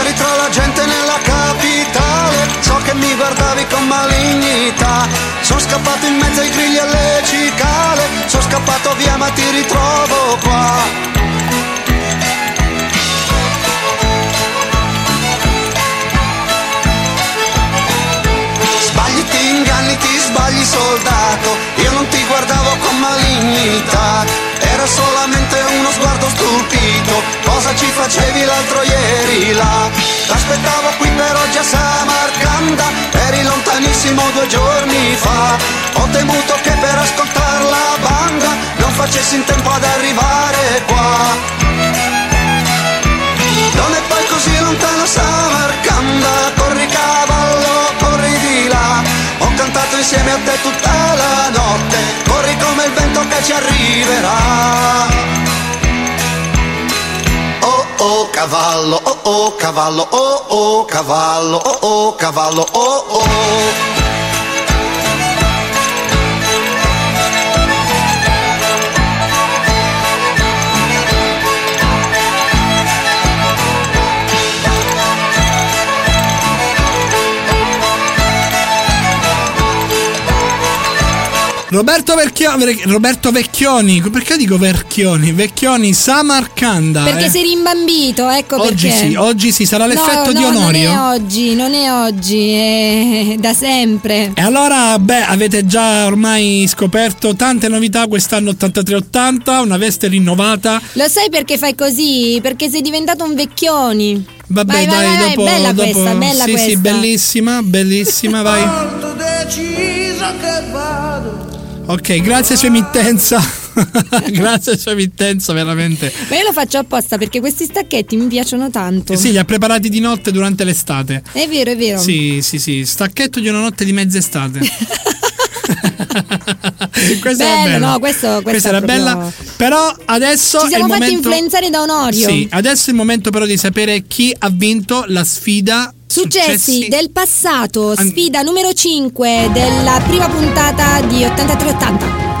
Speaker 13: eri tra la gente nella capitale, so che mi guardavi con malignità, sono scappato in mezzo ai grilli e alle cicale, sono scappato via ma ti ritrovo qua. Sbagli, ti inganni, ti sbagli soldato. Io non ti guardavo con malignità. Era solamente uno stupito Cosa ci facevi l'altro ieri là? T'aspettavo qui per oggi a Samarcanda Eri lontanissimo due giorni fa. Ho temuto che per ascoltare la banda Non facessi in tempo ad arrivare qua. Non è poi così lontano Samarcanda Corri cavallo, corri di là. Ho cantato insieme a te tutta la notte Corri come il vento che ci arriverà Oh oh cavallo, oh oh cavallo, oh oh cavallo, oh oh cavallo, oh oh
Speaker 2: Roberto, Verchio- Ver- Roberto Vecchioni, perché dico Verchioni? Vecchioni Samarcanda.
Speaker 1: Perché
Speaker 2: eh.
Speaker 1: sei rimbambito, ecco
Speaker 2: Oggi
Speaker 1: perché.
Speaker 2: sì, oggi sì, sarà l'effetto
Speaker 1: no,
Speaker 2: di
Speaker 1: no,
Speaker 2: Onorio.
Speaker 1: Non è oggi, non è oggi, è [laughs] da sempre.
Speaker 2: E allora, beh, avete già ormai scoperto tante novità quest'anno 83-80, una veste rinnovata.
Speaker 1: Lo sai perché fai così? Perché sei diventato un vecchioni.
Speaker 2: Vabbè,
Speaker 1: Vai, vai,
Speaker 2: dai,
Speaker 1: vai,
Speaker 2: dopo,
Speaker 1: bella
Speaker 2: dopo-
Speaker 1: questa, bella
Speaker 2: sì,
Speaker 1: questa.
Speaker 2: sì, bellissima, bellissima, vai.
Speaker 11: Molto deciso che vado.
Speaker 2: Ok, grazie sua emittenza. [laughs] grazie sua emittenza, veramente.
Speaker 1: Ma io lo faccio apposta perché questi stacchetti mi piacciono tanto.
Speaker 2: Eh sì, li ha preparati di notte durante l'estate.
Speaker 1: È vero, è vero.
Speaker 2: Sì, sì, sì, stacchetto di una notte di mezz'estate. [laughs] [laughs] questa era
Speaker 1: Bello,
Speaker 2: bella.
Speaker 1: no, questo- questa
Speaker 2: era
Speaker 1: proprio-
Speaker 2: bella. Però adesso
Speaker 1: Ci siamo fatti
Speaker 2: momento
Speaker 1: influenzare da Onorio.
Speaker 2: Sì, adesso è il momento però di sapere chi ha vinto la sfida
Speaker 1: Successi del passato, sfida numero 5 della prima puntata di 8380.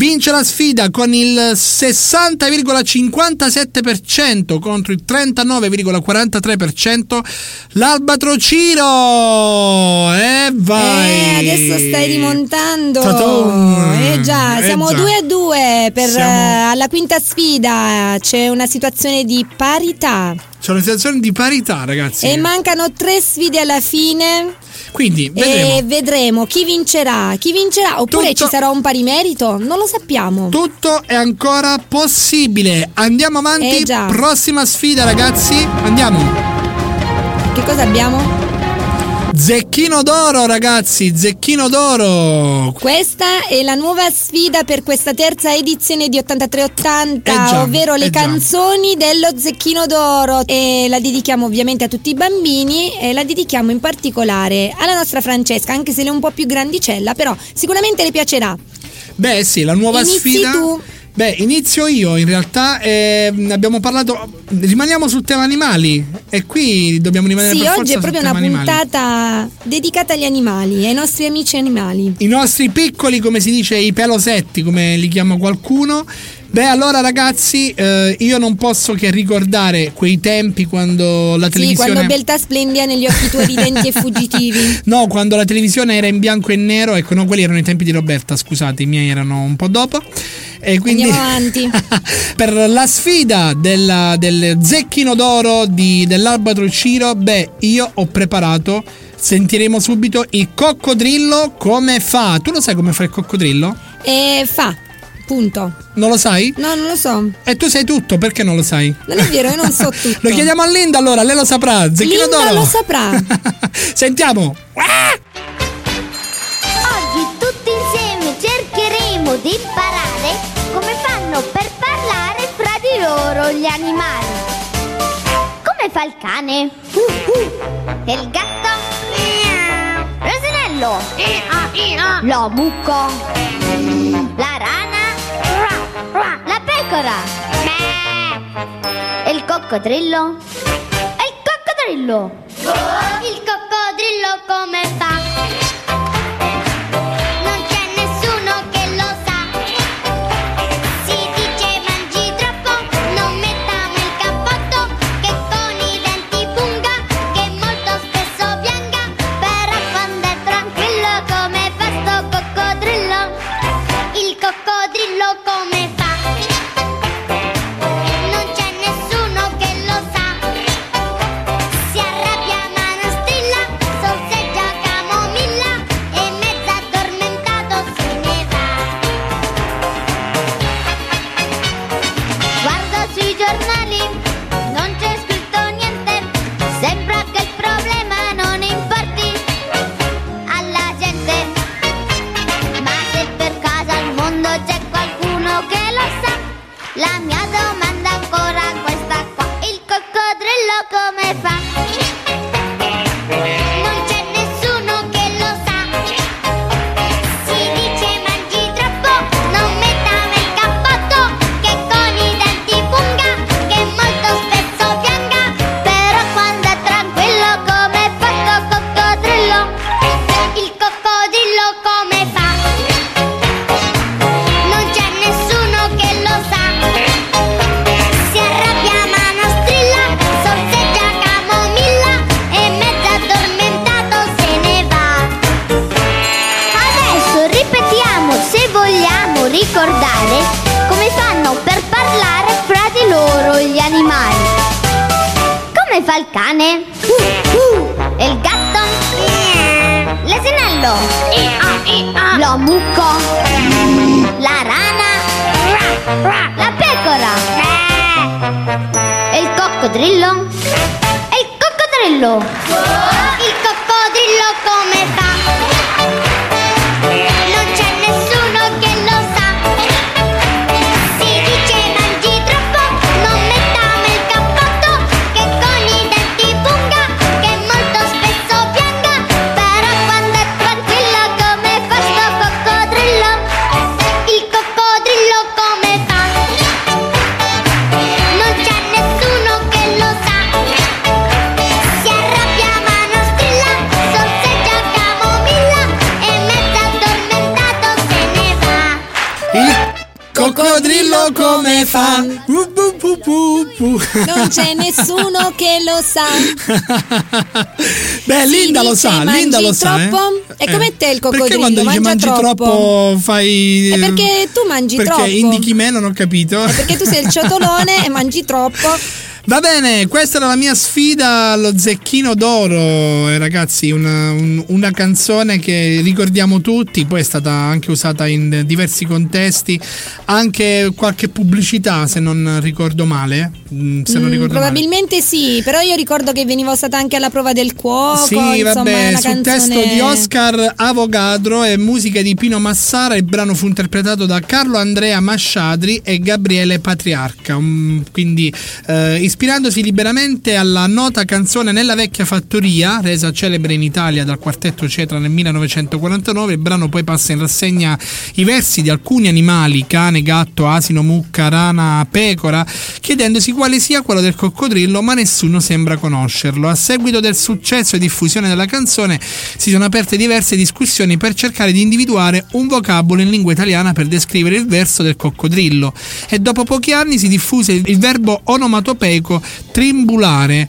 Speaker 2: Vince la sfida con il 60,57% contro il 39,43% l'Albatro Ciro. E vai.
Speaker 1: Eh, adesso stai rimontando.
Speaker 2: Ta-tum.
Speaker 1: Eh già,
Speaker 2: Eh
Speaker 1: siamo
Speaker 2: già.
Speaker 1: 2 a 2 per
Speaker 2: Siamo-
Speaker 1: eh, alla quinta sfida. C'è una situazione di parità.
Speaker 2: C'è una situazione di parità, ragazzi.
Speaker 1: E mancano tre sfide alla fine.
Speaker 2: Quindi vedremo.
Speaker 1: E vedremo chi vincerà. Chi vincerà? Oppure
Speaker 2: Tutto-
Speaker 1: ci sarà un pari merito? Non lo sappiamo.
Speaker 2: Tutto è ancora possibile. Andiamo avanti.
Speaker 1: Eh.
Speaker 2: Prossima sfida, ragazzi. Andiamo.
Speaker 1: Che cosa abbiamo?
Speaker 2: Zecchino d'oro, ragazzi. Zecchino d'oro.
Speaker 1: Questa è la nuova sfida per questa terza edizione di 8380,
Speaker 2: Eh già,
Speaker 1: ovvero le
Speaker 2: eh già.
Speaker 1: canzoni dello Zecchino d'Oro. E la dedichiamo ovviamente a tutti i bambini e la dedichiamo in particolare alla nostra Francesca, anche se lei è un po' più grandicella, però sicuramente le piacerà.
Speaker 2: Beh, sì, la nuova
Speaker 1: Inizi
Speaker 2: sfida.
Speaker 1: tu.
Speaker 2: Beh, inizio io in realtà. ehm, abbiamo parlato. Rimaniamo sul tema animali. E qui dobbiamo rimanere
Speaker 1: Sì,
Speaker 2: per
Speaker 1: oggi è proprio una
Speaker 2: animali.
Speaker 1: puntata dedicata agli animali, ai nostri amici animali.
Speaker 2: I nostri piccoli, come si dice, i pelosetti, come li chiama qualcuno. Beh, allora ragazzi, eh, io non posso che ricordare quei tempi quando la
Speaker 1: Sì,
Speaker 2: televisione.
Speaker 1: quando beltà splendia negli occhi tuoi ridenti e fuggitivi. [laughs]
Speaker 2: No, quando la televisione era in bianco e nero, ecco, no, quelli erano i tempi di Roberta, scusate, i miei erano un po' dopo. E quindi
Speaker 1: Andiamo avanti. [laughs]
Speaker 2: per la sfida della- del zecchino d'oro di, dell'Albatro Ciro, beh, io ho preparato, sentiremo subito il coccodrillo come fa. Tu lo sai come fa il coccodrillo?
Speaker 1: E fa, punto.
Speaker 2: Non lo sai?
Speaker 1: No, non lo so.
Speaker 2: E tu sai tutto, perché non lo sai?
Speaker 1: Non è vero, io non so [laughs] tutto.
Speaker 2: Lo chiediamo a Linda allora, lei lo saprà. Zecchino
Speaker 1: Linda
Speaker 2: d'oro.
Speaker 1: lo saprà. [laughs]
Speaker 2: Sentiamo.
Speaker 21: Oggi tutti insieme cercheremo di imparare come fanno per parlare fra di loro gli animali. Come fa il cane? Uh, uh. E il gatto? Miau. L'asinello? La mucca? La pecora? E il coccodrillo? E il coccodrillo? Il coccodrillo come fa? C'è nessuno che lo sa. [laughs]
Speaker 2: Beh,
Speaker 1: Si
Speaker 2: Linda lo sa, Linda lo sa.
Speaker 1: troppo?
Speaker 2: eh.
Speaker 1: E come te il
Speaker 2: Perché
Speaker 1: coccodrillo?
Speaker 2: quando dici mangi
Speaker 1: troppo?
Speaker 2: troppo fai.
Speaker 1: È perché tu mangi
Speaker 2: perché
Speaker 1: troppo.
Speaker 2: indichi me, non ho capito.
Speaker 1: È perché tu sei il ciotolone e mangi troppo.
Speaker 2: Va bene, questa era la mia sfida allo zecchino d'oro, eh, ragazzi, una, un- una canzone che ricordiamo tutti, poi è stata anche usata in diversi contesti, anche qualche pubblicità se non ricordo male. Mm, Se non
Speaker 1: Mm,
Speaker 2: ricordo male.
Speaker 1: probabilmente sì, però io ricordo che veniva usata anche alla prova del cuoco.
Speaker 2: Sì,
Speaker 1: insomma,
Speaker 2: vabbè, sul
Speaker 1: canzone...
Speaker 2: testo di Oscar Avogadro e musica di Pino Massara, il brano fu interpretato da Carlo Andrea Masciadri e Gabriele Patriarca, um, quindi eh, ispirandosi liberamente alla nota canzone Nella vecchia fattoria, resa celebre in Italia dal quartetto Cetra nel 1949, il brano poi passa in rassegna i versi di alcuni animali, cane, gatto, asino, mucca, rana, pecora, chiedendosi quale sia quello del coccodrillo, ma nessuno sembra conoscerlo. A seguito del successo e diffusione della canzone si sono aperte diverse discussioni per cercare di individuare un vocabolo in lingua italiana per descrivere il verso del coccodrillo e dopo pochi anni si diffuse il verbo onomatopeico trimbulare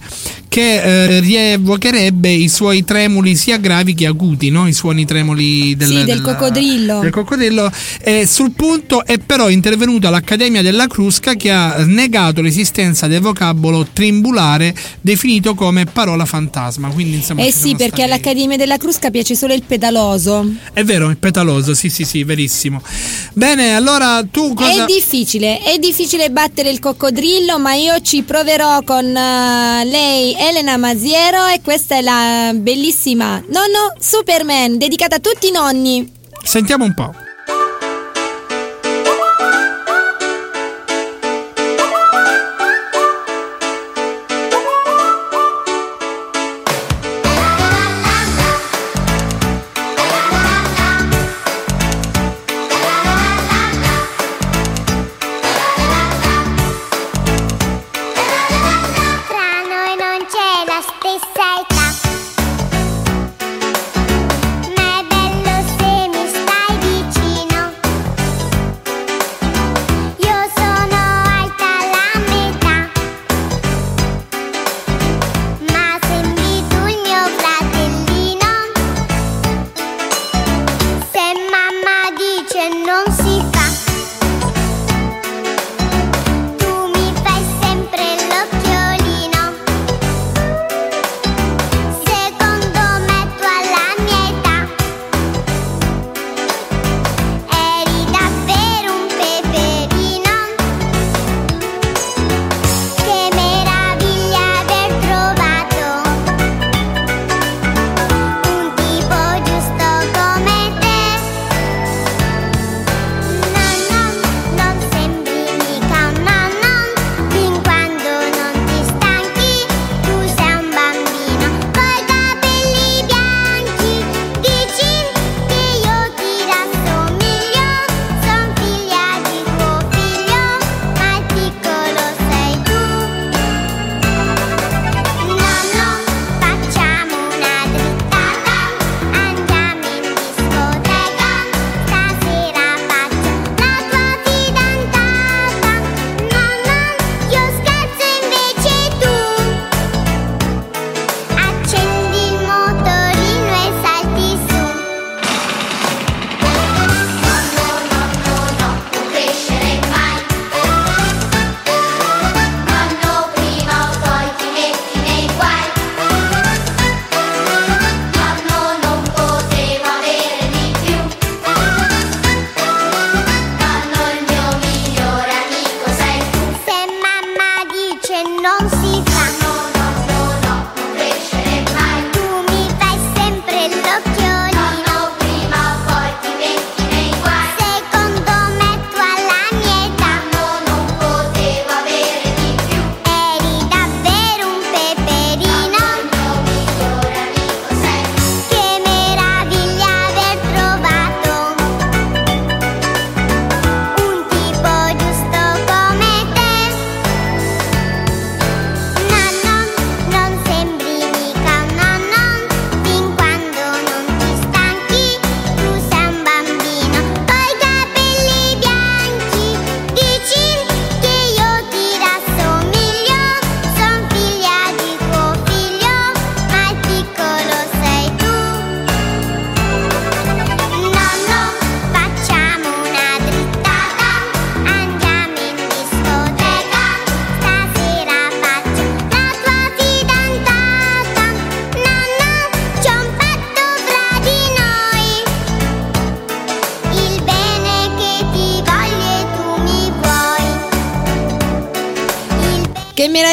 Speaker 2: che eh, rievocherebbe i suoi tremoli sia gravi che acuti, no? i suoni tremoli del,
Speaker 1: Sì, del coccodrillo.
Speaker 2: del coccodrillo. Eh, sul punto è però intervenuta l'Accademia della Crusca che ha negato l'esistenza del vocabolo trimbulare definito come parola fantasma. Quindi, insomma,
Speaker 1: Eh sì, perché
Speaker 2: stati-
Speaker 1: all'Accademia della Crusca piace solo il pedaloso.
Speaker 2: È vero, è petaloso, sì sì sì, verissimo. Bene, allora tu cosa...
Speaker 1: È difficile, è difficile battere il coccodrillo, ma io ci proverò con eh, lei, Elena Masiero, e questa è la bellissima Nonno Superman, dedicata a tutti i nonni.
Speaker 2: Sentiamo un po'.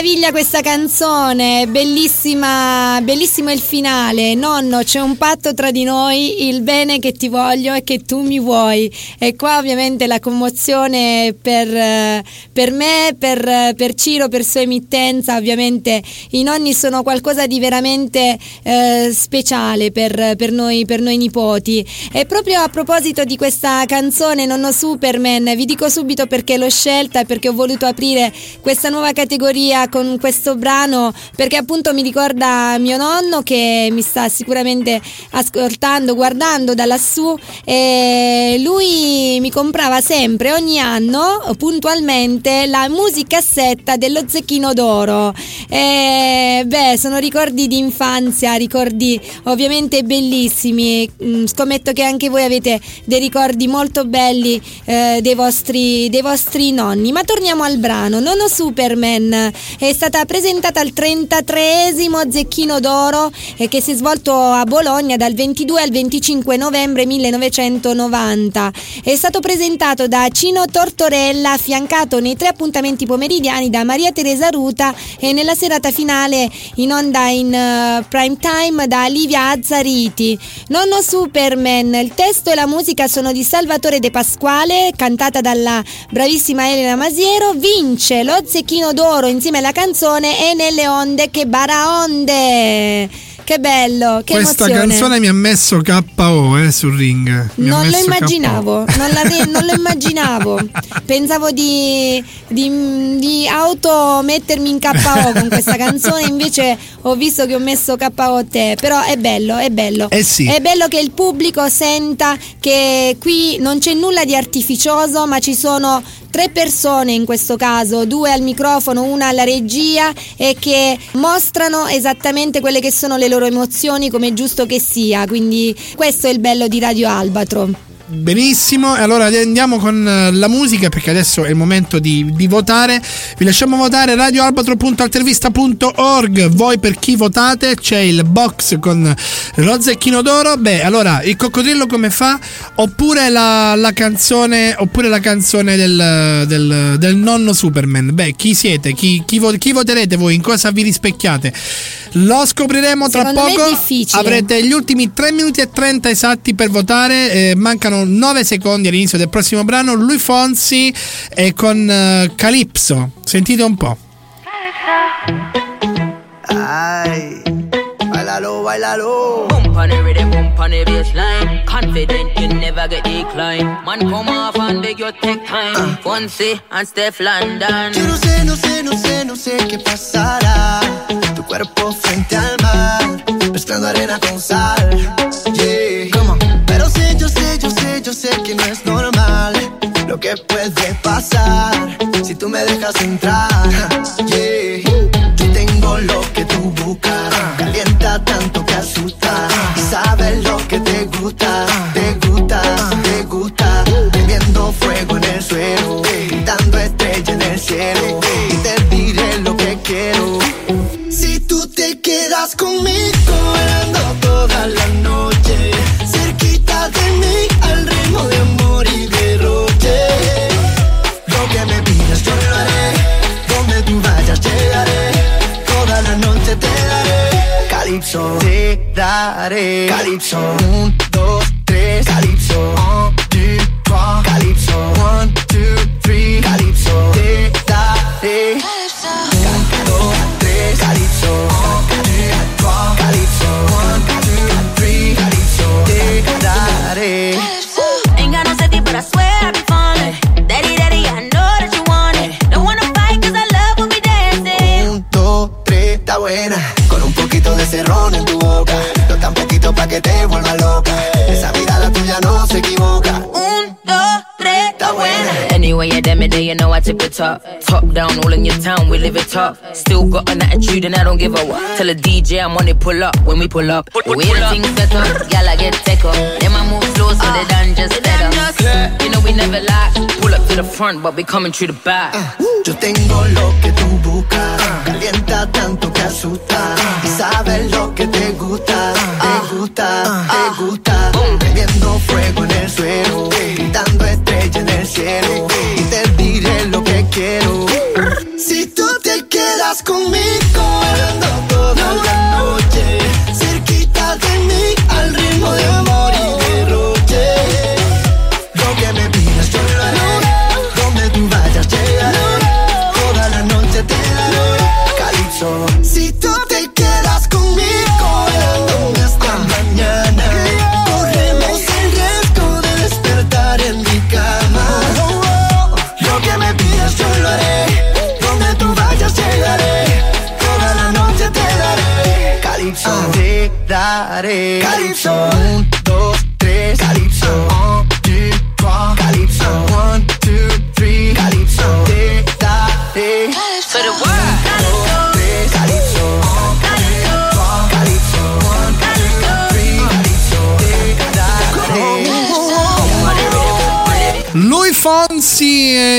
Speaker 1: Meraviglia questa canzone, bellissima, bellissimo il finale. Nonno, c'è un patto tra di noi, il bene che ti voglio e che tu mi vuoi. E qua ovviamente la commozione per, per me, per, per Ciro, per sua emittenza. Ovviamente i nonni sono qualcosa di veramente eh, speciale per, per noi, per noi nipoti. E proprio a proposito di questa canzone, Nonno Superman, vi dico subito perché l'ho scelta e perché ho voluto aprire questa nuova categoria con questo brano perché appunto mi ricorda mio nonno che mi sta sicuramente ascoltando, guardando da lassù e lui mi comprava sempre ogni anno puntualmente la musicassetta dello Zecchino d'Oro. E beh, sono ricordi di infanzia, ricordi ovviamente bellissimi. Mm, Scommetto che anche voi avete dei ricordi molto belli eh, dei, vostri, dei vostri nonni. Ma torniamo al brano. Nonno Superman è stata presentata al 33esimo Zecchino d'Oro eh, che si è svolto a Bologna dal 22 al 25 novembre 1990. È stato presentato da Cino Tortorella, affiancato nei tre appuntamenti pomeridiani da Maria Teresa Ruta e nella serata finale in onda in eh, prime time da Livia Azzariti. Nonno Superman, il testo e la musica sono di Salvatore De Pasquale, cantata dalla bravissima Elena Masiero, vince lo Zecchino d'Oro insieme alla canzone E nelle onde che baraonde. Che bello, che
Speaker 2: Questa
Speaker 1: emozione.
Speaker 2: canzone mi ha messo KO eh, sul ring. Mi
Speaker 1: Non lo immaginavo, non, la- non lo immaginavo. Pensavo di, di, di auto mettermi in KO con questa canzone, invece ho visto che ho messo KO te. Però è bello, è bello.
Speaker 2: Eh sì.
Speaker 1: È bello che il pubblico senta che qui non c'è nulla di artificioso, ma ci sono tre persone in questo caso, due al microfono, una alla regia e che mostrano esattamente quelle che sono le loro emozioni come è giusto che sia. Quindi questo è il bello di Radio Albatro.
Speaker 2: Benissimo, e allora andiamo con eh, la musica perché adesso è il momento di, di votare. Vi lasciamo votare radioalbatro.altervista.org. Voi per chi votate c'è il box con lo zecchino d'oro. Beh, allora il coccodrillo come fa? Oppure la, la canzone, oppure la canzone del, del- del nonno Superman. Beh, chi siete? Chi, chi chi voterete voi? In cosa vi rispecchiate? Lo scopriremo tra
Speaker 1: Secondo me è
Speaker 2: poco.
Speaker 1: difficile.
Speaker 2: Avrete gli ultimi 3 minuti e 30 esatti per votare. eh, mancano 9 secondi all'inizio del prossimo brano. Lui Fonsi e con eh, Calypso. Sentite un po'.
Speaker 22: Ay, bailalo, bailalo.
Speaker 23: Bump on the rhythm, bump on the bassline. Confident you never get decline. Man, come off and beg your take time. Fonzie and Steph London.
Speaker 22: Yo no sé, no sé, no sé, no sé qué pasará. Tu cuerpo frente al mar, mezclando arena con sal. Yeah. Pero sé, yo sé, yo sé, yo sé que no es normal lo que puede pasar si tú me dejas entrar. Te daré. Calypso, un, dos, que te vuelva loca.
Speaker 23: Anyway, yeah, damn it, you know I tip it top. Top down, all in your town, we live it top. Still got an attitude and I don't give a what. Tell a DJ I'm on it, pull up when we pull up. The way the things set up, y'all I get take up. Then I move slow so they done just better. You know we never lie. Pull up to the front, but we coming through the back.
Speaker 22: Ah, yo tengo lo que tú buscas. Calienta tanto que asusta. Y sabes lo que te gusta. Te gusta, te gusta. Ah, ah. Si tú te quedas
Speaker 2: conmigo.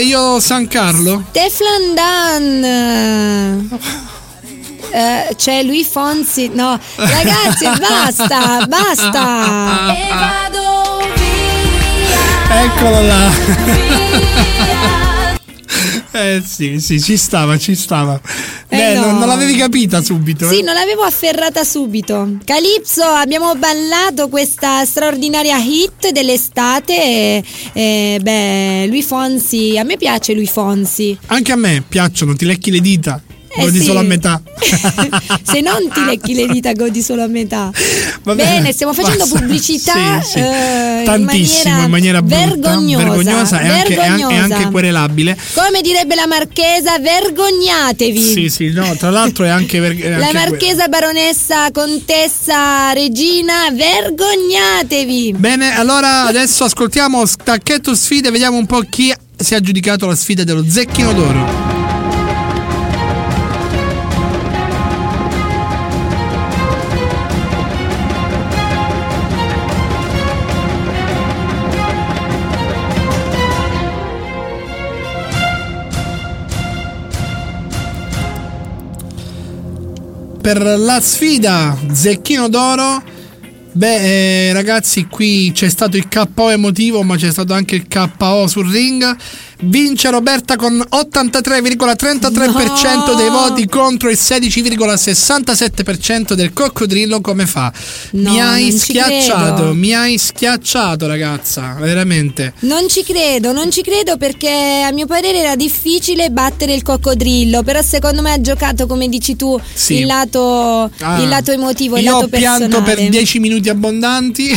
Speaker 2: Io San Carlo.
Speaker 1: Teflon Dan. Eh, c'è lui Fonsi. No, ragazzi, [laughs] basta, basta.
Speaker 24: E vado via.
Speaker 2: Eccolo là. [laughs] Eh sì, sì, ci stava, ci stava. Beh,
Speaker 1: no.
Speaker 2: non, non l'avevi capita subito.
Speaker 1: Sì,
Speaker 2: eh?
Speaker 1: non l'avevo afferrata subito. Calypso, abbiamo ballato questa straordinaria hit dell'estate. E, e, beh, lui Fonsi, a me piace lui Fonsi.
Speaker 2: Anche a me piacciono, ti lecchi le dita.
Speaker 1: Eh
Speaker 2: Godi
Speaker 1: sì.
Speaker 2: solo a metà. [laughs]
Speaker 1: Se non ti lecchi le dita, godi solo a metà.
Speaker 2: Va
Speaker 1: Bene, stiamo facendo
Speaker 2: basta.
Speaker 1: pubblicità
Speaker 2: Sì, sì.
Speaker 1: eh,
Speaker 2: Tantissimo, in maniera, brutta,
Speaker 1: vergognosa,
Speaker 2: vergognosa e anche, e anche- e anche
Speaker 1: vergognosa.
Speaker 2: querelabile.
Speaker 1: Come direbbe la marchesa, vergognatevi.
Speaker 2: Sì, sì, no, tra l'altro è anche, ver- è
Speaker 1: La marchesa, baronessa, contessa, regina, vergognatevi.
Speaker 2: Bene, allora adesso ascoltiamo Stacchetto Sfide, vediamo un po' chi si è aggiudicato la sfida dello Zecchino d'Oro. Per la sfida Zecchino d'Oro, beh eh, ragazzi qui c'è stato il KO emotivo ma c'è stato anche il KO sul ring. Vince Roberta con 83,33%
Speaker 1: No.
Speaker 2: dei voti contro il 16,67% del coccodrillo come fa?
Speaker 1: No,
Speaker 2: mi hai schiacciato, mi hai schiacciato ragazza, veramente.
Speaker 1: Non ci credo, non ci credo perché a mio parere era difficile battere il coccodrillo, però secondo me ha giocato come dici tu
Speaker 2: Sì.
Speaker 1: il, lato,
Speaker 2: Ah,
Speaker 1: il lato emotivo, il
Speaker 2: Io
Speaker 1: lato
Speaker 2: ho pianto
Speaker 1: personale.
Speaker 2: per 10 minuti abbondanti.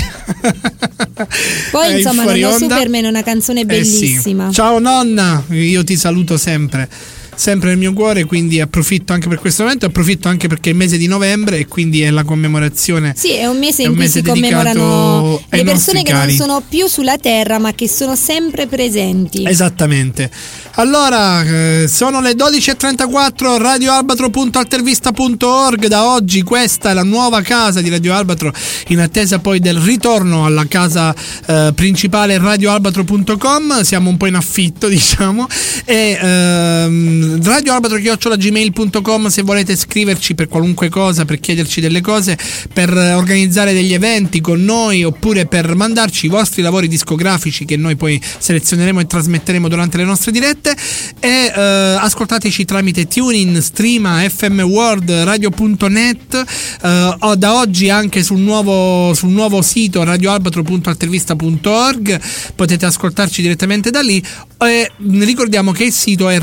Speaker 1: Poi
Speaker 2: Eh,
Speaker 1: insomma Non ho. Superman è una canzone
Speaker 2: Eh sì.
Speaker 1: bellissima.
Speaker 2: Ciao nonna, io ti saluto sempre. Sempre nel mio cuore, quindi approfitto anche per questo momento, approfitto anche perché è il mese di novembre e quindi è la commemorazione.
Speaker 1: Sì, è un mese
Speaker 2: È
Speaker 1: in
Speaker 2: un
Speaker 1: cui
Speaker 2: mese
Speaker 1: si commemorano le persone che
Speaker 2: cari.
Speaker 1: non sono più sulla terra ma che sono sempre presenti.
Speaker 2: Esattamente. Allora, eh, sono le 12.34, radioalbatro.altervista.org. Da oggi questa è la nuova casa di Radio Albatro, in attesa poi del ritorno alla casa eh, principale radioalbatro.com. Siamo un po' in affitto, [laughs] diciamo. E ehm, radioalbatro.gmail.com se volete scriverci per qualunque cosa, per chiederci delle cose, per organizzare degli eventi con noi oppure per mandarci i vostri lavori discografici che noi poi selezioneremo e trasmetteremo durante le nostre dirette e eh, ascoltateci tramite TuneIn, Streama, FM World, Radio.net eh, o da oggi anche sul nuovo, sul nuovo sito radioalbatro.altervista.org potete ascoltarci direttamente da lì e ricordiamo che il sito è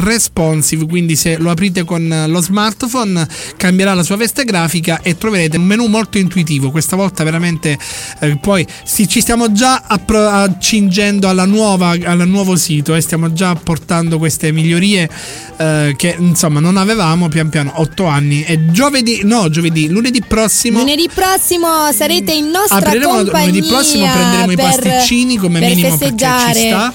Speaker 2: responsive quindi se lo aprite con lo smartphone cambierà la sua veste grafica e troverete un menu molto intuitivo. Questa volta veramente eh, poi sì, ci stiamo già appro- accingendo alla nuova, al nuovo sito e stiamo già portando queste migliorie eh, che insomma non avevamo pian piano. 8 anni. E giovedì no giovedì lunedì prossimo
Speaker 1: Lunedì prossimo sarete in nostra
Speaker 2: apriremo
Speaker 1: compagnia
Speaker 2: lunedì prossimo prenderemo i
Speaker 1: per-
Speaker 2: pasticcini come minimo perché
Speaker 1: festeggiare.
Speaker 2: ci sta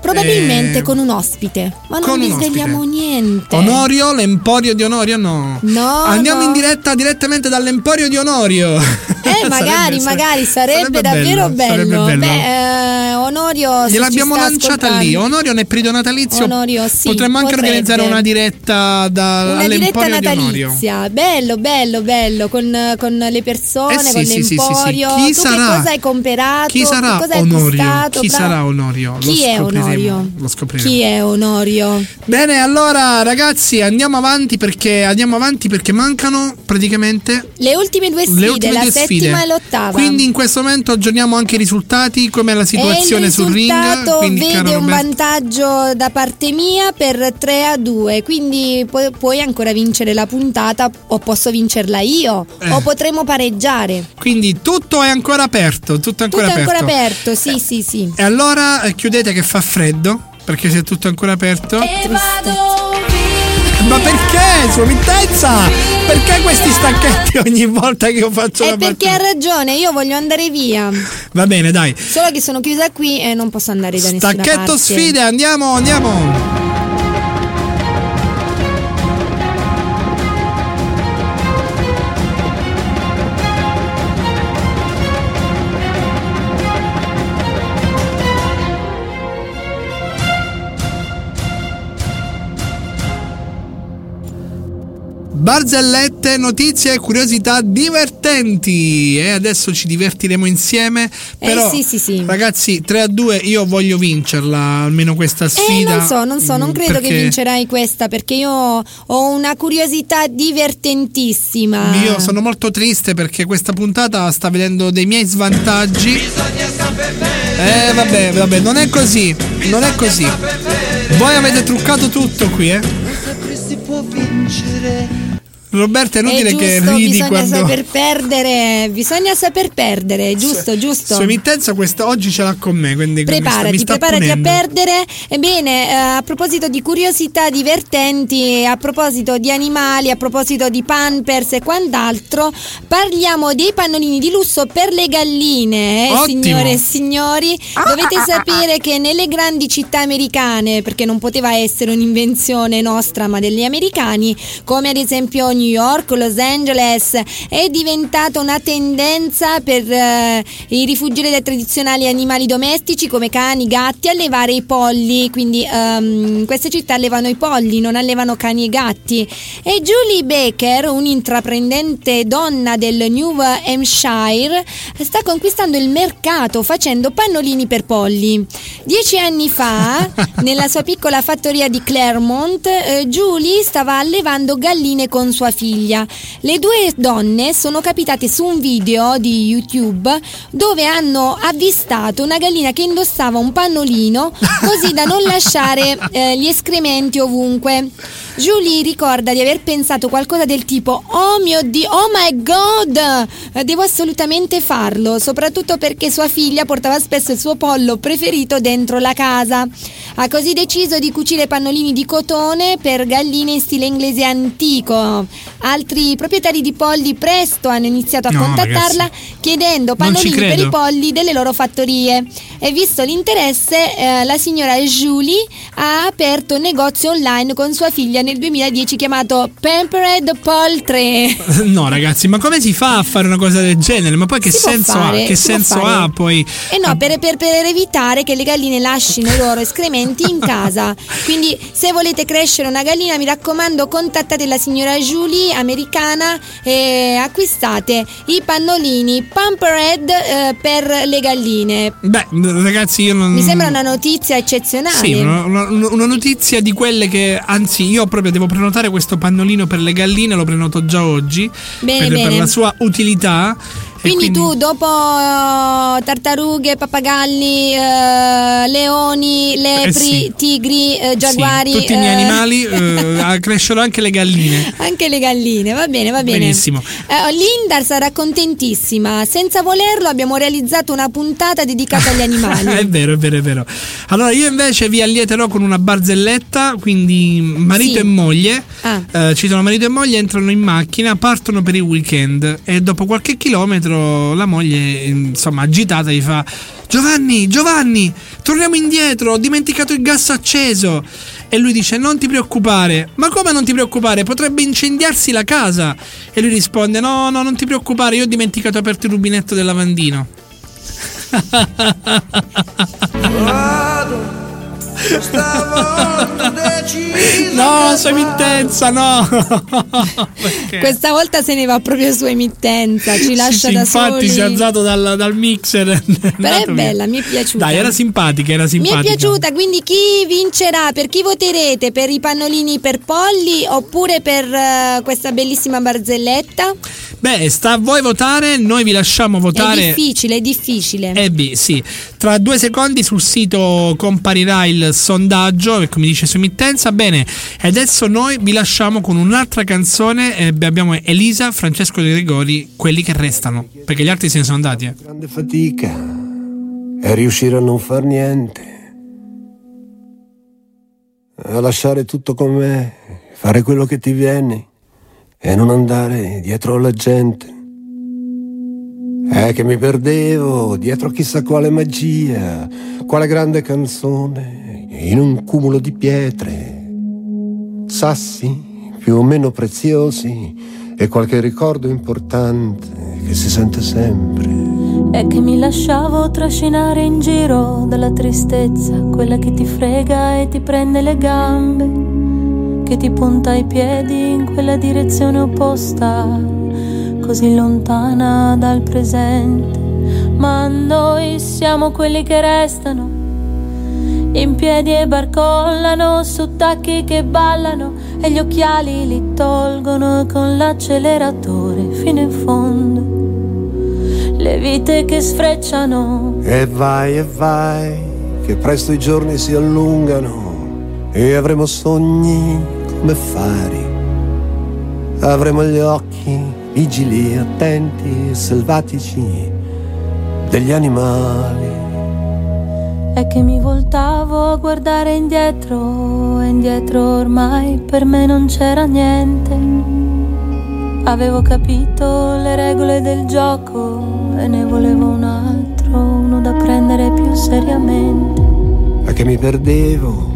Speaker 1: Probabilmente
Speaker 2: Eh,
Speaker 1: con un ospite, ma non vi svegliamo niente.
Speaker 2: Onorio, l'emporio di Onorio no.
Speaker 1: No,
Speaker 2: Andiamo
Speaker 1: no.
Speaker 2: in diretta direttamente dall'emporio di Onorio.
Speaker 1: Eh, magari, [laughs] magari sarebbe, davvero bello.
Speaker 2: Sarebbe bello.
Speaker 1: Beh, eh, Onorio.
Speaker 2: Gliel'abbiamo lanciata
Speaker 1: ascoltando-
Speaker 2: lì. Onorio nel periodo natalizio.
Speaker 1: Onorio, sì,
Speaker 2: Potremmo anche
Speaker 1: potrebbe.
Speaker 2: organizzare una diretta da,
Speaker 1: Una diretta
Speaker 2: all'emporio di Onorio.
Speaker 1: natalizia, bello, bello, bello, con, con le persone,
Speaker 2: Eh sì,
Speaker 1: con
Speaker 2: sì, sì, sì,
Speaker 1: l'emporio.
Speaker 2: Chi
Speaker 1: tu
Speaker 2: sarà?
Speaker 1: che cosa hai comprato?
Speaker 2: Chi sarà Onorio? Chi sarà Onorio?
Speaker 1: Chi è
Speaker 2: scopriremo,
Speaker 1: Onorio?
Speaker 2: Lo scopriremo.
Speaker 1: Chi è Onorio?
Speaker 2: Bene, allora ragazzi, andiamo avanti perché andiamo avanti perché mancano praticamente
Speaker 1: Le ultime due sfide,
Speaker 2: ultime
Speaker 1: la
Speaker 2: due
Speaker 1: settima
Speaker 2: sfide.
Speaker 1: e l'ottava.
Speaker 2: Quindi in questo momento aggiorniamo anche i risultati, com'è la situazione sul ring. Quindi,
Speaker 1: vede un vantaggio da parte mia per 3 a 2 quindi pu- puoi ancora vincere la puntata o posso vincerla io
Speaker 2: Eh.
Speaker 1: o potremo pareggiare
Speaker 2: Quindi tutto è ancora aperto, tutto è
Speaker 1: tutto
Speaker 2: ancora
Speaker 1: è ancora
Speaker 2: aperto.
Speaker 1: aperto sì sì sì
Speaker 2: E allora eh, chiudete che fa freddo, perché se tutto è ancora aperto.
Speaker 24: E vado via.
Speaker 2: Ma perché, sua mitezza? Perché questi stacchetti ogni volta che io faccio
Speaker 1: È perché ha ragione, io voglio andare via.
Speaker 2: Va bene, dai.
Speaker 1: Solo che sono chiusa qui e non posso andare da nessuna parte.
Speaker 2: Stacchetto sfide, andiamo, andiamo. Barzellette, notizie e curiosità divertenti. E adesso ci divertiremo insieme. Però,
Speaker 1: Eh, sì, sì, sì.
Speaker 2: ragazzi, 3 a 2, io voglio vincerla, almeno questa
Speaker 1: Eh,
Speaker 2: sfida.
Speaker 1: non so, non so, non
Speaker 2: Mm,
Speaker 1: credo che
Speaker 2: perché
Speaker 1: vincerai questa perché io ho una curiosità divertentissima.
Speaker 2: Io sono molto triste perché questa puntata sta vedendo dei miei svantaggi. Eh, vabbè, vabbè, non è così. Non è così. Voi avete truccato tutto qui, eh?
Speaker 22: Si può vincere.
Speaker 2: Roberto, è
Speaker 1: È
Speaker 2: inutile che
Speaker 1: giusto,
Speaker 2: ridi
Speaker 1: bisogna
Speaker 2: quando.
Speaker 1: saper perdere, bisogna saper perdere, giusto, giusto.
Speaker 2: Sua emittenza questa oggi ce l'ha con me, quindi mi sta-
Speaker 1: Preparati,
Speaker 2: mi sta
Speaker 1: preparati
Speaker 2: punendo.
Speaker 1: a perdere. Ebbene, eh, a proposito di curiosità divertenti, a proposito di animali, a proposito di pampers e quant'altro, parliamo dei pannolini di lusso per le galline, eh, signore e signori. Dovete sapere che nelle grandi città americane, perché non poteva essere un'invenzione nostra, ma degli americani, come ad esempio New York, Los Angeles, è diventata una tendenza per eh, i rifugiati dai tradizionali animali domestici come cani, gatti, allevare i polli. Quindi in queste città allevano i polli, non allevano cani e gatti. E Julie Baker, un'intraprendente donna del New Hampshire, sta conquistando il mercato facendo pannolini per polli. Dieci anni fa, [laughs] nella sua piccola fattoria di Claremont, eh, Julie stava allevando galline con sua figlia. Le due donne sono capitate su un video di YouTube dove hanno avvistato una gallina che indossava un pannolino così da non lasciare [laughs] eh, gli escrementi ovunque. Julie ricorda di aver pensato qualcosa del tipo Oh mio dio, oh my god, eh, devo assolutamente farlo, soprattutto perché sua figlia portava spesso il suo pollo preferito dentro la casa. Ha così deciso di cucire pannolini di cotone per galline in stile inglese antico. Altri proprietari di polli presto hanno iniziato a
Speaker 2: No,
Speaker 1: contattarla
Speaker 2: ragazzi.
Speaker 1: chiedendo pannolini per i polli delle loro fattorie. E visto l'interesse, eh, la signora Julie ha aperto un negozio online con sua figlia nel 2010 chiamato Pampered Poultry. [laughs]
Speaker 2: No, ragazzi, ma come si fa a fare una cosa del genere? Ma poi che
Speaker 1: Si
Speaker 2: senso
Speaker 1: fare,
Speaker 2: ha? Che senso ha poi?
Speaker 1: E no, per, per- per evitare che le galline lasciino i loro escrementi in [laughs] casa. Quindi, se volete crescere una gallina, mi raccomando, contattate la signora Julie, americana, e acquistate i pannolini Pampered eh, per le galline.
Speaker 2: Beh, ragazzi, io non.
Speaker 1: Mi sembra una notizia eccezionale.
Speaker 2: Sì, una, una- una notizia di quelle che, anzi, io proprio devo prenotare questo pannolino per le galline, lo prenoto già oggi
Speaker 1: Bene,
Speaker 2: per, per
Speaker 1: bene.
Speaker 2: la sua utilità. E
Speaker 1: Quindi, tu dopo eh, tartarughe, pappagalli, eh, leoni, lepri,
Speaker 2: Eh sì.
Speaker 1: tigri, eh, giaguari,
Speaker 2: Sì, tutti i miei animali [laughs] crescerò anche le galline.
Speaker 1: Anche le galline, va bene, va bene.
Speaker 2: Benissimo.
Speaker 1: Linda sarà contentissima. Senza volerlo abbiamo realizzato una puntata dedicata agli animali. [laughs]
Speaker 2: è vero, è vero, è vero. Allora, io invece vi allieterò con una barzelletta. Quindi, marito
Speaker 1: Sì.
Speaker 2: e moglie.
Speaker 1: Ah.
Speaker 2: ci sono marito e moglie, entrano in macchina, partono per il weekend. E dopo qualche chilometro, la moglie, insomma, agitata, gli fa: Giovanni, Giovanni, torniamo indietro. Ho dimenticato il gas acceso. E lui dice: Non ti preoccupare. Ma come non ti preoccupare? Potrebbe incendiarsi la casa. E lui risponde: No, no, non ti preoccupare. Io ho dimenticato aperto il rubinetto del lavandino. [laughs] No, sua emittenza, no. [laughs]
Speaker 1: Questa volta se ne va proprio su emittenza, ci lascia
Speaker 2: Sì, sì,
Speaker 1: da
Speaker 2: infatti
Speaker 1: soli.
Speaker 2: si è alzato dal, dal mixer. [laughs]
Speaker 1: Però è bella, mi è piaciuta.
Speaker 2: Dai, era simpatica, era
Speaker 1: Mi
Speaker 2: simpatica.
Speaker 1: è piaciuta, quindi chi vincerà? Per chi voterete? Per i pannolini per polli oppure per eh, questa bellissima barzelletta?
Speaker 2: Beh, sta a voi votare, noi vi lasciamo
Speaker 1: È
Speaker 2: votare.
Speaker 1: difficile, è difficile.
Speaker 2: Eh beh, sì. Tra due secondi sul sito comparirà il sondaggio, come dice su emittenza. Bene, e adesso noi vi lasciamo con un'altra canzone. eh, abbiamo Elisa, Francesco De Gregori, quelli che restano. Perché gli altri se ne sono andati. Eh.
Speaker 25: grande fatica è riuscire a non far niente, a lasciare tutto com'è, fare quello che ti viene e non andare dietro alla gente. È che mi perdevo dietro chissà quale magia, quale grande canzone, in un cumulo di pietre, sassi più o meno preziosi e qualche ricordo importante che si sente sempre.
Speaker 26: È che mi lasciavo trascinare in giro dalla tristezza, quella che ti frega e ti prende le gambe, che ti punta i piedi in quella direzione opposta, così lontana dal presente. Ma noi siamo quelli che restano, in piedi e barcollano su tacchi che ballano e gli occhiali li tolgono con l'acceleratore fino in fondo. Le vite che sfrecciano
Speaker 25: E vai e vai, che presto i giorni si allungano e avremo sogni come fari. Avremo gli occhi vigili, attenti e selvatici degli animali.
Speaker 26: È che mi voltavo a guardare indietro e indietro ormai per me non c'era niente. Avevo capito le regole del gioco e ne volevo un altro, uno da prendere più seriamente.
Speaker 25: È che mi perdevo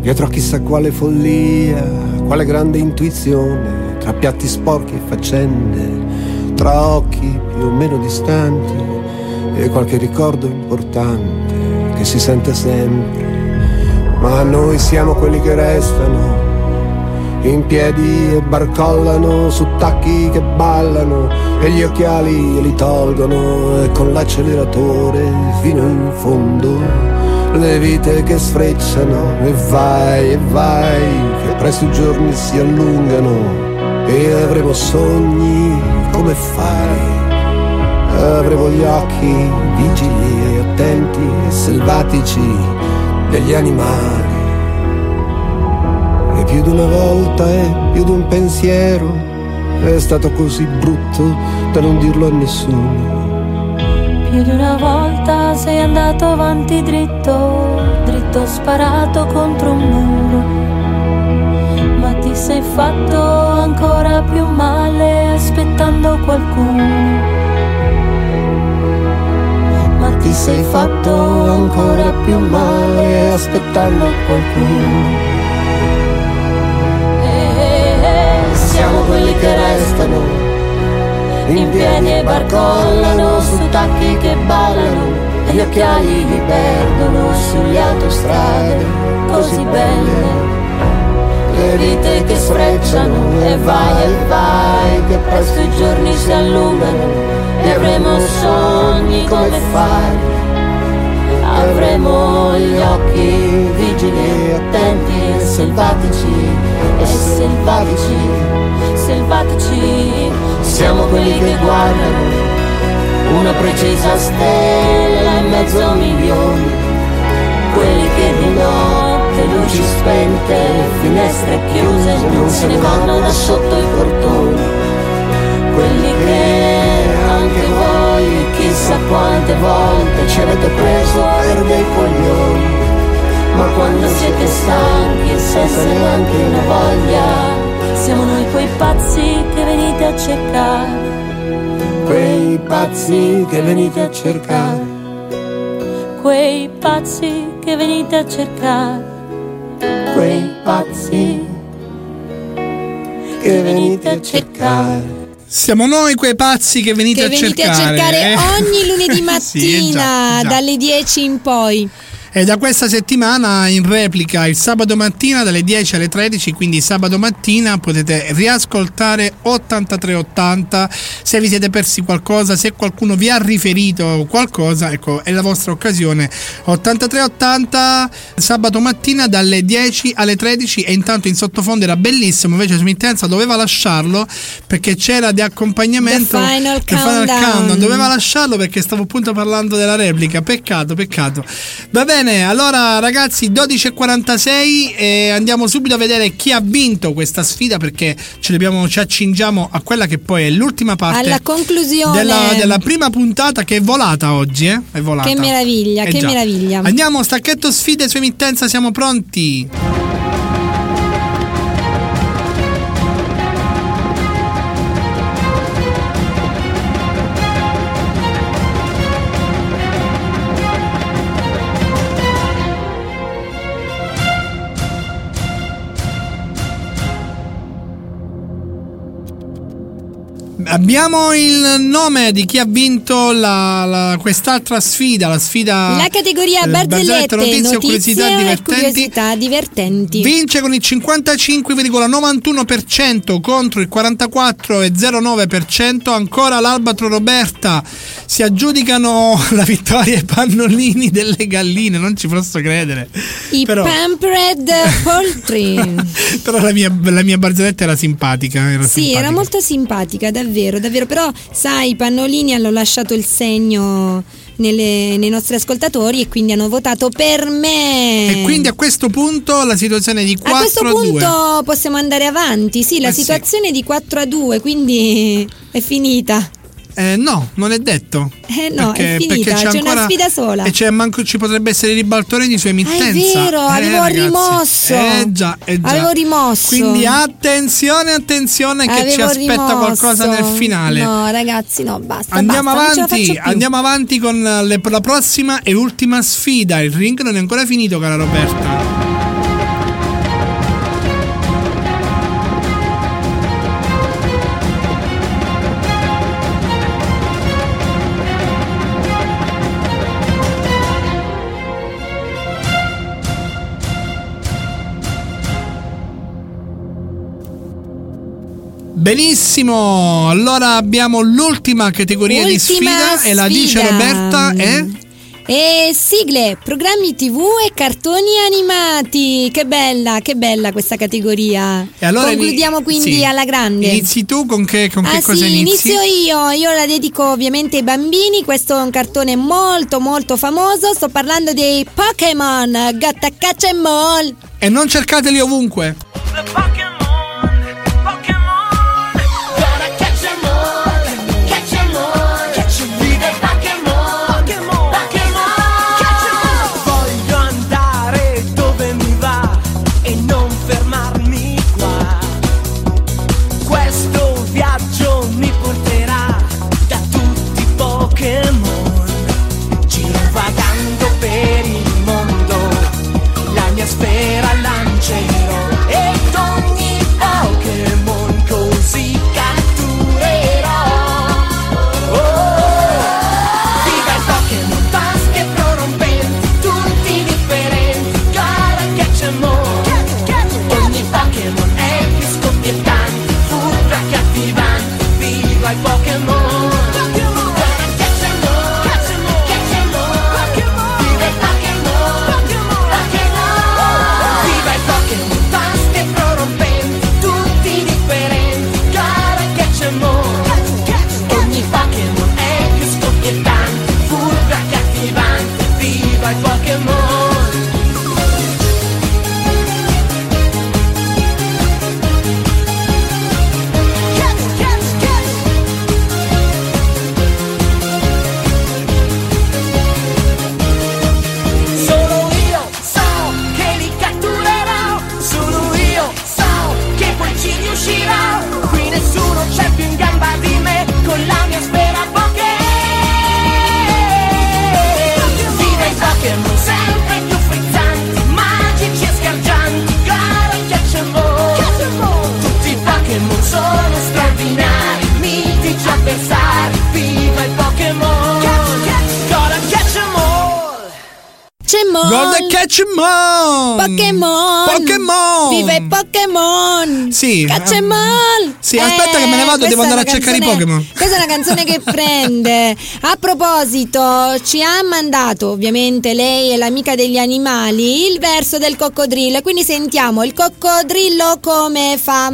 Speaker 25: dietro a chissà quale follia, quale grande intuizione, tra piatti sporchi e faccende, tra occhi più o meno distanti e qualche ricordo importante che si sente sempre. Ma noi siamo quelli che restano in piedi e barcollano su tacchi che ballano e gli occhiali li tolgono e con l'acceleratore fino in fondo le vite che sfrecciano e vai e vai che presto i giorni si allungano e avremo sogni come fai avremo gli occhi vigili e attenti e selvatici degli animali e più di una volta e più di un pensiero è stato così brutto da non dirlo a nessuno.
Speaker 26: Più di una volta sei andato avanti dritto, dritto sparato contro un muro. Sei fatto ancora più male aspettando qualcuno. Ma
Speaker 25: Ti sei fatto ancora più male aspettando qualcuno. Siamo quelli che restano in piedi e barcollano su tacchi che ballano e gli occhiali li perdono sulle autostrade così belle. Le vite che sfrecciano e vai e vai che presto i giorni si allungano e avremo sogni come fai. Avremo gli occhi vigili, attenti e selvatici, e selvatici,
Speaker 26: selvatici.
Speaker 25: siamo quelli che guardano una precisa stella in mezzo a milioni, quelli che di notte luci spente, finestre chiuse non se ne vanno da sotto i portoni, quelli che anche voi chissà quante volte ci avete preso per dei coglioni, ma quando siete stanchi e senza neanche una voglia,
Speaker 26: Siamo noi quei pazzi che venite a cercare.
Speaker 25: quei pazzi che venite a cercare.
Speaker 26: Quei pazzi che venite a cercare.
Speaker 25: Quei pazzi che venite a cercare.
Speaker 2: Siamo noi quei pazzi che venite,
Speaker 1: che
Speaker 2: a
Speaker 1: venite
Speaker 2: cercare.
Speaker 1: a cercare
Speaker 2: eh?
Speaker 1: ogni lunedì [laughs]
Speaker 2: Sì, eh, già,
Speaker 1: mattina
Speaker 2: già.
Speaker 1: dalle 10 in poi.
Speaker 2: E da questa settimana in replica il sabato mattina dalle 10 alle 13, quindi sabato mattina potete riascoltare 8380 se vi siete persi qualcosa, se qualcuno vi ha riferito qualcosa, ecco, è la vostra occasione. 8380 sabato mattina dalle 10 alle 13 e intanto in sottofondo era bellissimo, invece Smittenza doveva lasciarlo perché c'era di accompagnamento
Speaker 1: The Final
Speaker 2: The Final
Speaker 1: Countdown.
Speaker 2: Countdown. doveva lasciarlo perché stavo appunto parlando della replica, peccato, peccato. Va bene, allora ragazzi 12.46 e andiamo subito a vedere chi ha vinto questa sfida perché ci, dobbiamo, ci accingiamo a quella che poi è l'ultima parte
Speaker 1: Alla conclusione.
Speaker 2: della, della prima puntata che è volata oggi, eh? È volata.
Speaker 1: Che meraviglia,
Speaker 2: Eh
Speaker 1: che
Speaker 2: già.
Speaker 1: meraviglia.
Speaker 2: Andiamo, stacchetto sfide su emittenza, siamo pronti. Abbiamo il nome di chi ha vinto la- la- quest'altra sfida, la sfida
Speaker 1: La categoria
Speaker 2: eh,
Speaker 1: barzellette,
Speaker 2: notizie,
Speaker 1: notizie
Speaker 2: curiosità divertenti.
Speaker 1: curiosità divertenti.
Speaker 2: Vince con il 55,91% contro il 44,09%. Ancora l'Albatro Roberta si aggiudicano [laughs] la vittoria ai pannolini delle galline. Non ci posso credere.
Speaker 1: I
Speaker 2: Però,
Speaker 1: Pampered Poultry. [laughs]
Speaker 2: però la, mia, la mia barzelletta era simpatica. Era
Speaker 1: Sì,
Speaker 2: simpatica.
Speaker 1: era molto simpatica, davvero, davvero. Però, sai, i pannolini hanno lasciato il segno nelle- nei nostri ascoltatori e quindi hanno votato per me.
Speaker 2: E quindi a questo punto la situazione è di 4
Speaker 1: a questo
Speaker 2: a 2.
Speaker 1: punto possiamo andare avanti. Sì, la
Speaker 2: Eh sì.
Speaker 1: situazione è di 4 a 2, quindi è finita.
Speaker 2: Eh, no, non è detto.
Speaker 1: Eh no, è finita, c'è, una sfida sola.
Speaker 2: E c'è manco ci potrebbe essere ribaltone di sua
Speaker 1: Ah,
Speaker 2: emittenza.
Speaker 1: è vero,
Speaker 2: Eh,
Speaker 1: avevo
Speaker 2: ragazzi.
Speaker 1: rimosso.
Speaker 2: Eh già, eh già.
Speaker 1: Avevo rimosso.
Speaker 2: Quindi attenzione, attenzione che ci
Speaker 1: Avevo
Speaker 2: aspetta
Speaker 1: rimosso.
Speaker 2: qualcosa nel finale.
Speaker 1: No, ragazzi, no, basta.
Speaker 2: Andiamo
Speaker 1: basta,
Speaker 2: avanti, andiamo avanti con le- la prossima e ultima sfida. Il ring non è ancora finito, cara Roberta. Benissimo, allora abbiamo l'ultima categoria di
Speaker 1: Ultima
Speaker 2: sfida e la dice
Speaker 1: sfida.
Speaker 2: Roberta è
Speaker 1: E sigle, programmi tv e cartoni animati. Che bella, che bella questa categoria.
Speaker 2: E allora
Speaker 1: Concludiamo
Speaker 2: ini-
Speaker 1: quindi
Speaker 2: sì.
Speaker 1: alla grande.
Speaker 2: Inizi tu con che, con che
Speaker 1: Ah
Speaker 2: cosa
Speaker 1: sì,
Speaker 2: inizi?
Speaker 1: inizio io, io la dedico ovviamente ai bambini, questo è un cartone molto molto famoso, sto parlando dei Pokémon, Gatta Caccia e Mall.
Speaker 2: E non cercateli ovunque.
Speaker 12: Gotta
Speaker 1: Mall.
Speaker 2: Golden Catch 'em all!
Speaker 1: Pokémon!
Speaker 2: Pokémon!
Speaker 1: Viva i Pokémon!
Speaker 2: Sì,
Speaker 1: Catch 'em all!
Speaker 2: sì, aspetta che me ne vado,
Speaker 1: questa
Speaker 2: devo andare a cercare i
Speaker 1: canzone-
Speaker 2: Pokémon.
Speaker 1: Questa è una canzone che [laughs] prende. A proposito, ci ha mandato ovviamente lei è l'amica degli animali il verso del coccodrillo. Quindi sentiamo il coccodrillo come fa.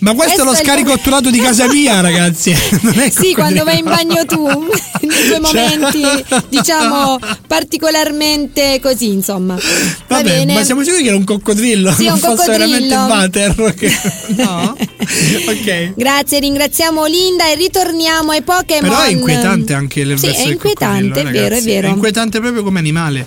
Speaker 2: Ma questo, è lo
Speaker 1: Questo è il-
Speaker 2: scarico otturato di casa mia, [laughs] ragazzi. [laughs] È
Speaker 1: Sì, quando vai in bagno tu, [laughs] nei tuoi
Speaker 2: Cioè-
Speaker 1: momenti, diciamo, particolarmente così, insomma. Va
Speaker 2: Vabbè,
Speaker 1: bene.
Speaker 2: ma siamo sicuri che era un coccodrillo?
Speaker 1: Sì, è
Speaker 2: non
Speaker 1: un
Speaker 2: fosse veramente. Butter? che- No? ok.
Speaker 1: Grazie, ringraziamo Linda e ritorniamo ai Pokémon.
Speaker 2: Però è inquietante anche il
Speaker 1: Sì,
Speaker 2: verso
Speaker 1: è
Speaker 2: del
Speaker 1: inquietante, è vero, è vero.
Speaker 2: È inquietante proprio come animale.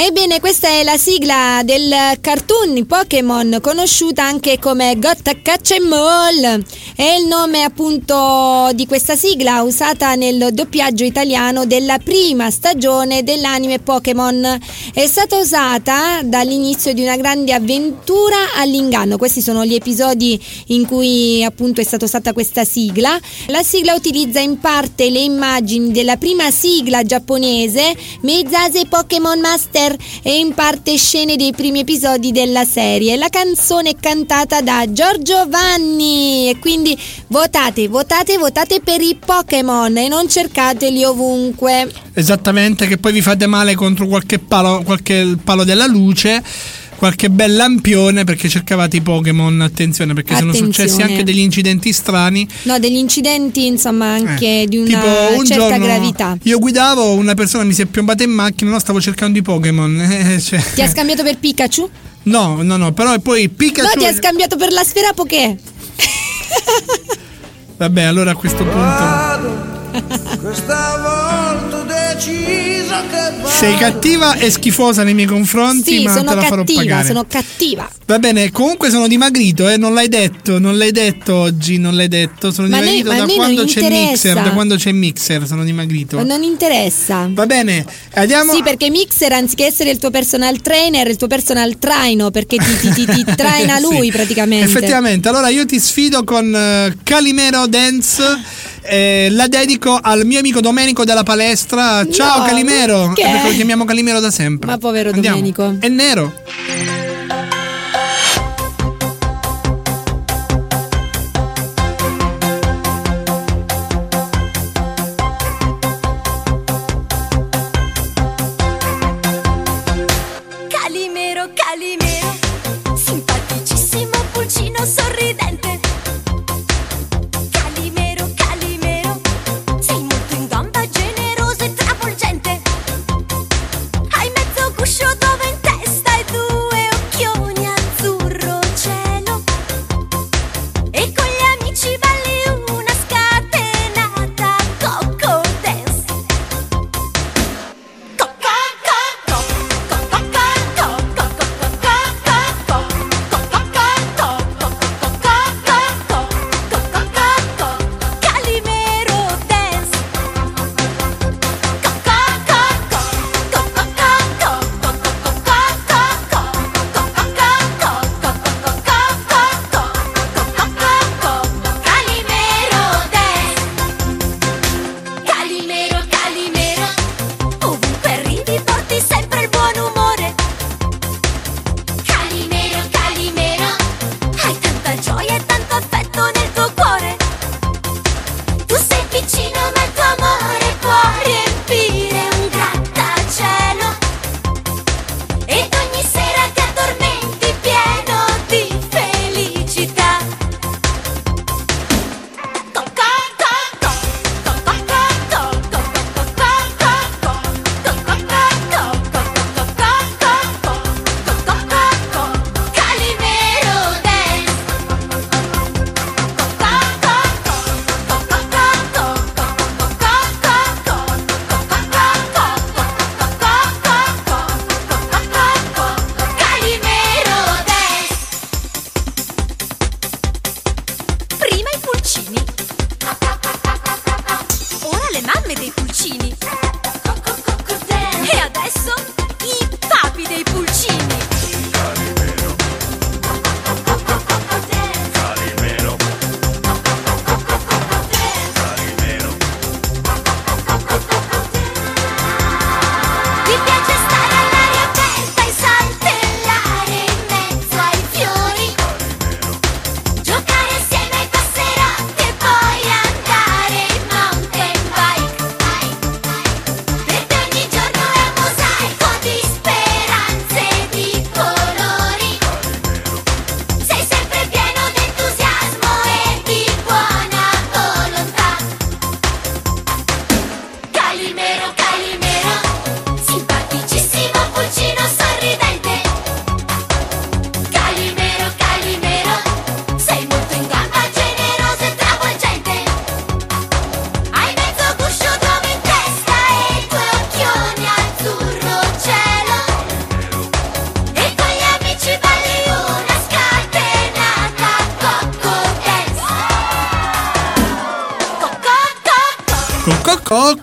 Speaker 1: Ebbene, questa è la sigla del cartoon Pokémon, conosciuta anche come Got Catch 'em All. È il nome appunto di questa sigla usata nel doppiaggio italiano della prima stagione dell'anime Pokémon. È stata usata dall'inizio di una grande avventura all'inganno. Questi sono gli episodi in cui appunto è stata usata questa sigla. La sigla utilizza in parte le immagini della prima sigla giapponese Meizase Pokémon Master e in parte scene dei primi episodi della serie. La canzone è cantata da Giorgio Vanni e quindi votate, votate, votate per i Pokémon e non cercateli ovunque.
Speaker 2: Esattamente, che poi vi fate male contro qualche palo, qualche palo della luce. Qualche bel lampione perché cercavate i Pokémon, attenzione perché sono
Speaker 1: Attenzione.
Speaker 2: successi anche degli incidenti strani.
Speaker 1: No, degli incidenti insomma anche di una
Speaker 2: Eh, Tipo un
Speaker 1: certa
Speaker 2: giorno
Speaker 1: gravità.
Speaker 2: io guidavo, una persona mi si è piombata in macchina, no, stavo cercando i Pokémon. [laughs] eh, cioè-
Speaker 1: Ti ha scambiato per Pikachu?
Speaker 2: No, no, no, però poi Pikachu.
Speaker 1: No, ti ha scambiato per la sfera Poké.
Speaker 2: Vabbè, allora a questo punto.
Speaker 27: Questa volta vado.
Speaker 2: Sei cattiva e schifosa nei miei confronti,
Speaker 1: Sì,
Speaker 2: ma te la farò
Speaker 1: cattiva,
Speaker 2: pagare.
Speaker 1: sono cattiva.
Speaker 2: Va bene, comunque sono dimagrito, eh, non l'hai detto, non l'hai detto oggi, non l'hai detto. Sono
Speaker 1: Ma
Speaker 2: dimagrito
Speaker 1: ma a
Speaker 2: da quando c'è
Speaker 1: interessa.
Speaker 2: Mixer, da quando c'è Mixer, sono dimagrito.
Speaker 1: Ma non interessa.
Speaker 2: Va bene, andiamo.
Speaker 1: Sì, perché Mixer anziché essere il tuo personal trainer, è il tuo personal traino, perché ti, ti- ti- ti [laughs] traina
Speaker 2: Sì.
Speaker 1: lui praticamente.
Speaker 2: Effettivamente, allora io ti sfido con eh, Calimero Dance. eh, la dedico al mio amico Domenico della palestra. Ciao
Speaker 1: No,
Speaker 2: Calimero!
Speaker 1: Che?
Speaker 2: Eh, Perché lo chiamiamo Calimero da sempre.
Speaker 1: Ma povero
Speaker 2: Andiamo.
Speaker 1: Domenico.
Speaker 2: È nero.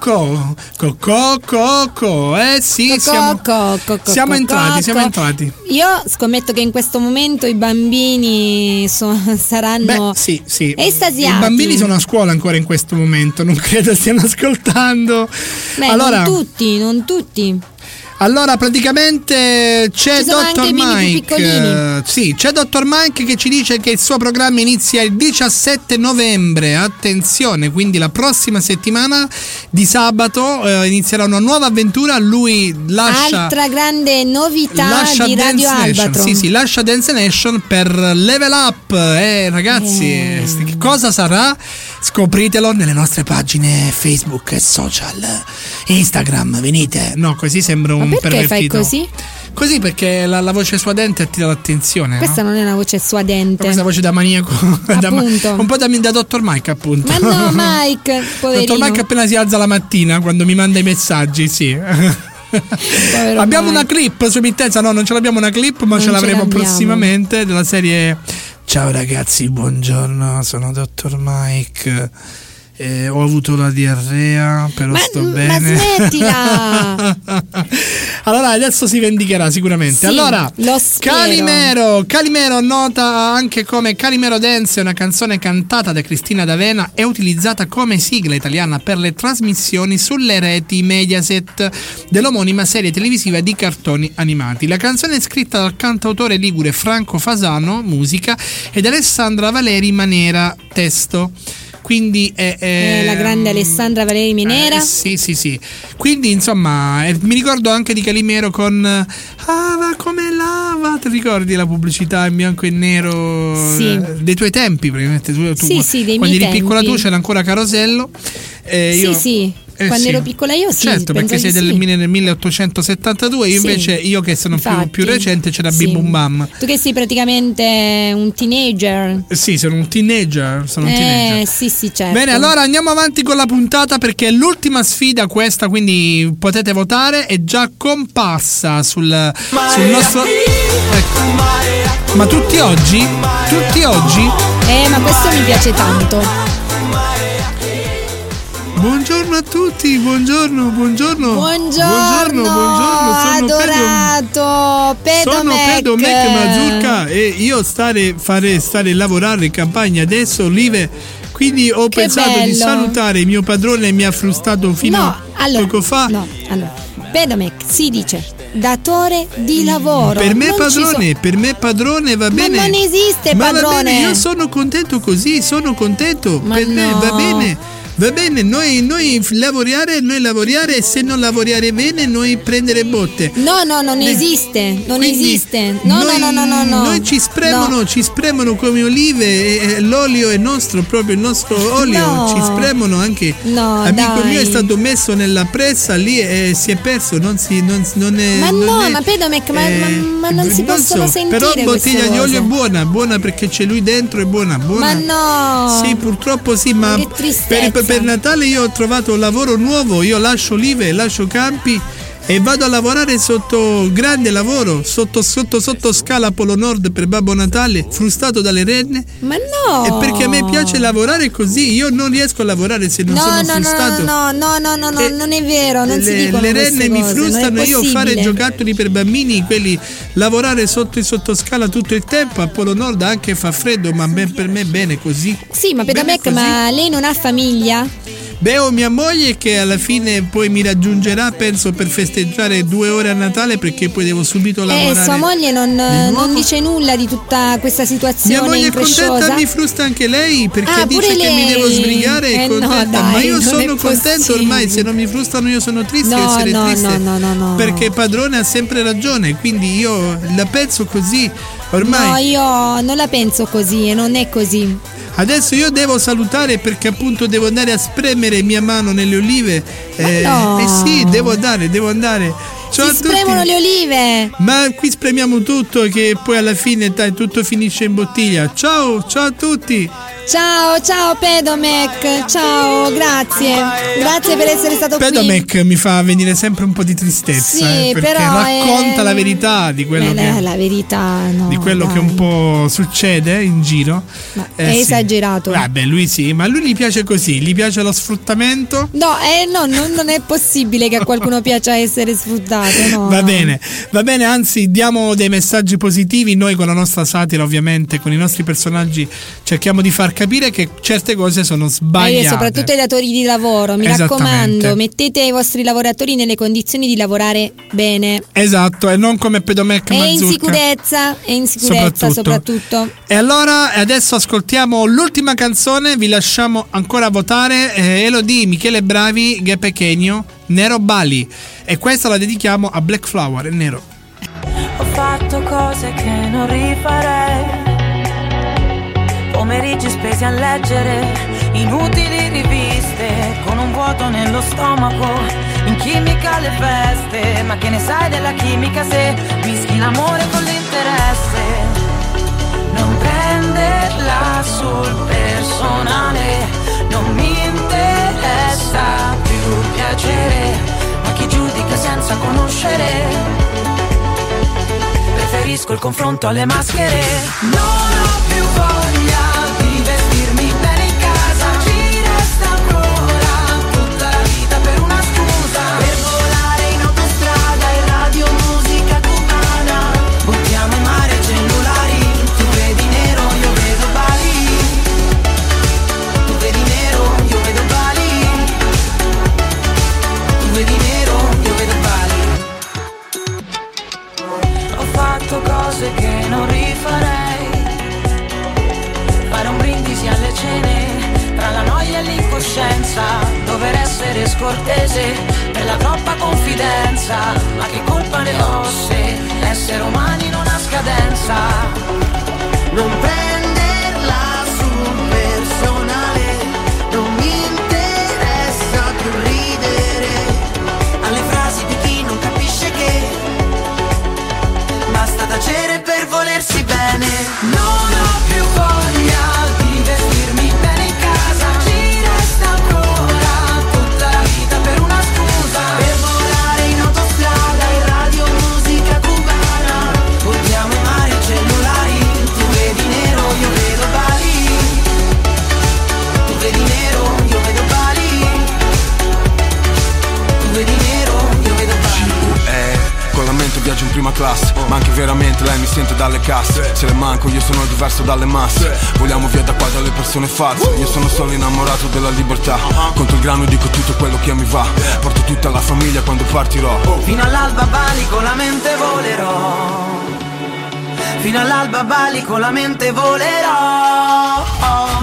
Speaker 2: Cocco cocco, cocco cocco, eh sì, siamo,
Speaker 1: Cocco, cocco,
Speaker 2: siamo
Speaker 1: cocco,
Speaker 2: entrati, siamo
Speaker 1: cocco.
Speaker 2: entrati.
Speaker 1: Io scommetto che in questo momento i bambini so- saranno
Speaker 2: Beh, sì, sì.
Speaker 1: estasiati.
Speaker 2: I bambini sono a scuola ancora in questo momento, non credo stiano ascoltando.
Speaker 1: Beh,
Speaker 2: allora,
Speaker 1: non tutti, non tutti.
Speaker 2: Allora, praticamente c'è Dottor Mike. sì, c'è Dottor Mike che ci dice che il suo programma inizia il 17 novembre. Attenzione, quindi la prossima settimana di sabato eh, inizierà una nuova avventura. Lui lascia.
Speaker 1: Altra grande novità
Speaker 2: Lascia
Speaker 1: di Radio
Speaker 2: Dance Nation,
Speaker 1: Albatro.
Speaker 2: sì, sì, lascia Dance Nation per level up. Eh, ragazzi, che cosa sarà? Scopritelo nelle nostre pagine Facebook e social. Instagram, venite. No, così sembra un
Speaker 1: Ma perché fai così?
Speaker 2: Così perché la, la voce suadente attira l'attenzione.
Speaker 1: Questa
Speaker 2: no?
Speaker 1: non è una voce suadente.
Speaker 2: Questa voce da maniaco. [laughs] da un po' da, da Dottor Mike, appunto.
Speaker 1: Ma no, [laughs] Mike, poverino.
Speaker 2: Dottor Mike appena si alza la mattina quando mi manda i messaggi, sì. abbiamo una clip su emittenza, no, non ce l'abbiamo una clip, ma
Speaker 1: Non
Speaker 2: ce
Speaker 1: ce
Speaker 2: l'avremo
Speaker 1: l'abbiamo.
Speaker 2: prossimamente della serie Ciao ragazzi, buongiorno, sono Dottor Mike. Eh, ho avuto la diarrea, però
Speaker 1: Ma-
Speaker 2: sto
Speaker 1: ma
Speaker 2: bene.
Speaker 1: smettila! [laughs]
Speaker 2: allora, adesso si vendicherà sicuramente.
Speaker 1: Sì,
Speaker 2: allora. Calimero, Calimero nota anche come Calimero Dance, è una canzone cantata da Cristina D'Avena e utilizzata come sigla italiana per le trasmissioni sulle reti Mediaset dell'omonima serie televisiva di cartoni animati. La canzone è scritta dal cantautore ligure Franco Fasano, musica, ed Alessandra Valeri Manera, testo. Quindi è, è-
Speaker 1: Eh, la grande Alessandra Valeri Minera.
Speaker 2: eh, sì, sì, sì. Quindi, insomma, eh, mi ricordo anche di Calimero con Ava come lava. Ti ricordi la pubblicità in bianco e nero
Speaker 1: Sì.
Speaker 2: eh, dei tuoi tempi? praticamente, Tu, tu-
Speaker 1: Sì, sì, dei
Speaker 2: quando eri piccola tu
Speaker 1: tempi.
Speaker 2: c'era ancora Carosello. eh,
Speaker 1: Sì,
Speaker 2: io-
Speaker 1: sì.
Speaker 2: Eh,
Speaker 1: Quando
Speaker 2: sì.
Speaker 1: ero piccola io sì.
Speaker 2: Certo, perché sei del
Speaker 1: sì.
Speaker 2: mille- 1872, io
Speaker 1: Sì,
Speaker 2: invece, io che sono più, più recente, c'era
Speaker 1: Sì.
Speaker 2: Bim Bum Bam.
Speaker 1: Tu che sei praticamente un teenager.
Speaker 2: Eh, Sì, sono un teenager. Sono un teenager.
Speaker 1: Eh, sì, sì, certo.
Speaker 2: Bene, allora andiamo avanti con la puntata perché l'ultima sfida questa, quindi potete votare, è già comparsa sul, sul nostro... Ecco. Ma tutti oggi? Tutti oggi?
Speaker 1: Eh, ma questo mi piace tanto.
Speaker 2: Buongiorno a tutti, buongiorno, buongiorno.
Speaker 1: Buongiorno,
Speaker 2: buongiorno, sono Pedro.
Speaker 1: adorato
Speaker 2: Sono
Speaker 1: Pedomec.
Speaker 2: Pedro Mac Mazurka e io stare, fare, stare a lavorare in campagna adesso, Olive. Quindi ho
Speaker 1: Che
Speaker 2: pensato di
Speaker 1: bello.
Speaker 2: salutare mio padrone mi ha frustato fino
Speaker 1: No,
Speaker 2: a
Speaker 1: allora,
Speaker 2: poco fa.
Speaker 1: No, allora, Pedomec si dice datore di lavoro.
Speaker 2: Per me
Speaker 1: Non
Speaker 2: padrone,
Speaker 1: so-
Speaker 2: per me padrone va
Speaker 1: Ma
Speaker 2: bene.
Speaker 1: non esiste
Speaker 2: Ma
Speaker 1: padrone.
Speaker 2: io sono contento così, sono contento.
Speaker 1: Ma
Speaker 2: per me
Speaker 1: no.
Speaker 2: va bene. Va bene, noi, noi lavorare, noi lavorare e se non lavorare bene noi prendere botte.
Speaker 1: No, no, non
Speaker 2: Beh,
Speaker 1: esiste, non esiste. No,
Speaker 2: noi,
Speaker 1: no, no, no, no, no.
Speaker 2: Noi ci spremono,
Speaker 1: No.
Speaker 2: ci spremono come olive, e- e l'olio è nostro, proprio il nostro olio.
Speaker 1: No.
Speaker 2: Ci spremono anche.
Speaker 1: No,
Speaker 2: Amico
Speaker 1: dai.
Speaker 2: mio è stato messo nella pressa lì e si è perso, non si non, non è
Speaker 1: Ma
Speaker 2: non
Speaker 1: no,
Speaker 2: è-
Speaker 1: ma Pedomec, ma,
Speaker 2: eh,
Speaker 1: ma- ma non si possono
Speaker 2: so,
Speaker 1: sentire
Speaker 2: Però bottiglia di olio è buona, buona perché c'è lui dentro, è buona, buona.
Speaker 1: Ma no.
Speaker 2: Sì, purtroppo sì, ma
Speaker 1: Che tristezza.
Speaker 2: per- per Natale io ho trovato un lavoro nuovo, io lascio olive, lascio campi e vado a lavorare sotto grande lavoro, sotto, sotto, sotto scala Polo Nord per Babbo Natale, frustato dalle renne.
Speaker 1: Ma no.
Speaker 2: E perché a me piace lavorare così, io non riesco a lavorare se non
Speaker 1: No,
Speaker 2: sono
Speaker 1: no, no,
Speaker 2: frustato.
Speaker 1: no, no, no, no, no,
Speaker 2: Eh,
Speaker 1: non è vero, non si
Speaker 2: le,
Speaker 1: dicono
Speaker 2: le renne mi frustano, io fare giocattoli per bambini, quelli lavorare sotto in sottoscala tutto il tempo, a Polo Nord anche fa freddo, ma ben- per me bene così.
Speaker 1: Sì, ma
Speaker 2: così.
Speaker 1: ma lei non ha famiglia?
Speaker 2: Beh, ho mia moglie che alla fine poi mi raggiungerà, penso, per festeggiare due ore a Natale perché poi devo subito
Speaker 1: Eh,
Speaker 2: lavorare.
Speaker 1: sua moglie non, non dice nulla di tutta questa situazione
Speaker 2: Mia moglie è contenta, mi frusta anche lei perché
Speaker 1: Ah,
Speaker 2: dice che mi devo sbrigare
Speaker 1: Eh,
Speaker 2: è
Speaker 1: no,
Speaker 2: contenta.
Speaker 1: dai,
Speaker 2: ma io sono contento ormai, se non mi frustano io sono triste
Speaker 1: No,
Speaker 2: essere
Speaker 1: no,
Speaker 2: triste.
Speaker 1: no, no, no, no.
Speaker 2: Perché padrone ha sempre ragione, quindi io la penso così. Ormai
Speaker 1: No, io non la penso così e non è così.
Speaker 2: Adesso io devo salutare perché appunto devo andare a spremere mia mano nelle olive. Eh,
Speaker 1: no.
Speaker 2: eh sì, devo andare, devo andare. Ciao
Speaker 1: si
Speaker 2: a tutti.
Speaker 1: spremono le olive.
Speaker 2: Ma qui spremiamo tutto che poi alla fine dai, tutto finisce in bottiglia. Ciao, ciao a tutti.
Speaker 1: Ciao, ciao Pedomec, ciao, grazie. Grazie per essere stato qui.
Speaker 2: Pedomec mi fa venire sempre un po' di tristezza.
Speaker 1: Sì,
Speaker 2: eh, perché
Speaker 1: però
Speaker 2: racconta
Speaker 1: è-
Speaker 2: la verità di quello,
Speaker 1: Beh,
Speaker 2: che,
Speaker 1: la verità no.
Speaker 2: di quello
Speaker 1: dai.
Speaker 2: che un po' succede in giro.
Speaker 1: è
Speaker 2: Eh, sì.
Speaker 1: esagerato.
Speaker 2: Vabbè, lui sì, ma a lui gli piace così, gli piace lo sfruttamento.
Speaker 1: No, eh, no, non, non è possibile che a qualcuno piaccia essere sfruttato. No,
Speaker 2: Va
Speaker 1: no.
Speaker 2: bene, va bene, anzi diamo dei messaggi positivi, noi con la nostra satira ovviamente, con i nostri personaggi cerchiamo di far capire che certe cose sono
Speaker 1: E
Speaker 2: sbagliate.
Speaker 1: soprattutto ai datori di lavoro, mi raccomando, mettete i vostri lavoratori nelle condizioni di lavorare bene.
Speaker 2: Esatto, e non come Pedomec
Speaker 1: E in sicurezza, e in sicurezza
Speaker 2: Soprattutto.
Speaker 1: soprattutto.
Speaker 2: E allora adesso ascoltiamo l'ultima canzone, vi lasciamo ancora votare eh, Elodie, Michele Bravi, Ghe Pechegno, Nero Bali e questa la dedichiamo a Black Flower e Nero.
Speaker 16: Ho fatto cose che non rifarei. Pomeriggi spesi a leggere inutili riviste con un vuoto nello stomaco. In chimica le feste, ma che ne sai della chimica se mischi l'amore con l'interesse? Non prenderla sul personale, non mi interessa più piacere, ma chi giudica senza conoscere. Preferisco il confronto alle maschere. Non ho più voglia l'incoscienza. Dover essere scortese per la troppa confidenza. Ma che colpa ne ho se essere umani non ha scadenza?
Speaker 22: Non prenderla
Speaker 28: prima classe Ma anche veramente lei mi sente dalle casse. Se le manco io sono diverso dalle masse. Vogliamo via da qua dalle persone false. Io sono solo innamorato della libertà. Contro il grano dico tutto quello che mi va. Porto tutta la famiglia quando partirò.
Speaker 16: Fino all'alba Bali con la mente volerò. Fino all'alba Bali con la mente volerò.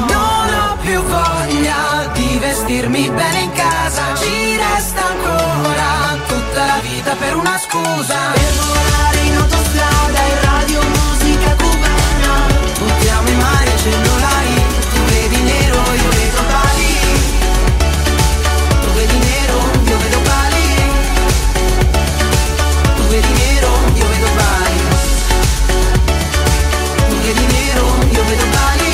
Speaker 16: Non ho più voglia di vestirmi bene in casa. Ci resta ancora vita per una scusa. Per volare in autostrada e radio musica cubana. Buttiamo in mare i cellulari Tu vedi nero, io vedo Bali Tu vedi nero, io vedo Bali Tu vedi nero, io vedo Bali Tu vedi nero, io vedo Bali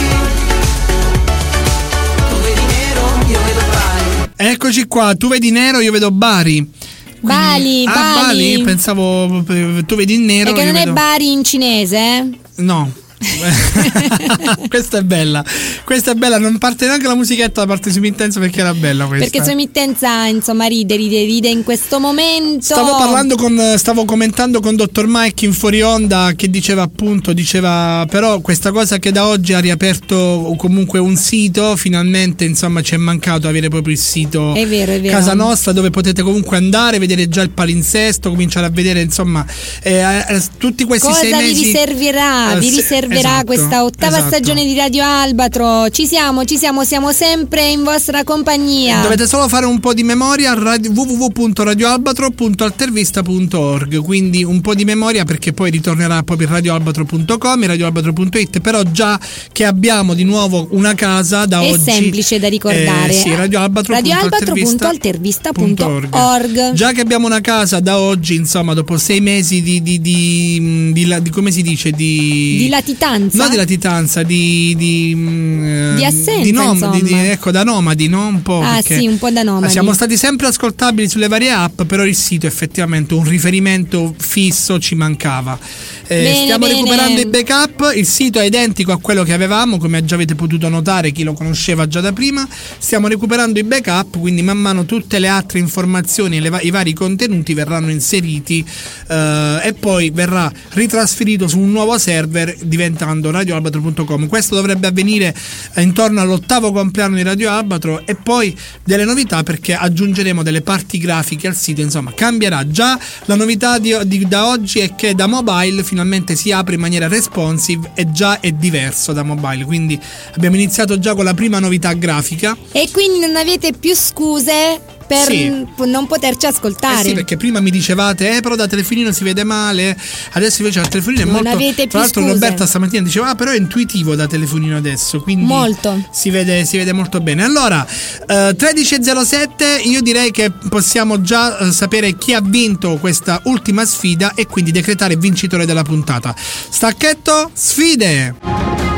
Speaker 16: Tu vedi nero, io vedo Bali
Speaker 2: Eccoci qua, tu vedi nero, io vedo Bari.
Speaker 1: Bali,
Speaker 2: Ah,
Speaker 1: Bali.
Speaker 2: Bali, pensavo tu vedi il nero.
Speaker 1: Perché non è
Speaker 2: vedo-
Speaker 1: Bari in cinese?
Speaker 2: No. [laughs] questa è bella, questa è bella, non parte neanche la musichetta da parte su Intenso perché era bella questa.
Speaker 1: Perché sua emittenza, insomma, ride, ride, ride in questo momento.
Speaker 2: Stavo parlando con, stavo commentando con Dottor Mike in fuori onda che diceva appunto, diceva però questa cosa che da oggi ha riaperto comunque un sito, finalmente insomma ci è mancato avere proprio il sito
Speaker 1: È vero, è vero.
Speaker 2: Casa Nostra dove potete comunque andare, vedere già il palinsesto, cominciare a vedere insomma eh, eh, tutti questi
Speaker 1: Cosa
Speaker 2: sei
Speaker 1: vi
Speaker 2: mesi.
Speaker 1: riserverà?
Speaker 2: Eh,
Speaker 1: vi
Speaker 2: sì,
Speaker 1: riserverà
Speaker 2: esatto,
Speaker 1: questa ottava
Speaker 2: esatto.
Speaker 1: stagione di Radio Albatro? Ci siamo, ci siamo, siamo sempre in vostra compagnia.
Speaker 2: Dovete solo fare un po' di memoria radio, www.radioalbatro.altervista.org quindi un po' di memoria perché poi ritornerà proprio radioalbatro.com e radioalbatro.it però già che abbiamo di nuovo una casa da
Speaker 1: È
Speaker 2: oggi
Speaker 1: semplice da ricordare.
Speaker 2: eh, sì, radioalbatro.altervista.org già che abbiamo una casa da oggi insomma dopo sei mesi di, di, di, di- come si dice di,
Speaker 1: Di latitudine latitanza?
Speaker 2: No di latitanza, di... Di, mm,
Speaker 1: Di
Speaker 2: eh,
Speaker 1: assenza,
Speaker 2: di nom- di- di- ecco, da nomadi, no? Un po'.
Speaker 1: Ah, sì, un po' da nomadi.
Speaker 2: Siamo stati sempre ascoltabili sulle varie app, però il sito effettivamente un riferimento fisso ci mancava. Eh,
Speaker 1: Bene,
Speaker 2: stiamo
Speaker 1: bene.
Speaker 2: recuperando i backup, il sito è identico a quello che avevamo, come già avete potuto notare, chi lo conosceva già da prima. Stiamo recuperando i backup, quindi man mano tutte le altre informazioni e le va- i vari contenuti verranno inseriti eh, e poi verrà ritrasferito su un nuovo server diventando radioalbatro.com. Questo dovrebbe avvenire eh, intorno all'ottavo compleanno di Radio Albatro e poi delle novità perché aggiungeremo delle parti grafiche al sito, insomma cambierà. Già la novità di, di- da oggi è che da mobile finalmente si apre in maniera responsive e già è diverso da mobile, quindi abbiamo iniziato già con la prima novità grafica.
Speaker 1: E quindi non avete più scuse per
Speaker 2: Sì.
Speaker 1: non poterci ascoltare.
Speaker 2: Eh sì, perché prima mi dicevate, eh, però da telefonino si vede male. Adesso invece dal telefonino è
Speaker 1: Non
Speaker 2: molto.
Speaker 1: avete più
Speaker 2: Tra l'altro,
Speaker 1: scuse.
Speaker 2: Roberta stamattina diceva, ah, però è intuitivo da telefonino adesso. Quindi
Speaker 1: Molto.
Speaker 2: Si vede, si vede molto bene. Allora, eh, 13.07, io direi che possiamo già eh, sapere chi ha vinto questa ultima sfida e quindi decretare vincitore della puntata. Stacchetto, sfide!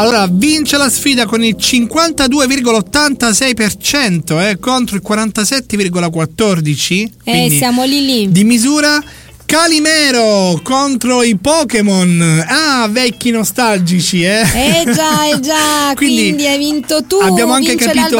Speaker 2: Allora, vince la sfida con il 52,86% eh, contro il 47,14%.
Speaker 1: Eh, siamo lì lì.
Speaker 2: Di misura Calimero contro i Pokémon. Ah, vecchi nostalgici, eh.
Speaker 1: Eh già, eh già, [laughs] quindi,
Speaker 2: Quindi
Speaker 1: hai vinto tu,
Speaker 2: Abbiamo anche capito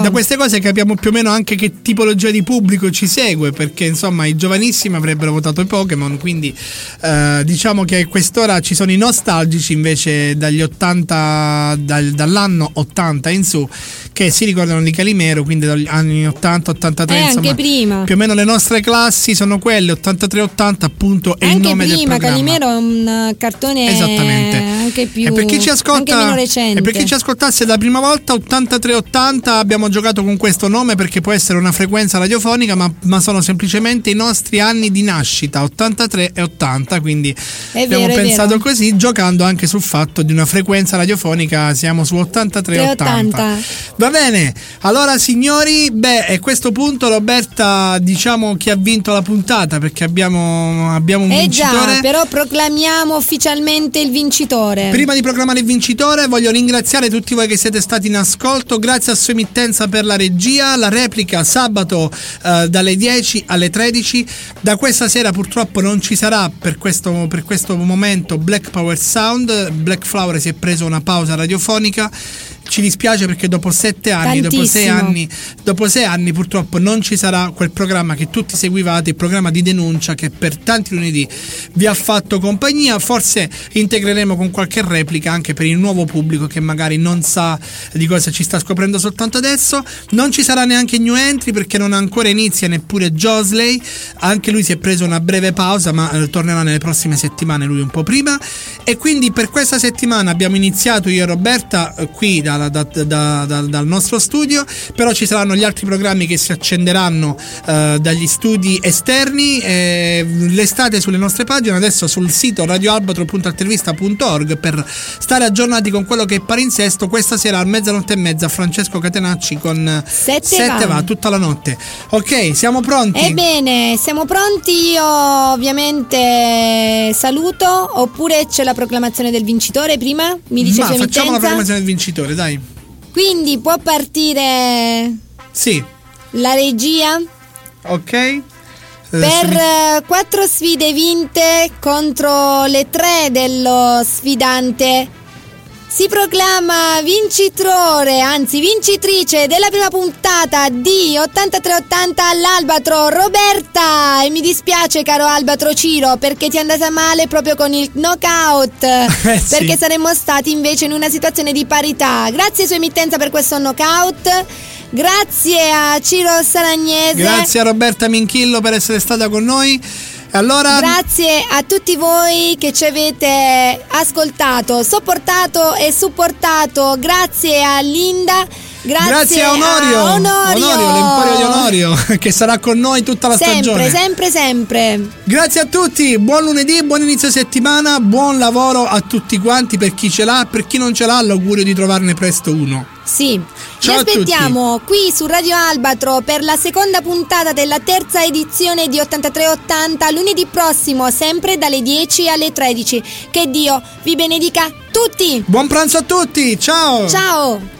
Speaker 2: da queste cose capiamo più o meno anche che tipologia di pubblico ci segue perché insomma i giovanissimi avrebbero votato i Pokémon quindi eh, diciamo che a quest'ora ci sono i nostalgici invece dagli 80 dal- dall'anno 80 in su che si ricordano di Calimero quindi dagli anni 80 83
Speaker 1: Eh,
Speaker 2: insomma
Speaker 1: anche prima.
Speaker 2: più o meno le nostre classi sono quelle 83 80 appunto è il
Speaker 1: Anche
Speaker 2: nome del
Speaker 1: prima,
Speaker 2: programma
Speaker 1: Calimero è un eh, cartone
Speaker 2: Esattamente.
Speaker 1: anche più
Speaker 2: e per chi ci
Speaker 1: anche
Speaker 2: ascolta
Speaker 1: meno recente.
Speaker 2: e per chi ci ascoltasse la prima volta 8380 abbiamo giocato con questo nome perché può essere una frequenza radiofonica ma, ma sono semplicemente i nostri anni di nascita 83 e 80 quindi
Speaker 1: È
Speaker 2: abbiamo
Speaker 1: vero,
Speaker 2: pensato così giocando anche sul fatto di una frequenza radiofonica siamo su 83 e 80
Speaker 1: 380.
Speaker 2: va bene allora signori beh a questo punto Roberta diciamo chi ha vinto la puntata perché abbiamo, abbiamo un
Speaker 1: Eh
Speaker 2: vincitore
Speaker 1: già, però proclamiamo ufficialmente il vincitore.
Speaker 2: Prima di proclamare il vincitore, voglio ringraziare tutti voi che siete stati in ascolto. Grazie a sua emittenza per la regia. La replica sabato eh, dalle 10 alle 13. Da questa sera, purtroppo, non ci sarà per questo, per questo momento Black Power Sound. Black Flower si è preso una pausa radiofonica. Ci dispiace perché dopo sette anni, dopo sei anni, dopo sei anni purtroppo non ci sarà quel programma che tutti seguivate, il programma di denuncia che per tanti lunedì vi ha fatto compagnia. Forse integreremo con qualche replica anche per il nuovo pubblico che magari non sa di cosa ci sta scoprendo soltanto adesso. Non ci sarà neanche new entry perché non ancora inizia neppure Josley. Anche lui si è preso una breve pausa, ma eh, tornerà nelle prossime settimane, lui un po' prima. E quindi per questa settimana abbiamo iniziato io e Roberta eh, qui da- da- da- da- dal nostro studio, però ci saranno gli altri programmi che si accenderanno eh, dagli studi esterni. eh, l'estate sulle nostre pagine, adesso sul sito radioalbatro.altervista.org per stare aggiornati con quello che è palinsesto. Questa sera a mezzanotte e mezza Francesco Catenacci con
Speaker 1: Sette va.
Speaker 2: va tutta la notte. Ok, siamo pronti?
Speaker 1: Ebbene, siamo pronti. Io ovviamente saluto. Oppure c'è la proclamazione del vincitore prima? Mi dice
Speaker 2: Ma facciamo la proclamazione del vincitore, dai.
Speaker 1: Quindi può partire
Speaker 2: Sì,
Speaker 1: la regia
Speaker 2: ok. Eh,
Speaker 1: per eh, quattro sfide vinte contro le tre dello sfidante. Si proclama vincitore, anzi vincitrice della prima puntata di 8380 all'Albatro Roberta. E mi dispiace caro Albatro Ciro perché ti è andata male proprio con il knockout. [laughs]
Speaker 2: Eh sì.
Speaker 1: Perché saremmo stati invece in una situazione di parità. Grazie sua emittenza per questo knockout. Grazie a Ciro Saragnese.
Speaker 2: Grazie a Roberta Minchillo per essere stata con noi. Allora,
Speaker 1: Grazie a tutti voi che ci avete ascoltato, sopportato e supportato. Grazie a Linda. Grazie,
Speaker 2: Grazie a Onorio.
Speaker 1: a Onorio.
Speaker 2: Onorio, l'Emporio di Onorio. [laughs] Che sarà con noi tutta la
Speaker 1: sempre,
Speaker 2: stagione.
Speaker 1: sempre, sempre.
Speaker 2: Grazie a tutti, buon lunedì, buon inizio settimana, buon lavoro a tutti quanti per chi ce l'ha, per chi non ce l'ha l'augurio di trovarne presto uno.
Speaker 1: Sì, vi aspettiamo qui su Radio Albatro per la seconda puntata della terza edizione di 8380 lunedì prossimo, sempre dalle 10 alle 13. Che Dio vi benedica tutti!
Speaker 2: Buon pranzo a tutti, ciao!
Speaker 1: Ciao!